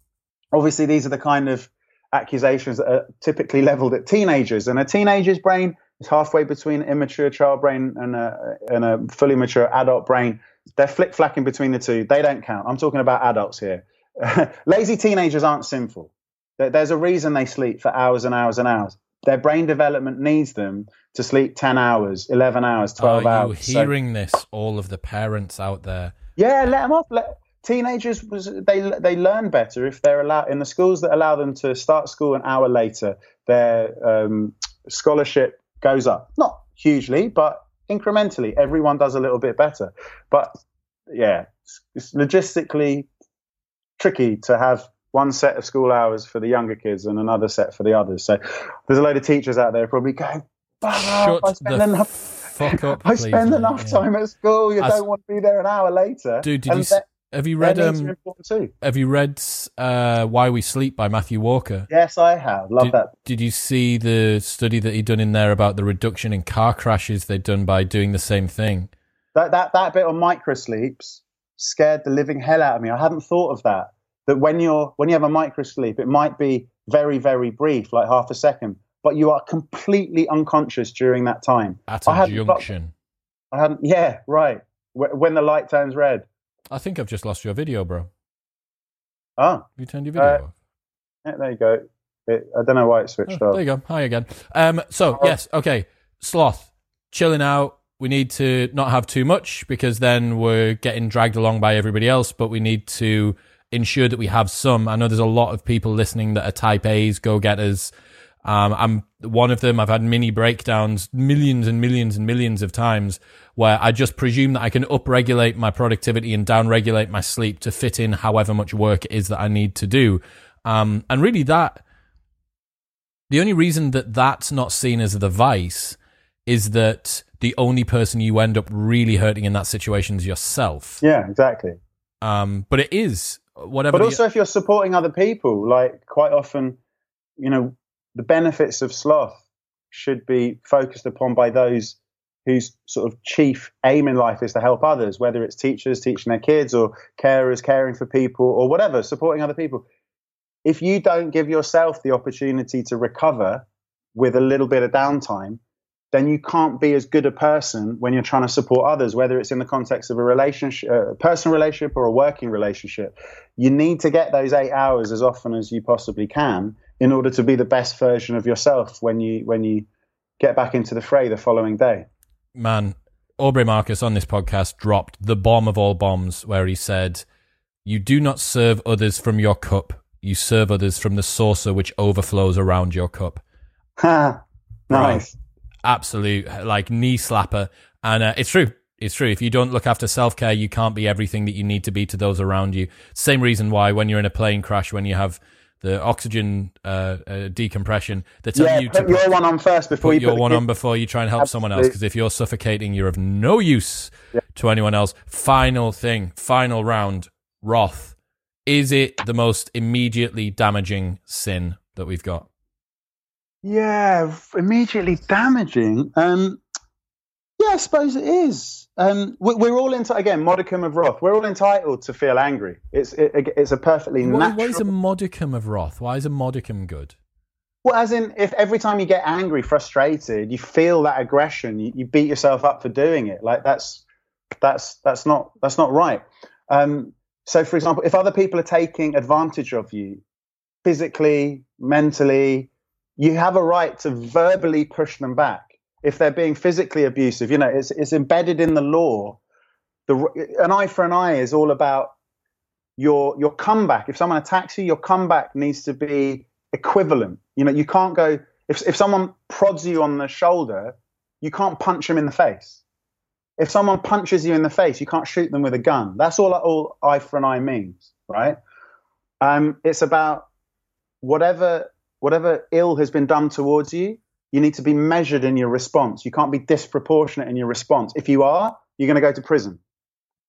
Obviously, these are the kind of accusations that are typically leveled at teenagers. And a teenager's brain is halfway between immature child brain and a, and a fully mature adult brain. They're flick flacking between the two. They don't count. I'm talking about adults here. Lazy teenagers aren't sinful. There's a reason they sleep for hours and hours and hours. Their brain development needs them to sleep 10 hours, 11 hours, 12 Are hours. you So- hearing this? All of the parents out there. yeah, let them off. Let, teenagers was they they learn better if they're allowed in the schools that allow them to start school an hour later. Their um, scholarship goes up, not hugely, but incrementally. Everyone does a little bit better. But yeah, it's, it's logistically tricky to have one set of school hours for the younger kids and another set for the others. So there's a load of teachers out there probably going, "Bugger off, I Shut spend the enough fuck up. I spend mate. enough Yeah. time at school. You don't want to be there an hour later. Dude, did you their- have you read um too. have you read uh Why We Sleep by Matthew Walker? Yes, I have. Love did, that. did you see the study that he'd done in there about the reduction in car crashes they'd done by doing the same thing? That that that bit on microsleeps scared the living hell out of me. I hadn't thought of that. That when you're when you have a microsleep, it might be very very brief, like half a second, but you are completely unconscious during that time. At I a got- junction. I hadn't. Yeah, right. Wh- When the light turns red. I think I've just lost your video, bro. Oh, Have you turned your video Uh, off? yeah, there you go. It, I don't know why it switched Oh, off. there you go. Hi again. Um, so yes, okay. Sloth, chilling out. We need to not have too much because then we're getting dragged along by everybody else. But we need to ensure that we have some. I know there's a lot of people listening that are Type A's, go getters. Um, I'm one of them. I've had mini breakdowns millions and millions and millions of times where I just presume that I can upregulate my productivity and downregulate my sleep to fit in however much work it is that I need to do. Um, and really that the only reason that that's not seen as the vice is that the only person you end up really hurting in that situation is yourself. Yeah, exactly. Um, but it is whatever. But the- also, if you're supporting other people, like quite often, you know, the benefits of sloth should be focused upon by those whose sort of chief aim in life is to help others, whether it's teachers teaching their kids or carers caring for people or whatever, supporting other people. If you don't give yourself the opportunity to recover with a little bit of downtime, then you can't be as good a person when you're trying to support others, whether it's in the context of a relationship, uh, a personal relationship or a working relationship. You need to get those eight hours as often as you possibly can in order to be the best version of yourself when you when you get back into the fray the following day. man, Aubrey Marcus on this podcast dropped the bomb of all bombs where he said, You do not serve others from your cup, you serve others from the saucer which overflows around your cup. Ha! nice. Absolute, like, knee slapper. And uh, it's true. It's true. If you don't look after self care, you can't be everything that you need to be to those around you. Same reason why when you're in a plane crash, when you have the oxygen uh, uh, decompression, they tell yeah, you put to your one on first before you put the one kid- on before you try and help someone else. Because if you're suffocating, you're of no use to anyone else. Final thing, final round. Wrath. Is it the most immediately damaging sin that we've got? Yeah, immediately damaging. Um, yeah, I suppose it is. Um, we- we're all into again, modicum of wrath. We're all entitled to feel angry. It's it, it's a perfectly Why, natural. why is a modicum of wrath? Why is a modicum good? Well, as in, if every time you get angry, frustrated, you feel that aggression, you, you beat yourself up for doing it. Like that's that's that's not that's not right. Um, so, for example, if other people are taking advantage of you, physically, mentally, you have a right to verbally push them back. If they're being physically abusive, you know, it's it's embedded in the law. The an eye for an eye is all about your your comeback. If someone attacks you, your comeback needs to be equivalent. You know, you can't go if if someone prods you on the shoulder, you can't punch them in the face. If someone punches you in the face, you can't shoot them with a gun. That's all all eye for an eye means, right? Um, it's about whatever whatever ill has been done towards you. You need to be measured in your response. You can't be disproportionate in your response. If you are, you're going to go to prison.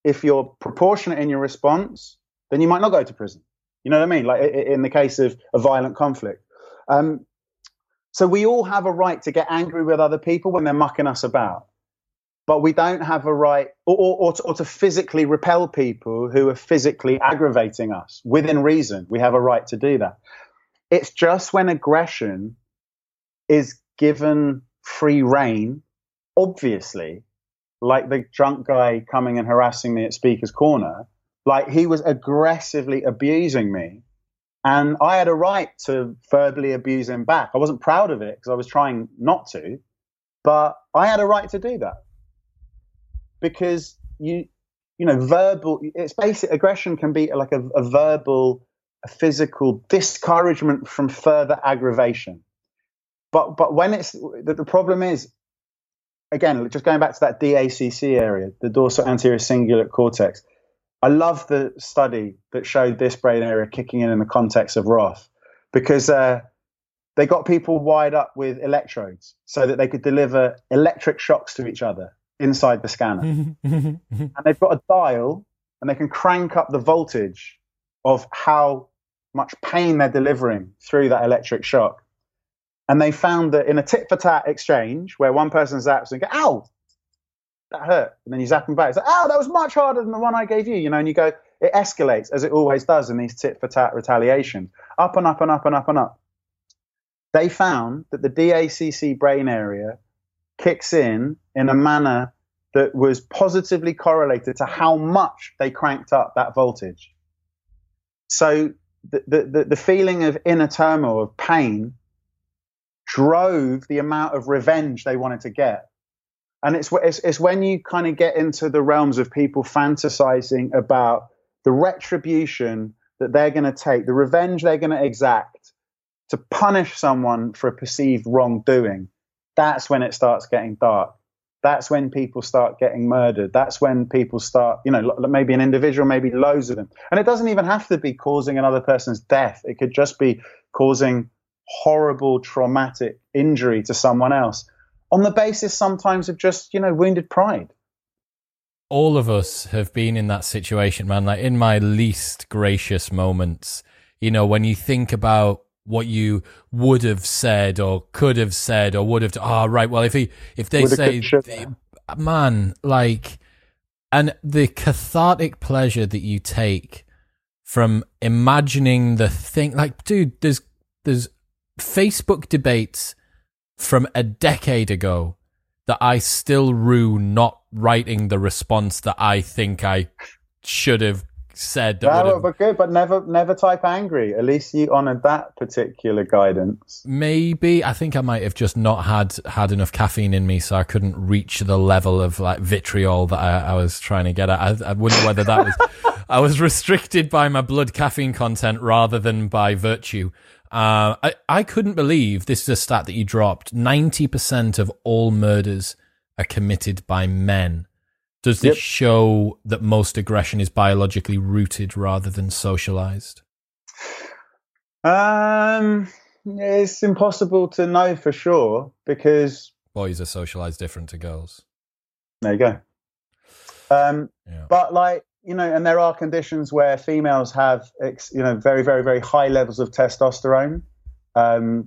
If you're proportionate in your response, then you might not go to prison. You know what I mean? Like in the case of a violent conflict. Um, so we all have a right to get angry with other people when they're mucking us about, but we don't have a right or, or, or, to, or to physically repel people who are physically aggravating us within reason. We have a right to do that. It's just when aggression is given free reign, obviously, like the drunk guy coming and harassing me at Speaker's Corner, like he was aggressively abusing me. And I had a right to verbally abuse him back. I wasn't proud of it because I was trying not to, but I had a right to do that because you, you know, verbal. It's basic aggression can be like a, a verbal, a physical discouragement from further aggravation. But but when it's the, the problem is again, just going back to that DACC area, the dorsal anterior cingulate cortex. I love the study that showed this brain area kicking in in the context of wrath because uh, they got people wired up with electrodes so that they could deliver electric shocks to each other inside the scanner. and they've got a dial and they can crank up the voltage of how much pain they're delivering through that electric shock. And they found that in a tit for tat exchange where one person zaps and go, ow, that hurt. And then you zap them back. It's like, ow, that was much harder than the one I gave you. You know, and you go, it escalates as it always does in these tit for tat retaliation, up and up and up and up and up. They found that the DACC brain area kicks in in a manner that was positively correlated to how much they cranked up that voltage. So the, the, the feeling of inner turmoil, of pain, drove the amount of revenge they wanted to get. And it's, it's, it's when you kind of get into the realms of people fantasizing about the retribution that they're going to take, the revenge they're going to exact to punish someone for a perceived wrongdoing. That's when it starts getting dark. That's when people start getting murdered. That's when people start, you know, maybe an individual, maybe loads of them. And it doesn't even have to be causing another person's death. It could just be causing horrible traumatic injury to someone else on the basis sometimes of just, you know, wounded pride. All of us have been in that situation, man. Like in my least gracious moments, you know, when you think about what you would have said or could have said or would have, oh, right. Well, if he, if they Woulda, say, man, like, and the cathartic pleasure that you take from imagining the thing, like, dude, there's, there's Facebook debates from a decade ago that I still rue not writing the response that I think I should have said. That No, would but good, but never, never type angry. At least you honoured that particular guidance. maybe I think I might have just not had had enough caffeine in me, so I couldn't reach the level of like vitriol that I, I was trying to get at. I, I wonder whether that was I was restricted by my blood caffeine content rather than by virtue. Uh, I, I couldn't believe this is a stat that you dropped. 90% of all murders are committed by men. Does this Yep. show that most aggression is biologically rooted rather than socialized? Um, it's impossible to know for sure because Boys are socialized different to girls. there you go. Um, Yeah. but like you know, and there are conditions where females have ex, you know very very very high levels of testosterone. Um,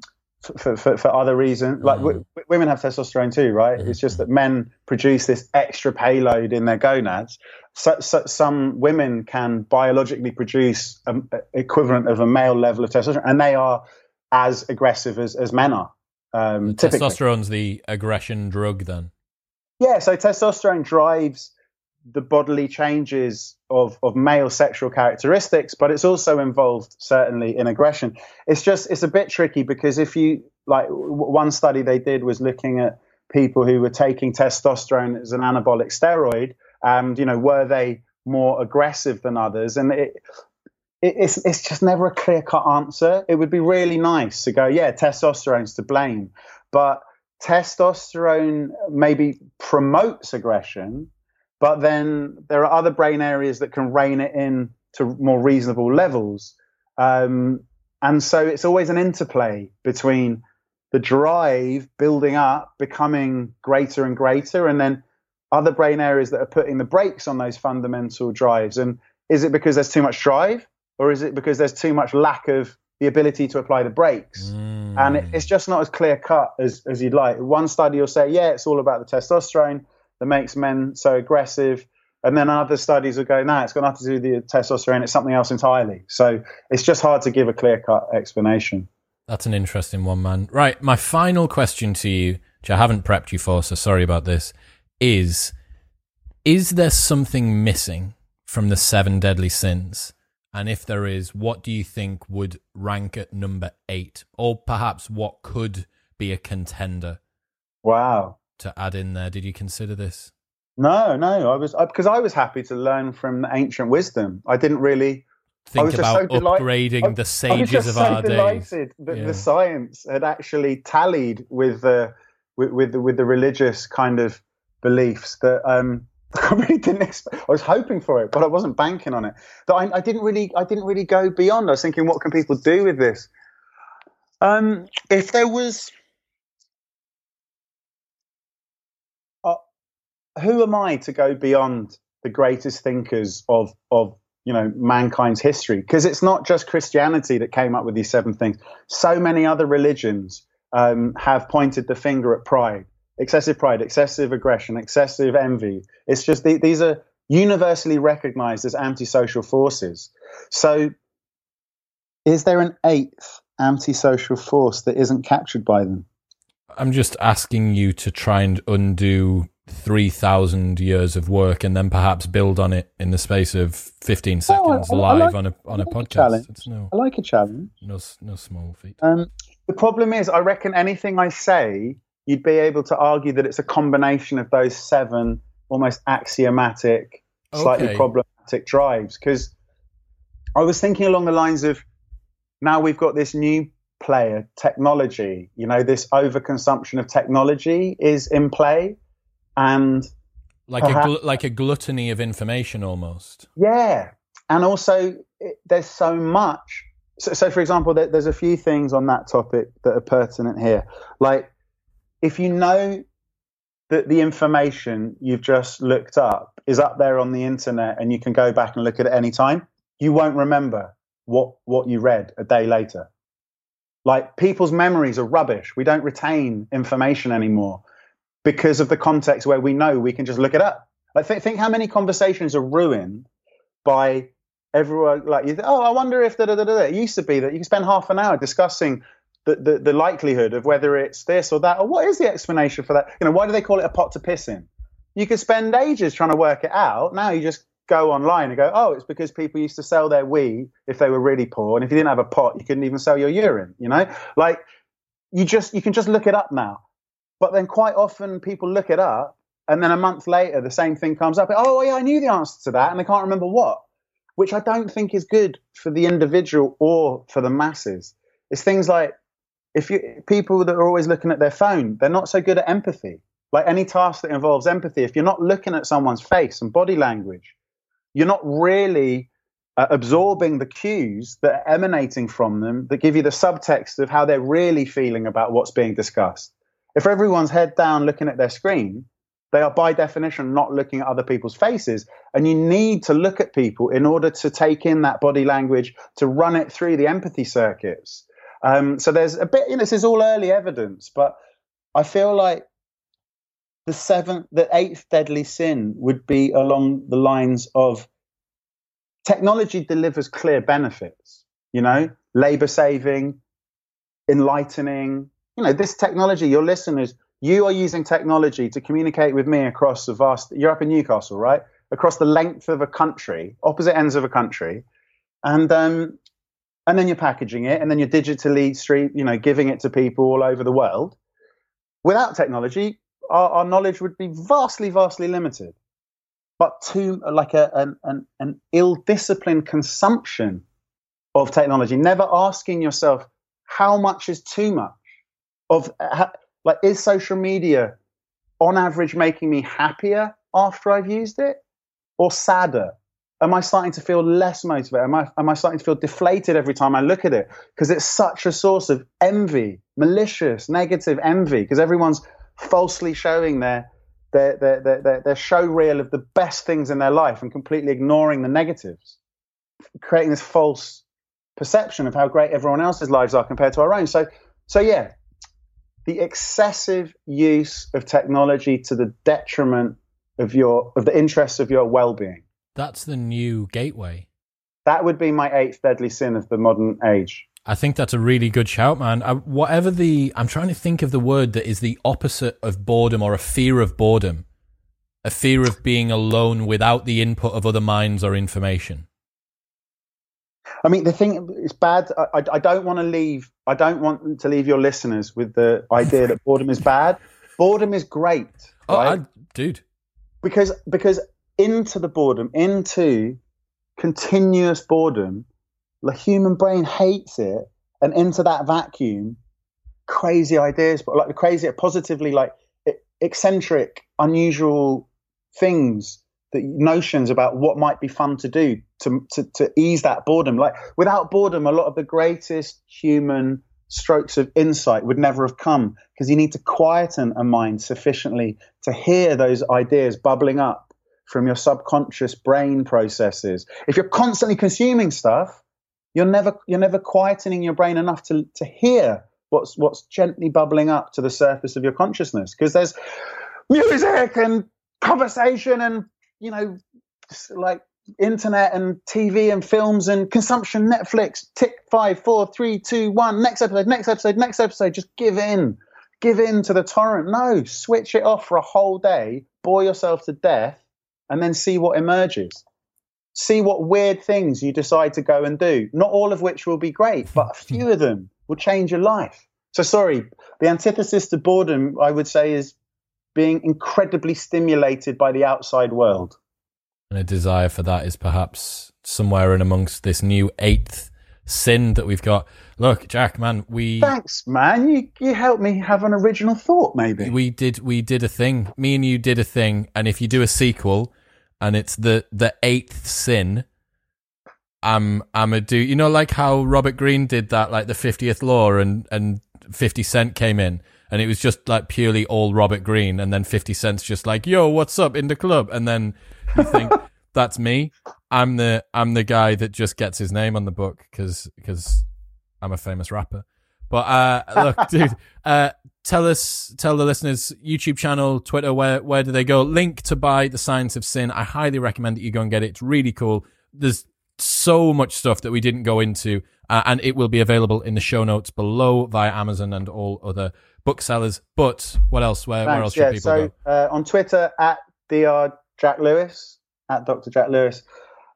for, for, for other reasons, like w- w- women have testosterone too, right? Mhm, It's just that men produce this extra payload in their gonads. So, so some women can biologically produce an equivalent of a male level of testosterone, and they are as aggressive as, as men are. Um, typically. Testosterone's the aggression drug, then. Yeah, so testosterone drives the bodily changes of, of male sexual characteristics, but it's also involved certainly in aggression. It's just it's a bit tricky because if you like one study they did was looking at people who were taking testosterone as an anabolic steroid, and you know were they more aggressive than others, and it. it- It's it's just never a clear cut answer. It would be really nice to go, yeah, testosterone's to blame, but testosterone maybe promotes aggression, but then there are other brain areas that can rein it in to more reasonable levels. Um, and so it's always an interplay between the drive building up, becoming greater and greater, and then other brain areas that are putting the brakes on those fundamental drives. And is it because there's too much drive, or is it because there's too much lack of the ability to apply the brakes? Mm. and it, it's just not as clear cut as, as you'd like. One study will say, yeah, it's all about the testosterone that makes men so aggressive. And then other studies will go, no, it's got nothing to do with the testosterone. It's something else entirely. So it's just hard to give a clear cut explanation. That's an interesting one, man. Right, my final question to you, which I haven't prepped you for, so sorry about this, is is there something missing from the seven deadly sins? And if there is, what do you think would rank at number eight? Or perhaps what could be a contender Wow. To add in there? Did you consider this? No, no, I was because I was happy to learn from the ancient wisdom. I didn't really. Think was just about so upgrading I- the I was sages just of so our days. delighted that Yeah. the science had actually tallied with the with with the, with the religious kind of beliefs that um, I really didn't expect. I was hoping for it, but I wasn't banking on it. That I, I didn't really I didn't really go beyond. I was thinking, what can people do with this? Um, if there was. Who am I to go beyond the greatest thinkers of of you know mankind's history? Because it's not just Christianity that came up with these seven things. So many other religions um, have pointed the finger at pride, excessive pride, excessive aggression, excessive envy. It's just the, these are universally recognized as antisocial forces. So, is there an eighth antisocial force that isn't captured by them? I'm just asking you to try and undo 3,000 years of work and then perhaps build on it in the space of 15 seconds I- I live like- on a on a I like a podcast. challenge. It's no, I like a challenge. no, no small feat. Um, the problem is, I reckon anything I say, you'd be able to argue that it's a combination of those seven almost axiomatic, slightly Okay. problematic drives. Because I was thinking along the lines of now we've got this new player, technology. You know, this overconsumption of technology is in play. And Like a perhaps- gl- like a gluttony of information almost. Yeah, and also it, there's so much. So, so for example, there, there's a few things on that topic that are pertinent here. Like, if you know that the information you've just looked up is up there on the internet and you can go back and look at it any time, you won't remember what what you read a day later. Like people's memories are rubbish. We don't retain information anymore because of the context where we know we can just look it up. Like think, how many conversations are ruined by everyone like you. Th- oh, I wonder if da da da da. It used to be that you can spend half an hour discussing the, the the likelihood of whether it's this or that, or what is the explanation for that. You know, why do they call it a pot to piss in? You could spend ages trying to work it out. Now you just go online and go, oh, it's because people used to sell their wee if they were really poor, and if you didn't have a pot, you couldn't even sell your urine. You know, like you just you can just look it up now. But then quite often people look it up, and then a month later the same thing comes up. Oh yeah, I knew the answer to that, and they can't remember what, which I don't think is good for the individual or for the masses. It's things like if you people that are always looking at their phone, they're not so good at empathy. Like any task that involves empathy, if you're not looking at someone's face and body language, you're not really uh, absorbing the cues that are emanating from them that give you the subtext of how they're really feeling about what's being discussed. If everyone's head down looking at their screen, they are by definition not looking at other people's faces. And you need to look at people in order to take in that body language, to run it through the empathy circuits. Um, so there's a bit, you know, this is all early evidence, but I feel like the seventh, the eighth deadly sin would be along the lines of technology delivers clear benefits, you know, labor saving, enlightening. You know, this technology, your listeners, you are using technology to communicate with me across the vast, you're up in Newcastle, right? Across the length of a country, opposite ends of a country. And, um, and then you're packaging it and then you're digitally street, you know, giving it to people all over the world. Without technology, our, our knowledge would be vastly, vastly limited. But too like a, an, an, an ill-disciplined consumption of technology, never asking yourself how much is too much. Of like, is social media on average making me happier after I've used it, or sadder? Am I starting to feel less motivated? Am I, am I starting to feel deflated every time I look at it? Because it's such a source of envy, malicious, negative envy, because everyone's falsely showing their their, their, their, their show reel of the best things in their life and completely ignoring the negatives, creating this false perception of how great everyone else's lives are compared to our own. So, so yeah, the excessive use of technology to the detriment of your of the interests of your well-being. That's the new gateway. That would be my eighth deadly sin of the modern age. I think that's a really good shout, man. I, whatever the, I'm trying to think of the word that is the opposite of boredom or a fear of boredom, a fear of being alone without the input of other minds or information. I mean, the thing is bad. I, I don't want to leave. I don't want to leave your listeners with the idea that boredom is bad. Boredom is great. Oh, right? I, dude. Because because into the boredom, into continuous boredom, the human brain hates it, and into that vacuum, crazy ideas, but like the crazy, positively like eccentric, unusual things, the notions about what might be fun to do to, to, to ease that boredom. Like without boredom, a lot of the greatest human strokes of insight would never have come because you need to quieten a mind sufficiently to hear those ideas bubbling up from your subconscious brain processes. If you're constantly consuming stuff, you're never you're never quietening your brain enough to to hear what's what's gently bubbling up to the surface of your consciousness because there's music and conversation and you know like internet and TV and films and consumption Netflix tick five four three two one next episode next episode next episode just give in give in to the torrent no switch it off for a whole day bore yourself to death and then see what emerges see what weird things you decide to go and do. Not all of which will be great, but a few of them will change your life. So, sorry, the antithesis to boredom, I would say, is being incredibly stimulated by the outside world. And a desire for that is perhaps somewhere in amongst this new eighth sin that we've got. Look, Jack, man, we thanks, man. You you helped me have an original thought. Maybe we did. We did a thing. Me and you did a thing. And if you do a sequel, and it's the the eighth sin. I'm I'm a do you know like how Robert Greene did that like the fiftieth law and and Fifty Cent came in and it was just like purely all Robert Greene, and then Fifty Cent's just like yo what's up in the club and then you think that's me I'm the I'm the guy that just gets his name on the book because because I'm a famous rapper but uh look dude uh tell us, tell the listeners, YouTube channel, Twitter, where where do they go? Link to buy the Science of Sin. I highly recommend that you go and get it. It's really cool. There's so much stuff that we didn't go into, uh, and it will be available in the show notes below via Amazon and all other booksellers. But what else? Where, where else should yeah, people so, go? Uh, on Twitter at dr Jack Lewis at Dr. Jack Lewis.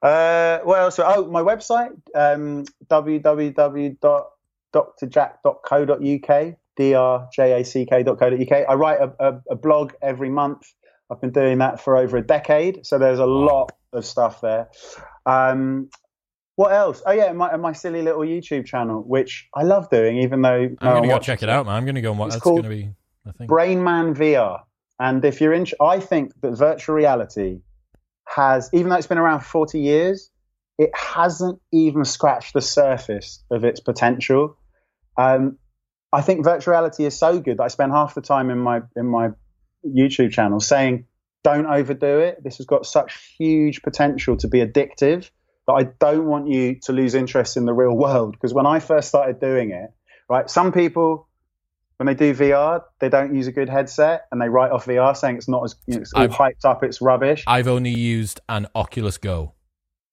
Uh, what else? Oh, my website um, www.drjack.co.uk drjack.co.uk. I write a, a, a, blog every month. I've been doing that for over a decade, so there's a lot of stuff there. Um, what else? Oh yeah, my, my silly little YouTube channel, which I love doing, even though I'm gonna go check it out, man. I'm gonna go and watch. That's gonna be. I think Brain Man VR. And if you're in, I think that virtual reality has, even though it's been around for 40 years, it hasn't even scratched the surface of its potential. Um, I think virtual reality is so good that I spend half the time in my in my YouTube channel saying, "Don't overdo it. This has got such huge potential to be addictive that I don't want you to lose interest in the real world." Because when I first started doing it, right, some people when they do VR, they don't use a good headset and they write off VR saying it's not as you know, it's all I've- hyped up, it's rubbish. I've only used an Oculus Go.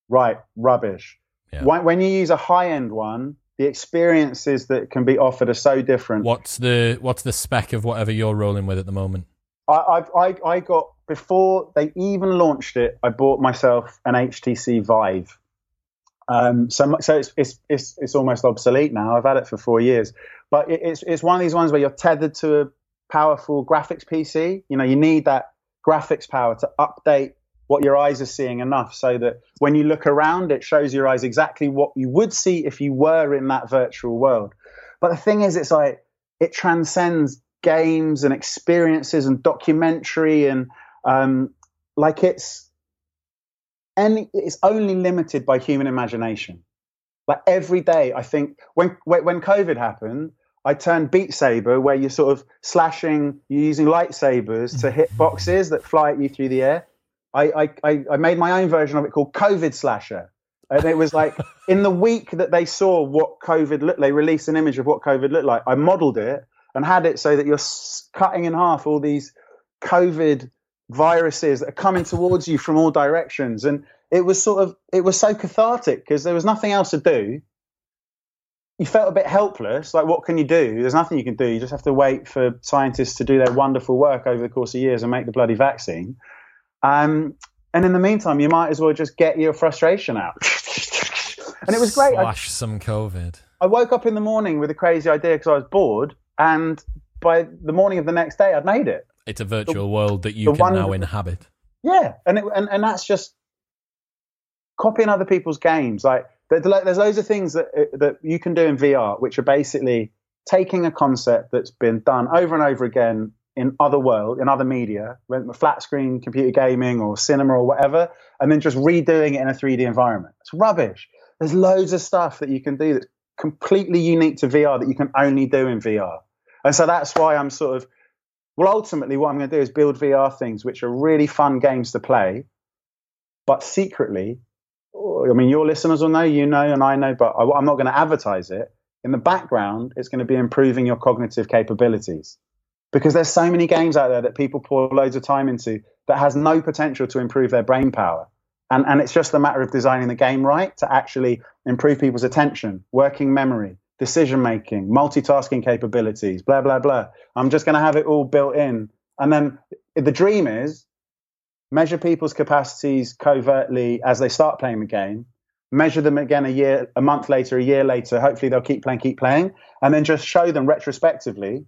Right, rubbish. Yeah. When, when you use a high end one, the experiences that can be offered are so different. What's the what's the spec of whatever you're rolling with at the moment? I, I've, I, I got before they even launched it. I bought myself an HTC Vive. Um, so so it's, it's it's it's almost obsolete now. I've had it for four years, but it, it's it's one of these ones where you're tethered to a powerful graphics PC. You know, you need that graphics power to update what your eyes are seeing enough so that when you look around, it shows your eyes exactly what you would see if you were in that virtual world. But the thing is, it's like it transcends games and experiences and documentary and um, like it's any it's only limited by human imagination. Like every day, I think when when COVID happened, I turned Beat Saber, where you're sort of slashing, you're using lightsabers to hit mm-hmm. boxes that fly at you through the air. I, I, I, I made my own version of it called COVID Slasher. And it was like in the week that they saw what COVID looked, they released an image of what COVID looked like. I modeled it and had it so that you're cutting in half all these COVID viruses that are coming towards you from all directions. And it was sort of, it was so cathartic because there was nothing else to do. You felt a bit helpless. Like, what can you do? There's nothing you can do. You just have to wait for scientists to do their wonderful work over the course of years and make the bloody vaccine. Um, and in the meantime, you might as well just get your frustration out. and it was great. I, Slash some COVID. I woke up in the morning with a crazy idea because I was bored, and by the morning of the next day, I'd made it. It's a virtual world that you the can now inhabit. Yeah, and it, and and that's just copying other people's games. Like there's loads of things that uh, that you can do in VR, which are basically taking a concept that's been done over and over again in other world, in other media, flat screen computer gaming or cinema or whatever, and then just redoing it in a 3D environment. It's rubbish. There's loads of stuff that you can do that's completely unique to VR that you can only do in VR. And so that's why I'm sort of well, ultimately, what I'm going to do is build VR things which are really fun games to play, but secretly, oh, I mean, your listeners will know, you know, and I know, but I, I'm not going to advertise it. In the background, it's going to be improving your cognitive capabilities because there's so many games out there that people pour loads of time into that has no potential to improve their brain power. And, and it's just a matter of designing the game right to actually improve people's attention, working memory, decision making, multitasking capabilities, blah, blah, blah. I'm just going to have it all built in. And then the dream is measure people's capacities covertly as they start playing the game, measure them again a year, a month later, a year later. Hopefully they'll keep playing, keep playing, and then just show them retrospectively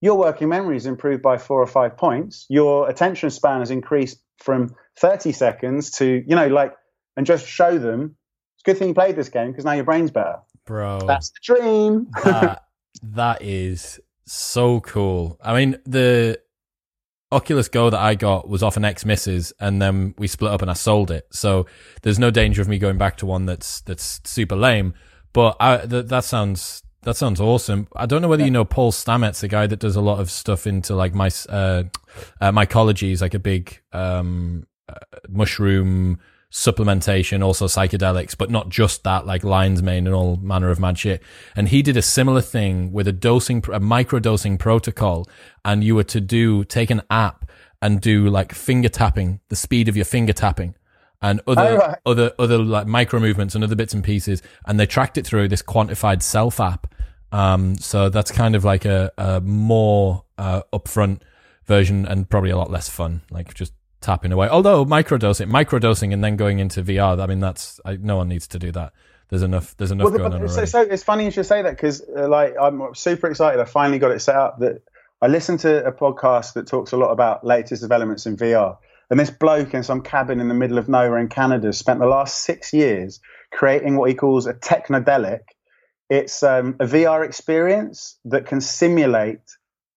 your working memory is improved by four or five points. Your attention span has increased from 30 seconds to, you know, like, and just show them it's a good thing you played this game because now your brain's better. Bro. That's the dream. that that is so cool. I mean, the Oculus Go that I got was off an ex missus, and then we split up and I sold it. So there's no danger of me going back to one that's that's super lame. But I, th- that sounds that sounds awesome. I don't know whether you know Paul Stamets, the guy that does a lot of stuff into like my uh, uh mycology. He's like a big um uh, mushroom supplementation, also psychedelics, but not just that, like lion's mane and all manner of mad shit. And he did a similar thing with a dosing, a micro dosing protocol. And you were to do, take an app and do like finger tapping, the speed of your finger tapping and other, Oh, right. other, other like micro movements and other bits and pieces. And they tracked it through this quantified self app. Um, so that's kind of like a, a more, uh, upfront version and probably a lot less fun, like just tapping away. Although microdosing, microdosing, and then going into VR. I mean, that's I, no one needs to do that. There's enough. There's enough Well, going on so, so it's funny you should say that because, uh, like, I'm super excited. I finally got it set up. That I listened to a podcast that talks a lot about latest developments in VR, and this bloke in some cabin in the middle of nowhere in Canada spent the last six years creating what he calls a technodelic. It's um, a VR experience that can simulate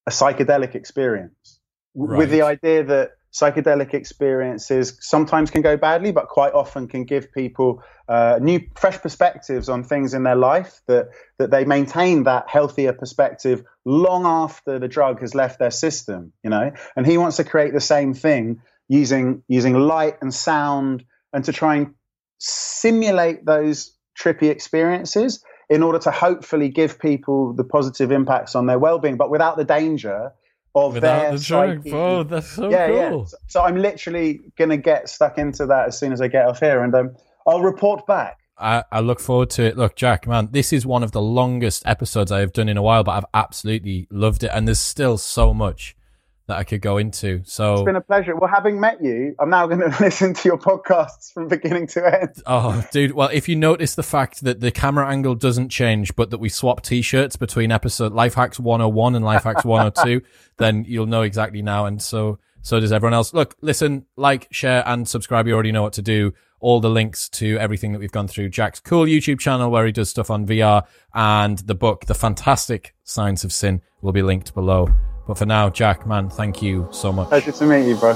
a psychedelic experience. right. with the idea that psychedelic experiences sometimes can go badly, but quite often can give people uh, new, fresh perspectives on things in their life. That that they maintain that healthier perspective long after the drug has left their system. You know, and he wants to create the same thing using using light and sound and to try and simulate those trippy experiences in order to hopefully give people the positive impacts on their well-being, but without the danger of Without their the psyche. Oh, that's so yeah, cool. yeah. So, so I'm literally gonna get stuck into that as soon as I get off here, and um, I'll report back. I, I look forward to it. Look, Jack, man, this is one of the longest episodes I have done in a while, but I've absolutely loved it. And there's still so much that I could go into. So It's been a pleasure. Well, having met you, I'm now going to listen to your podcasts from beginning to end. Oh, dude. Well, if you notice the fact that the camera angle doesn't change, but that we swap t-shirts between episode Life Hacks 101 and Life Hacks 102, then you'll know exactly now. And so, so does everyone else. Look, listen, like, share and subscribe. You already know what to do. All the links to everything that we've gone through. Jack's cool YouTube channel where he does stuff on VR and the book, The Fantastic Science of Sin will be linked below. But for now, Jack, man, thank you so much. Pleasure to meet you, bro.